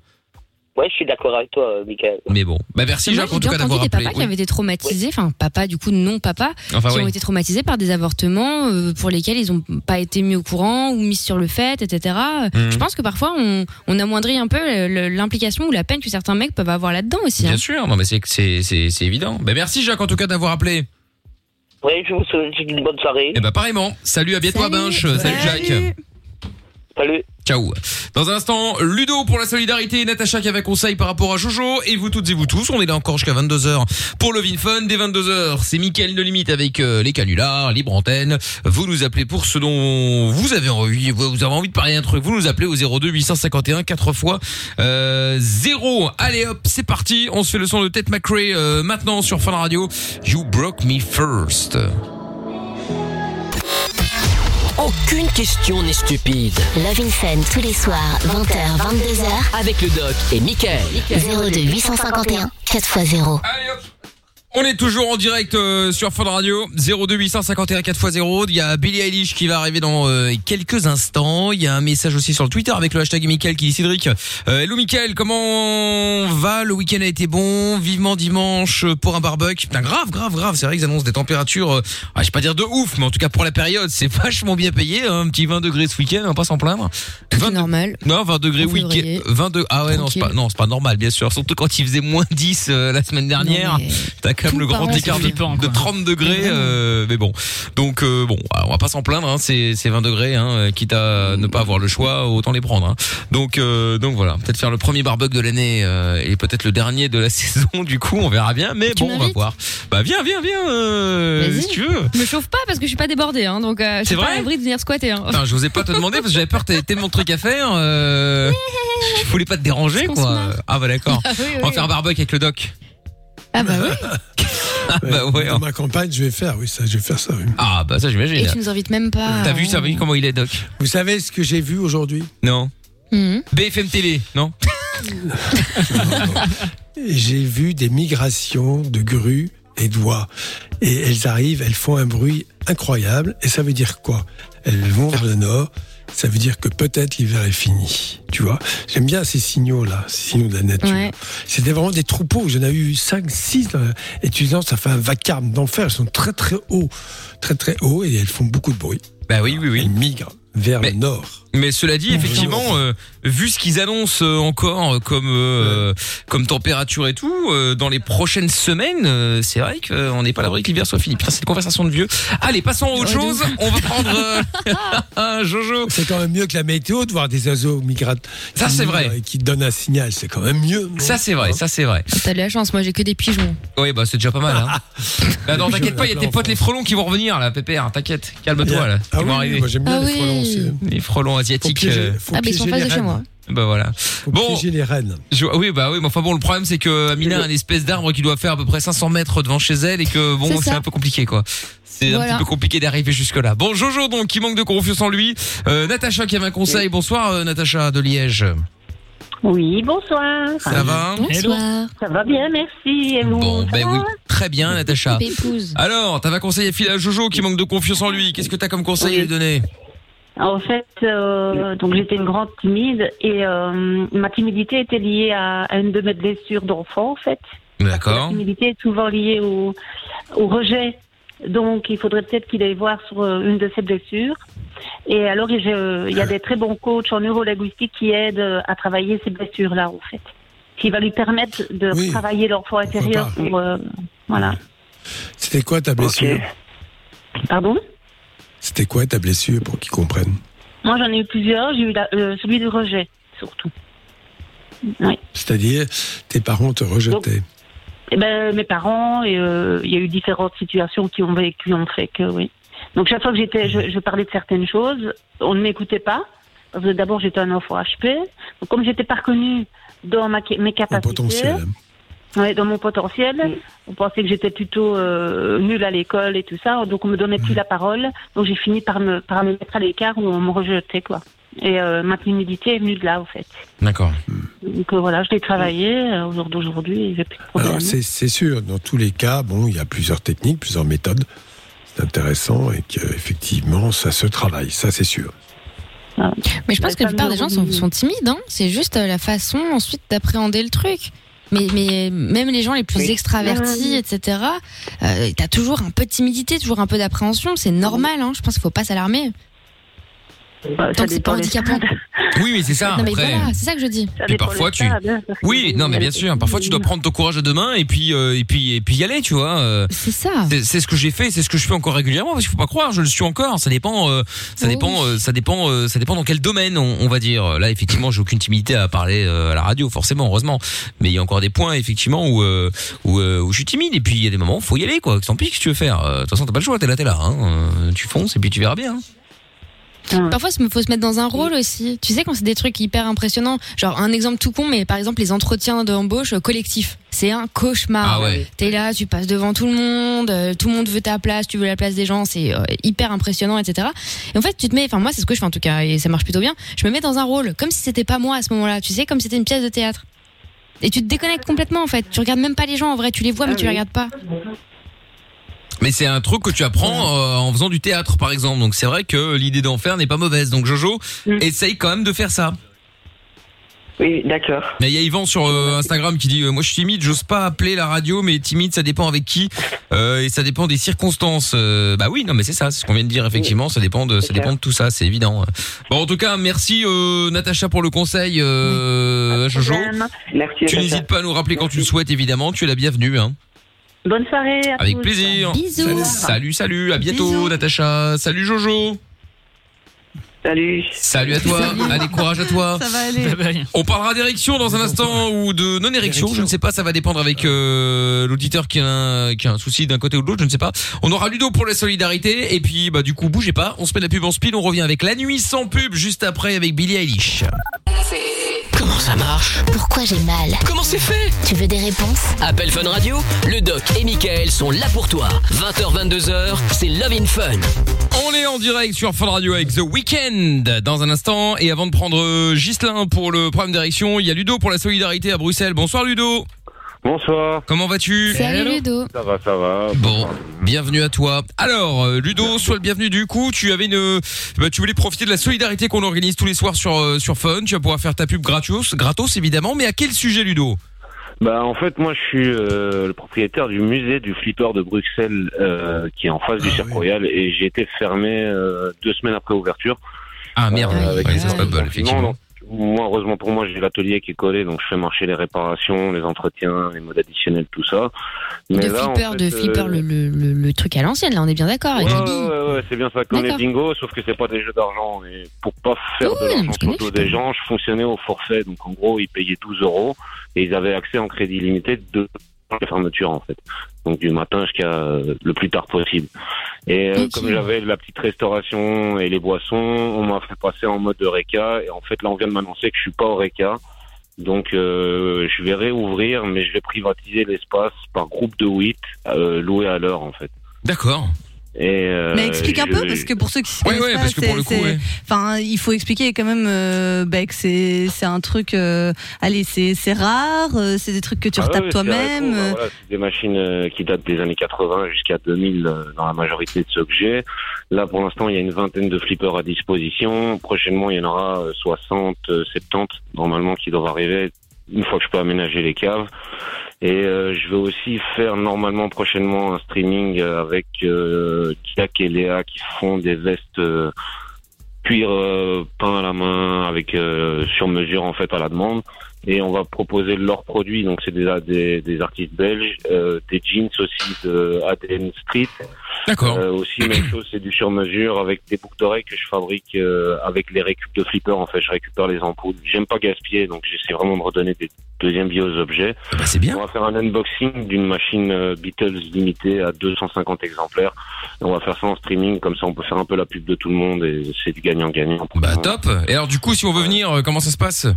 Ouais, je suis d'accord avec toi, euh, Michael. Mais bon, bah merci Jacques en tout cas d'avoir des appelé. papas qui avaient été traumatisés, enfin papa du coup non papa, Enfin, qui oui. ont été traumatisés par des avortements euh, pour lesquels ils ont pas été mis au courant ou mis sur le fait, etc. Mhm. Je pense que parfois on, on amoindrit un peu le- le- l'implication ou la peine que certains mecs peuvent avoir là-dedans aussi. Bien hein. sûr, non mais c'est c'est c'est c'est évident. Bah merci Jacques en tout cas d'avoir appelé. Oui, je vous souhaite une bonne soirée. Et bah pareillement. Salut, à bientôt à Binche. Salut Jacques. Salut. Ciao. Dans un instant, Ludo pour la solidarité, Natacha qui avait conseil par rapport à Jojo et vous toutes et vous tous. On est là encore jusqu'à 22h pour le Vin Fun. Dès 22h, c'est Mickaël de Limite avec euh, les canulars, libre antenne. Vous nous appelez pour ce dont vous avez envie, vous avez envie de parler un truc. Vous nous appelez au 02 851 4 fois euh, 0. Allez hop, c'est parti. On se fait le son de Ted McRae euh, maintenant sur Fun Radio. You broke me first. Aucune question n'est stupide. Love in Fun tous les soirs, 20h, 22h. Avec le doc et Michael. 02 851 4x0. On est toujours en direct euh, sur Fun Radio 02 851 4x0. Il y a Billie Eilish qui va arriver dans euh, quelques instants. Il y a un message aussi sur le Twitter avec le hashtag Mickaël qui dit Cédric. Euh, hello Mickaël, comment va? Le week-end a été bon. Vivement dimanche pour un barbecue. Putain, grave, grave, grave. C'est vrai qu'ils annoncent des températures. Euh, ah, je vais pas dire de ouf, mais en tout cas pour la période, c'est vachement bien payé. hein. Un petit 20 degrés ce week-end, on va pas s'en plaindre. 20 normal. Non, 20 degrés En week-end. février. 22. Ah ouais, non, c'est pas, non, c'est pas normal, bien sûr. Surtout quand il faisait moins 10 euh, la semaine dernière. mais- quand même le grand écart de, de quoi. 30 degrés. euh, mais bon, donc euh, bon, on va pas s'en plaindre. Hein, c'est c'est 20 degrés, hein, quitte à ne pas avoir le choix, autant les prendre. Hein. Donc euh, donc voilà, peut-être faire le premier barbecue de l'année euh, et peut-être le dernier de la saison. Du coup, on verra bien. Mais bon, on va voir. Bah viens, viens, viens, euh, si tu veux. Me chauffe pas parce que je suis pas débordée, hein, donc euh, je C'est suis pas vrai à l'abri de venir squatter. Hein. Enfin, j'osais pas te demander parce que j'avais peur, tellement de trucs à faire. Euh, je voulais pas te déranger, quoi. Ah bah d'accord. Ah oui, oui, On va oui. faire un barbecue avec le doc. Ah bah oui. Ah bah ouais. Dans ma campagne, je vais faire, oui, ça, je vais faire ça. oui. Ah bah ça j'imagine. Et tu nous invites même pas. T'as vu, ça vu comment il est, Doc? Vous savez ce que j'ai vu aujourd'hui? Non. Mhm. BFM Télé, non? J'ai vu des migrations de grues et d'oies. Et elles arrivent, elles font un bruit incroyable. Et ça veut dire quoi? Elles vont vers le nord. Ça veut dire que peut-être l'hiver est fini. Tu vois J'aime bien ces signaux-là, ces signaux de la nature. Ouais. C'était vraiment des troupeaux. J'en ai eu 5, 6. Et tu sens, ça fait un vacarme d'enfer. Elles sont très, très hauts. Très, très hauts. Et elles font beaucoup de bruit. Bah oui, oui, oui. Elles migrent vers le nord. Mais cela dit, effectivement, euh, vu ce qu'ils annoncent euh, encore euh, comme euh, comme température et tout, euh, dans les prochaines semaines, euh, c'est vrai qu'on n'est pas à l'abri que l'hiver soit fini. Putain, c'est une conversation de vieux. Allez, passons à autre chose. On va prendre euh, Jojo. C'est quand même mieux que la météo de voir des oiseaux migrateurs. Ça, c'est vrai. Et qui te donnent un signal. C'est quand même mieux. non Ça c'est vrai, ça c'est vrai. T'as de la chance, moi j'ai que des pigeons. Oui, bah c'est déjà pas mal. Hein. bah non, t'inquiète pas, il y a tes potes les frelons qui vont revenir là, Pépère. T'inquiète, calme-toi là. Ah Ils vont oui, arriver. moi j'aime bien Ah les oui. frelons aussi. Les frelons asiatiques. piéger- euh, Ah, mais ils sont en face de chez moi. Bah voilà. Faut Bon, les rennes. je- oui, bah oui, mais enfin bon, le problème c'est que Amina a une espèce d'arbre qui doit faire à peu près 500 mètres devant chez elle et que bon, C'est un peu compliqué quoi. C'est un petit peu compliqué d'arriver jusque là. Bon, Jojo donc qui manque de confiance en lui. Euh, Natacha qui avait un conseil. Bonsoir euh, Natacha de Liège. Oui, bonsoir. Ça va Bonsoir. Ça va bien, merci. Et vous Bon, ça ben va oui, très bien Natacha. Alors, t'avais un conseil à filer à Jojo qui manque de confiance en lui. Qu'est-ce que t'as comme conseil à lui donner? En fait, euh, donc j'étais une grande timide et euh, ma timidité était liée à, à une de mes blessures d'enfant, en fait. La D'accord. timidité est souvent liée au, au rejet. Donc, il faudrait peut-être qu'il aille voir sur euh, une de ses blessures. Et alors, il y a- des très bons coachs en neurolinguistique qui aident à travailler ces blessures-là, en fait. Qui va lui permettre de Oui. travailler l'enfant intérieur. Pour, euh, voilà. C'était quoi ta blessure? Pardon? C'était quoi ta blessure pour qu'ils comprennent? Moi, j'en ai eu plusieurs. J'ai eu la- euh, celui du rejet, surtout. Oui. C'est-à-dire, tes parents te rejetaient? Eh ben, mes parents, et euh, il y a eu différentes situations qui ont, qui ont fait que oui. Donc chaque fois que j'étais, je, je parlais de certaines choses, on ne m'écoutait pas. D'abord, j'étais un enfant HP. Donc comme j'étais pas reconnue dans ma, mes capacités, potentiel. Ouais, dans mon potentiel, on pensait que j'étais plutôt euh, nulle à l'école et tout ça. Donc on me donnait plus la parole. Donc j'ai fini par me, par me mettre à l'écart où on me rejetait quoi. Et euh, ma timidité est venue de là, au fait. D'accord. Donc euh, voilà, je l'ai travaillé euh, au jour d'aujourd'hui. J'ai plus de problème. Alors, c'est sûr, dans tous les cas, bon, il y a plusieurs techniques, plusieurs méthodes. C'est intéressant et qu'effectivement, ça se travaille, ça c'est sûr. Mais je pense que la plupart des gens sont, sont timides, hein. c'est juste euh, la façon ensuite d'appréhender le truc. Mais, mais même les gens les plus Oui. extravertis, etc., euh, t'as toujours un peu de timidité, toujours un peu d'appréhension, c'est normal, hein. je pense qu'il faut pas s'alarmer. Tant que c'est pas handicapant. Oui, mais c'est ça. Non, mais après. voilà, c'est ça que je dis. Puis parfois tu. Oui, non, mais bien sûr. Parfois tu dois prendre ton courage à deux mains et puis euh, et puis et puis y aller, tu vois. euh. C'est ça. C'est c'est ce que j'ai fait, c'est ce que je fais encore régulièrement parce qu'il faut pas croire, je le suis encore. Ça dépend, euh, ça Oui. dépend, euh, ça dépend, euh, ça dépend dans quel domaine on, on va dire. Là, effectivement, j'ai aucune timidité à parler euh, à la radio, forcément, heureusement. Mais il y a encore des points, effectivement, où euh, où, euh, où je suis timide. Et puis Parfois, il faut se mettre dans un rôle aussi. Tu sais, quand c'est des trucs hyper impressionnants, genre un exemple tout con, mais par exemple les entretiens d'embauche collectifs, c'est un cauchemar. Ah ouais. T'es là, tu passes devant tout le monde, euh, tout le monde veut ta place, tu veux la place des gens, c'est euh, hyper impressionnant, etc. Et en fait, tu te mets, enfin moi c'est ce que je fais en tout cas, et ça marche plutôt bien. Je me mets dans un rôle, comme si c'était pas moi à ce moment-là, tu sais, comme si c'était une pièce de théâtre. Et tu te déconnectes complètement en fait. Tu regardes même pas les gens en vrai, tu les vois mais tu les regardes pas. Mais c'est un truc que tu apprends euh, en faisant du théâtre, par exemple. Donc c'est vrai que l'idée d'en faire n'est pas mauvaise. Donc Jojo, essaye quand même de faire ça. Oui, d'accord. Mais il y a Yvan sur euh, Instagram qui dit euh, moi je suis timide, j'ose pas appeler la radio, mais timide ça dépend avec qui euh, et ça dépend des circonstances. Bah oui, non mais c'est ça, c'est ce qu'on vient de dire effectivement, ça dépend de ça dépend de tout ça, c'est évident. Bon en tout cas merci Natacha pour le conseil, Jojo. Merci. Tu n'hésites pas à nous rappeler quand tu le souhaites évidemment, tu es la bienvenue. Hein. Bonne soirée à Avec tous. plaisir. Salut, salut, à bientôt Natacha. Salut Jojo. Salut. Salut à toi. Allez, courage à toi. Ça va aller. On parlera d'érection dans un instant ou de non-érection. Je ne sais pas, ça va dépendre avec euh, l'auditeur qui a, un, qui a un souci d'un côté ou de l'autre, je ne sais pas. On aura Ludo pour la solidarité et puis bah du coup, bougez pas. On se met la pub en speed, on revient avec la nuit sans pub juste après avec Billie Eilish. Comment ça marche Pourquoi j'ai mal Comment c'est fait Tu veux des réponses Appel Fun Radio, le doc et Michael sont là pour toi. 20h, 22h, c'est Love in Fun. On est en direct sur Fun Radio avec The Weeknd dans un instant et avant de prendre euh, Ghislain pour le problème d'érection, il y a Ludo pour la solidarité à Bruxelles. Bonsoir Ludo. Bonsoir. Comment vas-tu Salut Ludo. Ça va, ça va. Bon, bienvenue à toi. Alors, euh, Ludo, sois le bienvenu du coup. Tu avais une, bah, tu voulais profiter de la solidarité qu'on organise tous les soirs sur euh, sur Fun. Tu vas pouvoir faire ta pub gratos, gratos évidemment. Mais à quel sujet, Ludo? Bah en fait moi je suis euh, le propriétaire du musée du flipper de Bruxelles euh, qui est en face du Cirque Royal et j'ai été fermé euh, deux semaines après ouverture. Ah merde, Euh, avec Ouais, ça c'est pas bol, effectivement. donc, moi heureusement pour moi j'ai l'atelier qui est collé donc je fais marcher les réparations, les entretiens, les modes additionnels tout ça. De là, en flipper, fait, de flipper, euh, le, le, truc à l'ancienne, là, on est bien d'accord Ouais, ouais, ouais, c'est bien ça qu'on est bingo, sauf que c'est pas des jeux d'argent. Et pour pas faire de l'argent sur le des gens, je fonctionnais au forfait. Donc en gros, ils payaient 12 euros et ils avaient accès en crédit limité de la fermeture en fait. Donc du matin jusqu'à euh, le plus tard possible. Et euh, comme j'avais la petite restauration et les boissons, on m'a fait passer en mode de RECA. Et en fait, là, on vient de m'annoncer que je suis pas au RECA. Donc euh, je vais réouvrir, mais je vais privatiser l'espace par groupe de 8 euh, loué à l'heure en fait. D'accord. Et euh, Mais explique un peu parce que pour ceux qui se Ouais, pas, parce que pour c'est- le coup, c'est- ouais. enfin, il faut expliquer quand même euh, bah, que c'est c'est un truc. euh, allez, c'est c'est rare, euh, c'est des trucs que tu Ah retapes ouais, toi-même. c'est euh, bah voilà, c'est des machines euh, qui datent des années 80 jusqu'à 2000 euh, dans la majorité de ceux que j'ai. Là, pour l'instant, il y a une vingtaine de flippers à disposition. Prochainement, il y en aura euh, 60, euh, 70 normalement qui doivent arriver une fois que je peux aménager les caves. Et euh, je vais aussi faire normalement prochainement un streaming avec euh, Jack et Léa qui font des vestes euh, cuir euh, peint à la main avec sur mesure en fait à la demande et on va proposer leurs produits. Donc c'est des, des, des artistes belges euh, des jeans aussi de ADN Street. D'accord. Euh, aussi même chose c'est du sur mesure avec des boucles d'oreilles que je fabrique euh, avec les récup de flipper en fait je récupère les ampoules. J'aime pas gaspiller donc j'essaie vraiment de redonner des deuxièmes vie aux objets. Bah, c'est bien. On va faire un unboxing d'une machine euh, Beatles limitée à 250 exemplaires. Et on va faire ça en streaming comme ça on peut faire un peu la pub de tout le monde et c'est du gagnant-gagnant. Bah top. Et alors du coup, si on veut venir, euh, comment ça se passe?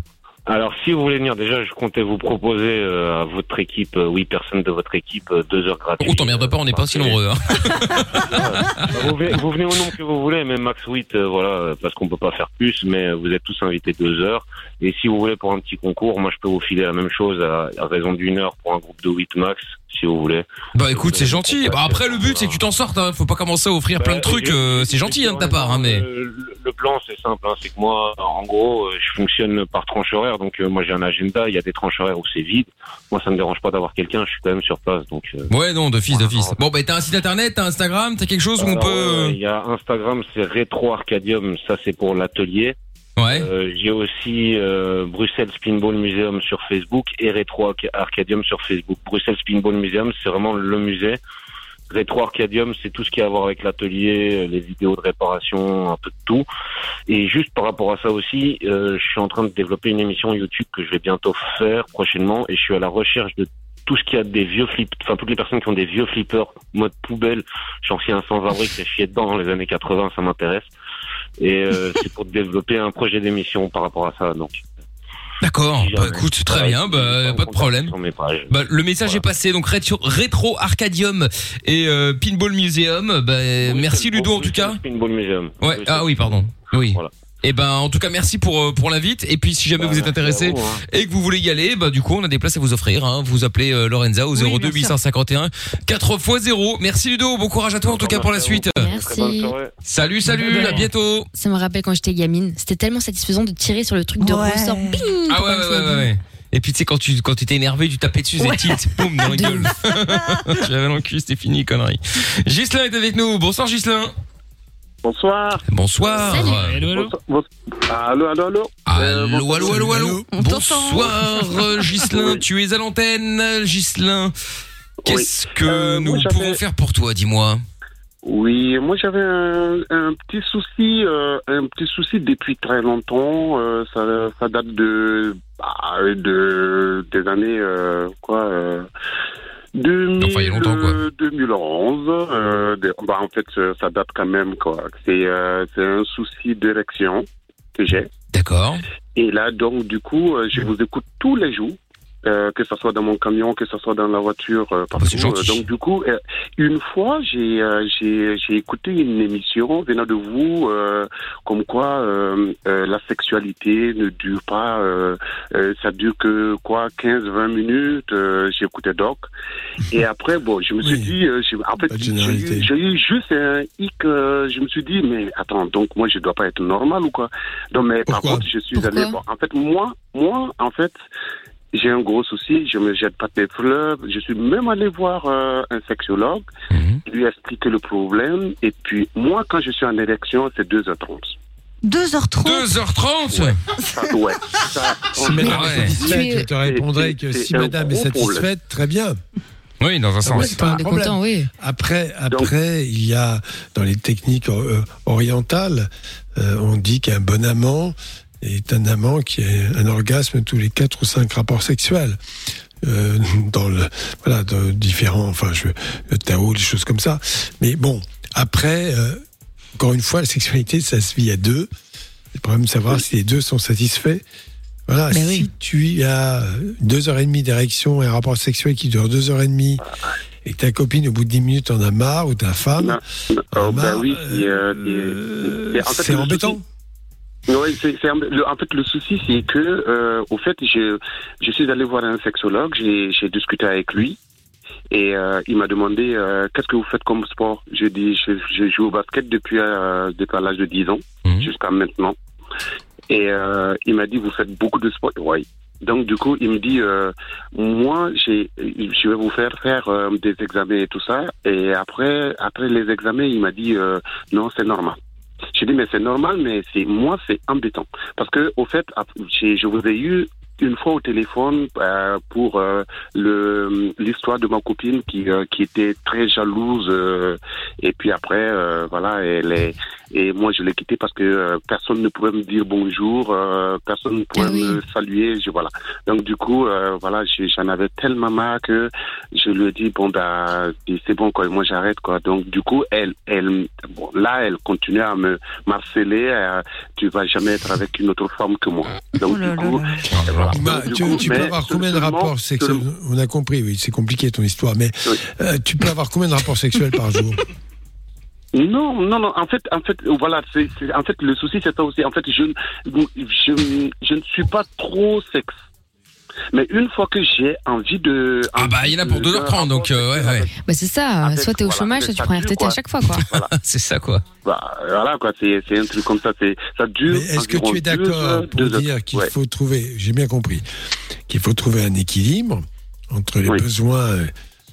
Alors, si vous voulez venir, déjà, je comptais vous proposer euh, à votre équipe, euh, huit personnes de votre équipe, euh, deux heures gratuites. Oh, t'emmerde pas, on n'est pas si nombreux. Hein. vous, venez, vous venez au nombre que vous voulez, mais max 8, euh, voilà, parce qu'on peut pas faire plus, mais vous êtes tous invités deux heures. Et si vous voulez pour un petit concours, moi, je peux vous filer la même chose à, à raison d'une heure pour un groupe de 8 max, si vous voulez. Bah écoute, c'est gentil. Bah après, le but c'est que tu t'en sortes. Hein. Faut pas commencer à offrir plein de trucs. euh, c'est gentil hein, de ta part, hein, mais. Le, le plan, c'est simple, hein, c'est que moi, en gros, euh, je fonctionne par tranche horaire, donc euh, moi j'ai un agenda, il y a des tranches horaires où c'est vide. Moi, ça me dérange pas d'avoir quelqu'un, je suis quand même sur place, donc. euh, Ouais, non, d'office, d'office. Bon, bah t'as un site internet, t'as Instagram, t'as quelque chose où on peut. Il y a Instagram, c'est Retro Arcadium, ça c'est pour l'atelier. Euh, J'ai aussi euh, Bruxelles Spinball Museum sur Facebook et Retro Arc- Arcadium sur Facebook. Bruxelles Spinball Museum, c'est vraiment le musée. Retro Arcadium, c'est tout ce qui a à voir avec l'atelier, euh, les vidéos de réparation, un peu de tout. Et juste par rapport à ça aussi, euh, je suis en train de développer une émission YouTube que je vais bientôt faire prochainement et je suis à la recherche de tout ce qu'il y a des vieux flips, enfin toutes les personnes qui ont des vieux flippers mode poubelle, j'en suis un sans-abri qui s'est chié dedans dans les années 80, ça m'intéresse. Et euh, c'est pour développer un projet d'émission par rapport à ça. Donc, D'accord. Bah écoute, très Ouais, bien, bah pas de problème. Bah, le message est passé, donc rétro, rétro Arcadium et euh, Pinball Museum. Bah, merci Ludo en tout cas. Pinball Museum. Ouais. Ah oui, pardon. Oui. Et ben en tout cas merci pour euh, pour l'invite. Et puis si jamais Bah, vous êtes intéressé vous, hein. et que vous voulez y aller bah du coup on a des places à vous offrir hein. vous appelez euh, Lorenza au 02 851 4 x 0 merci Ludo. Bon courage à toi en tout cas pour la suite. Merci. salut salut. À bientôt. Ça me rappelle quand j'étais gamine. C'était tellement satisfaisant de tirer sur le truc de Ouais. ressort. Bing ah ouais ouais ouais, ouais, ouais. et puis tu sais quand tu quand tu étais énervé tu tapais dessus Ouais. c'est tilt boum dans la gueule. tu avais dans le cul c'était fini connerie Gislain est avec nous. Bonsoir Gislain Bonsoir. bonsoir. Bonsoir. Allô, allô, allô. Euh, Allô, bonsoir. allô, allô, allô. Bonsoir, euh, Ghislain. Tu es à l'antenne, Ghislain. Qu'est-ce Oui. que Euh, nous pouvons faire pour toi, dis-moi Oui, moi j'avais un, un petit souci, euh, un petit souci depuis très longtemps. euh, ça, ça date de, bah, de des années euh, quoi. Euh, 2000, Enfin, il y a longtemps, quoi. euh, 2011. euh, bah, en fait, euh, ça date quand même quoi. C'est euh, c'est un souci d'érection que j'ai. D'accord. Et là, donc, du coup, euh, je vous écoute tous les jours. Euh, que ce soit dans mon camion, que ce soit dans la voiture, euh, partout. c'est gentil. Euh, donc du coup, euh, une fois, j'ai euh, j'ai j'ai écouté une émission venant de vous, euh, comme quoi euh, euh, la sexualité ne dure pas, euh, euh, ça dure que quoi, 15-20 minutes. euh, j'ai écouté Doc, et après, bon, je me suis dit, euh, en fait, j'ai eu, juste un hic. euh, je me suis dit, mais attends, donc moi, je dois pas être normal ou quoi? Donc, mais par contre, je suis allé voir. En fait, moi, moi, en fait. J'ai un gros souci, je me jette pas des fleurs. Je suis même allé voir euh, un sexologue, lui expliquer le problème. Et puis, moi, quand je suis en érection, c'est 2h30. 2h30 2h30 Ouais. Ça, ouais. Ça, Si madame ouais. est satisfaite, je te répondrai que si madame est gros problème. satisfaite, très bien. Oui, dans un Ah sens. ouais, c'est pas un problème. Après, après, il y a dans les techniques euh, orientales, euh, on dit qu'un bon amant est un amant qui a un orgasme tous les quatre ou cinq rapports sexuels. Euh, dans le voilà de différents enfin je le Tao des choses comme ça mais bon après euh, encore une fois la sexualité ça se vit à deux le problème de savoir si les deux sont satisfaits voilà, Ben si tu as deux heures et demie d'érection et un rapport sexuel qui dure deux heures et demie et que ta copine au bout de dix minutes en a marre ou ta femme, Oh, en a bah oui, euh, c'est embêtant. souci- Oui, c'est, c'est le- en fait le souci c'est que euh, au fait je je suis allé voir un sexologue, j'ai j'ai discuté avec lui et euh, il m'a demandé euh, qu'est-ce que vous faites comme sport? J'ai dit je, je joue au basket depuis euh, depuis l'âge de 10 ans jusqu'à maintenant et euh, il m'a dit vous faites beaucoup de sport. Oui. Donc du coup il me dit euh, moi j'ai je vais vous faire faire euh, des examens et tout ça et après après les examens il m'a dit euh, non c'est normal. J'ai dit, mais c'est normal, mais c'est moi, c'est embêtant. Parce que, au fait, je vous ai eu une fois au téléphone euh, pour euh, le l'histoire de ma copine qui euh, qui était très jalouse et puis après voilà elle est et moi je l'ai quittée parce que personne ne pouvait me dire bonjour personne ne pouvait me saluer je voilà. Donc du coup voilà j'en avais tellement marre que je lui ai dit bon bah c'est bon quoi moi j'arrête quoi. Donc du coup elle elle bon là elle continue à me harceler euh, tu vas jamais être avec une autre femme que moi. Donc du coup voilà. Bah, tu, coup, tu peux avoir combien de rapports sexuels On a compris, oui, c'est compliqué ton histoire, mais euh, tu peux avoir combien de rapports sexuels par jour? Non, non, non. En fait, en fait, voilà. C'est, c'est- en fait, le souci, c'est ça aussi. En fait, je, je, je ne suis pas trop sexe. Mais une fois que j'ai envie de. Ah bah il y en a pour 2h30 donc euh, ouais ouais. Bah c'est ça, soit t'es au voilà, chômage, soit tu prends RTT à quoi. chaque fois quoi. c'est ça quoi. Bah, voilà quoi. C'est, c'est un truc comme ça. C'est, ça dure. Mais est-ce que tu es d'accord heures, pour heures. dire qu'il Ouais. faut trouver, j'ai bien compris, qu'il faut trouver un équilibre entre les besoins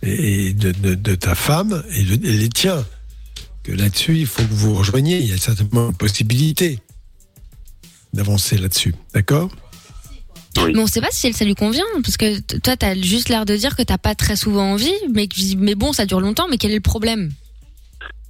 et, et de, de- de ta femme et, de- et les tiens? Que là-dessus, il faut que vous vous rejoigniez. Il y a certainement une possibilité d'avancer là-dessus. D'accord? Mais on sait pas si ça lui convient, parce que toi, t'as juste l'air de dire que t'as pas très souvent envie, mais, mais bon, ça dure longtemps, mais quel est le problème?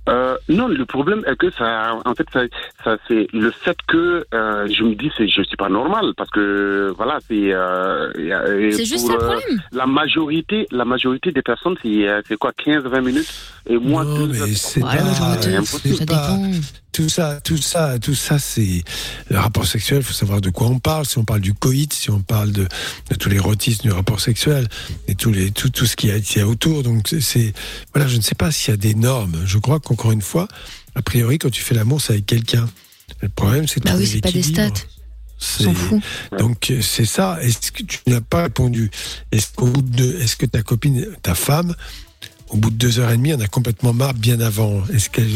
Euh, non, le problème est que ça, en fait, ça, ça c'est le fait que euh, je me dis c'est je suis pas normal parce que voilà c'est euh, et C'est juste ça le euh, problème. la majorité la majorité des personnes c'est euh, c'est quoi 15-20 minutes et moi Non, mais c'est pas- tout ça, tout ça, tout ça, c'est le rapport sexuel. Il faut savoir de quoi on parle. Si on parle du coït, si on parle de, de tout l'érotisme du rapport sexuel et tout les, tout, tout ce qu'il y a, qu'il y a autour. Donc c'est- voilà, je ne sais pas s'il y a des normes. Je crois qu'encore une fois, a priori, quand tu fais l'amour, c'est avec quelqu'un. Le problème, c'est de Bah oui, c'est pas des stats. Donc euh, c'est ça. Est-ce que tu n'as pas répondu? Est-ce qu'au bout de, est-ce que ta copine, ta femme, au bout de deux heures et demie, en a complètement marre bien avant? Est-ce qu'elle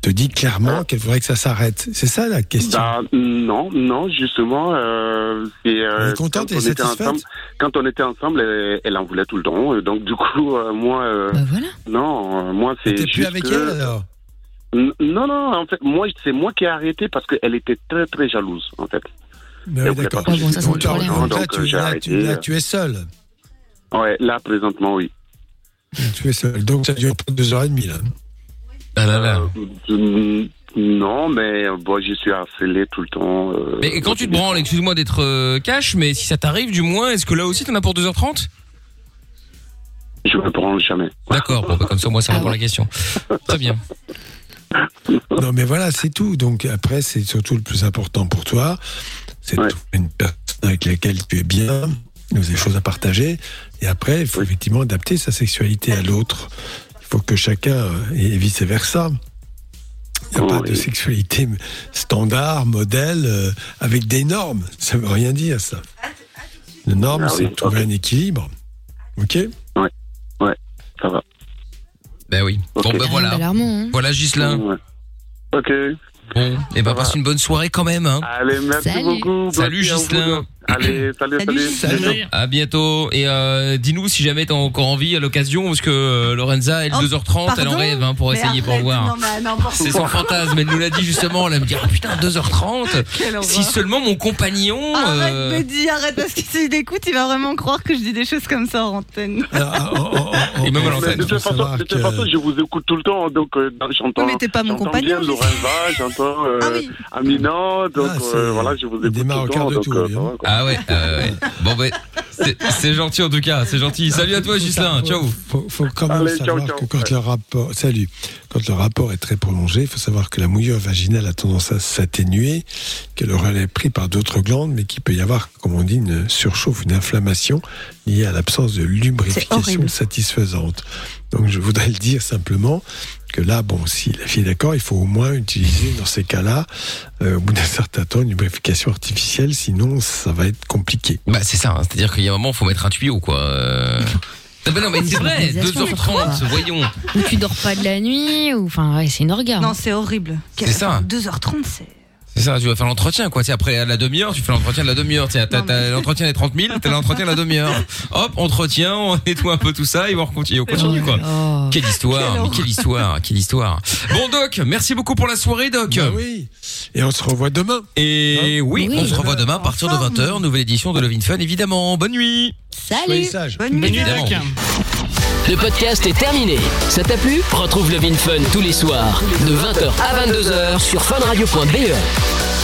te dit clairement qu'elle voudrait que ça s'arrête C'est ça la question. Bah, non, non, justement, euh, c'est, euh, Elle est contente, quand on était ensemble, quand on était ensemble, elle, elle en voulait tout le temps. euh, Donc du coup, euh, moi, euh, non, euh, moi c'est T'es juste plus avec que- elle alors? N- Non, non, en fait, moi, c'est moi qui ai arrêté parce qu'elle était très, très jalouse, en fait. Oui, voulait d'accord. Donc, donc, là, tu, euh, j'ai là, arrêté. tu, là, tu es seul. Ouais, là, présentement, oui. Tu es seul. Donc ça dure pas deux heures et demie là. Ah là là. Euh, non, mais euh, bon, je suis harcelé tout le temps. euh, Mais et quand tu te branles, excuse-moi d'être euh, cash, mais si ça t'arrive du moins, est-ce que là aussi t'en as pour 2h30 Je me branle jamais. D'accord, bon, bah, comme ça moi ça répond à la question. Très bien. Non, mais voilà, c'est tout. Donc après, c'est surtout le plus important pour toi. C'est une personne avec laquelle tu es bien, vous avez des choses à partager. Et après, il faut effectivement adapter sa sexualité à l'autre. Il faut que chacun, euh, et vice versa. Il n'y a pas de sexualité standard, modèle, euh, avec des normes. Ça veut rien dire, ça. La norme, Ah c'est oui, de trouver un équilibre. OK? Ouais, ouais, ça va. Ben oui. Bon ben voilà. alarmant, hein. Voilà Gislain. Ok. Bon, et ben passe une bonne soirée quand même. Hein. Allez, merci Salut. beaucoup. Salut Merci à vous. Gislain. Allez, salut, salut. À bientôt. Et euh, dis-nous si jamais t'as encore envie à l'occasion, parce que euh, Lorenza, elle, Oh, 2h30, elle en pardon rêve hein, pour Mais essayer pour voir. non, mais n'importe C'est son fantasme, elle nous l'a dit justement, elle me dit, ah putain, 2h30, Quelle horreur. si seulement mon compagnon... Arrête, euh, me dis, arrête, parce que s'il écoute, il va vraiment croire que je dis des choses comme ça en antenne. Et même à l'antenne. de toute façon, je vous écoute tout le temps, donc euh, j'entends. Mais t'es pas mon j'entends compagnon, bien je Lorenza, j'entends euh, Ah oui. Amina, donc Ah, euh, voilà, je vous écoute tout le temps. Ah ouais, euh, ouais. bon ben, c'est- c'est gentil en tout cas, c'est gentil. Salut à toi Gislain, ciao. faut, faut quand même Allez, savoir ciao. que quand le rapport, salut, quand le rapport est très prolongé, il faut savoir que la mouillure vaginale a tendance à s'atténuer, que le relais est pris par d'autres glandes, mais qu'il peut y avoir, comme on dit, une surchauffe, une inflammation liée à l'absence de lubrification satisfaisante. Donc je voudrais le dire simplement que là, bon, si la fille est d'accord, il faut au moins utiliser dans ces cas-là, euh, au bout d'un certain temps, une lubrification artificielle, sinon ça va être compliqué. Bah c'est ça, hein, c'est-à-dire qu'il y a un moment, faut mettre un tuyau quoi. euh. Non mais c'est vrai, 2h30, voyons. Ou tu dors pas de la nuit, ou enfin, ouais, c'est une organe. Non, c'est horrible. C'est ça. 2h30, c'est. C'est ça, tu vas faire l'entretien quoi. Tu sais, après à la demi-heure, tu fais l'entretien de la demi-heure. Tu sais, T'as t'as l'entretien des 30 000, t'as l'entretien de la demi-heure. Hop, entretien, on nettoie un peu tout ça et on continue, on continue quoi. Quelle histoire, mais quelle histoire, quelle histoire. Bon Doc, merci beaucoup pour la soirée Doc. Bah oui. Et on se revoit demain. Et oui, Oui. on se revoit demain à partir de 20h, nouvelle édition de Love in Fun évidemment. Bonne nuit. Salut. Bonne nuit. Doc. Le podcast est terminé. Ça t'a plu? Retrouve Love in Fun tous les soirs de 20h à 22h sur funradio.be.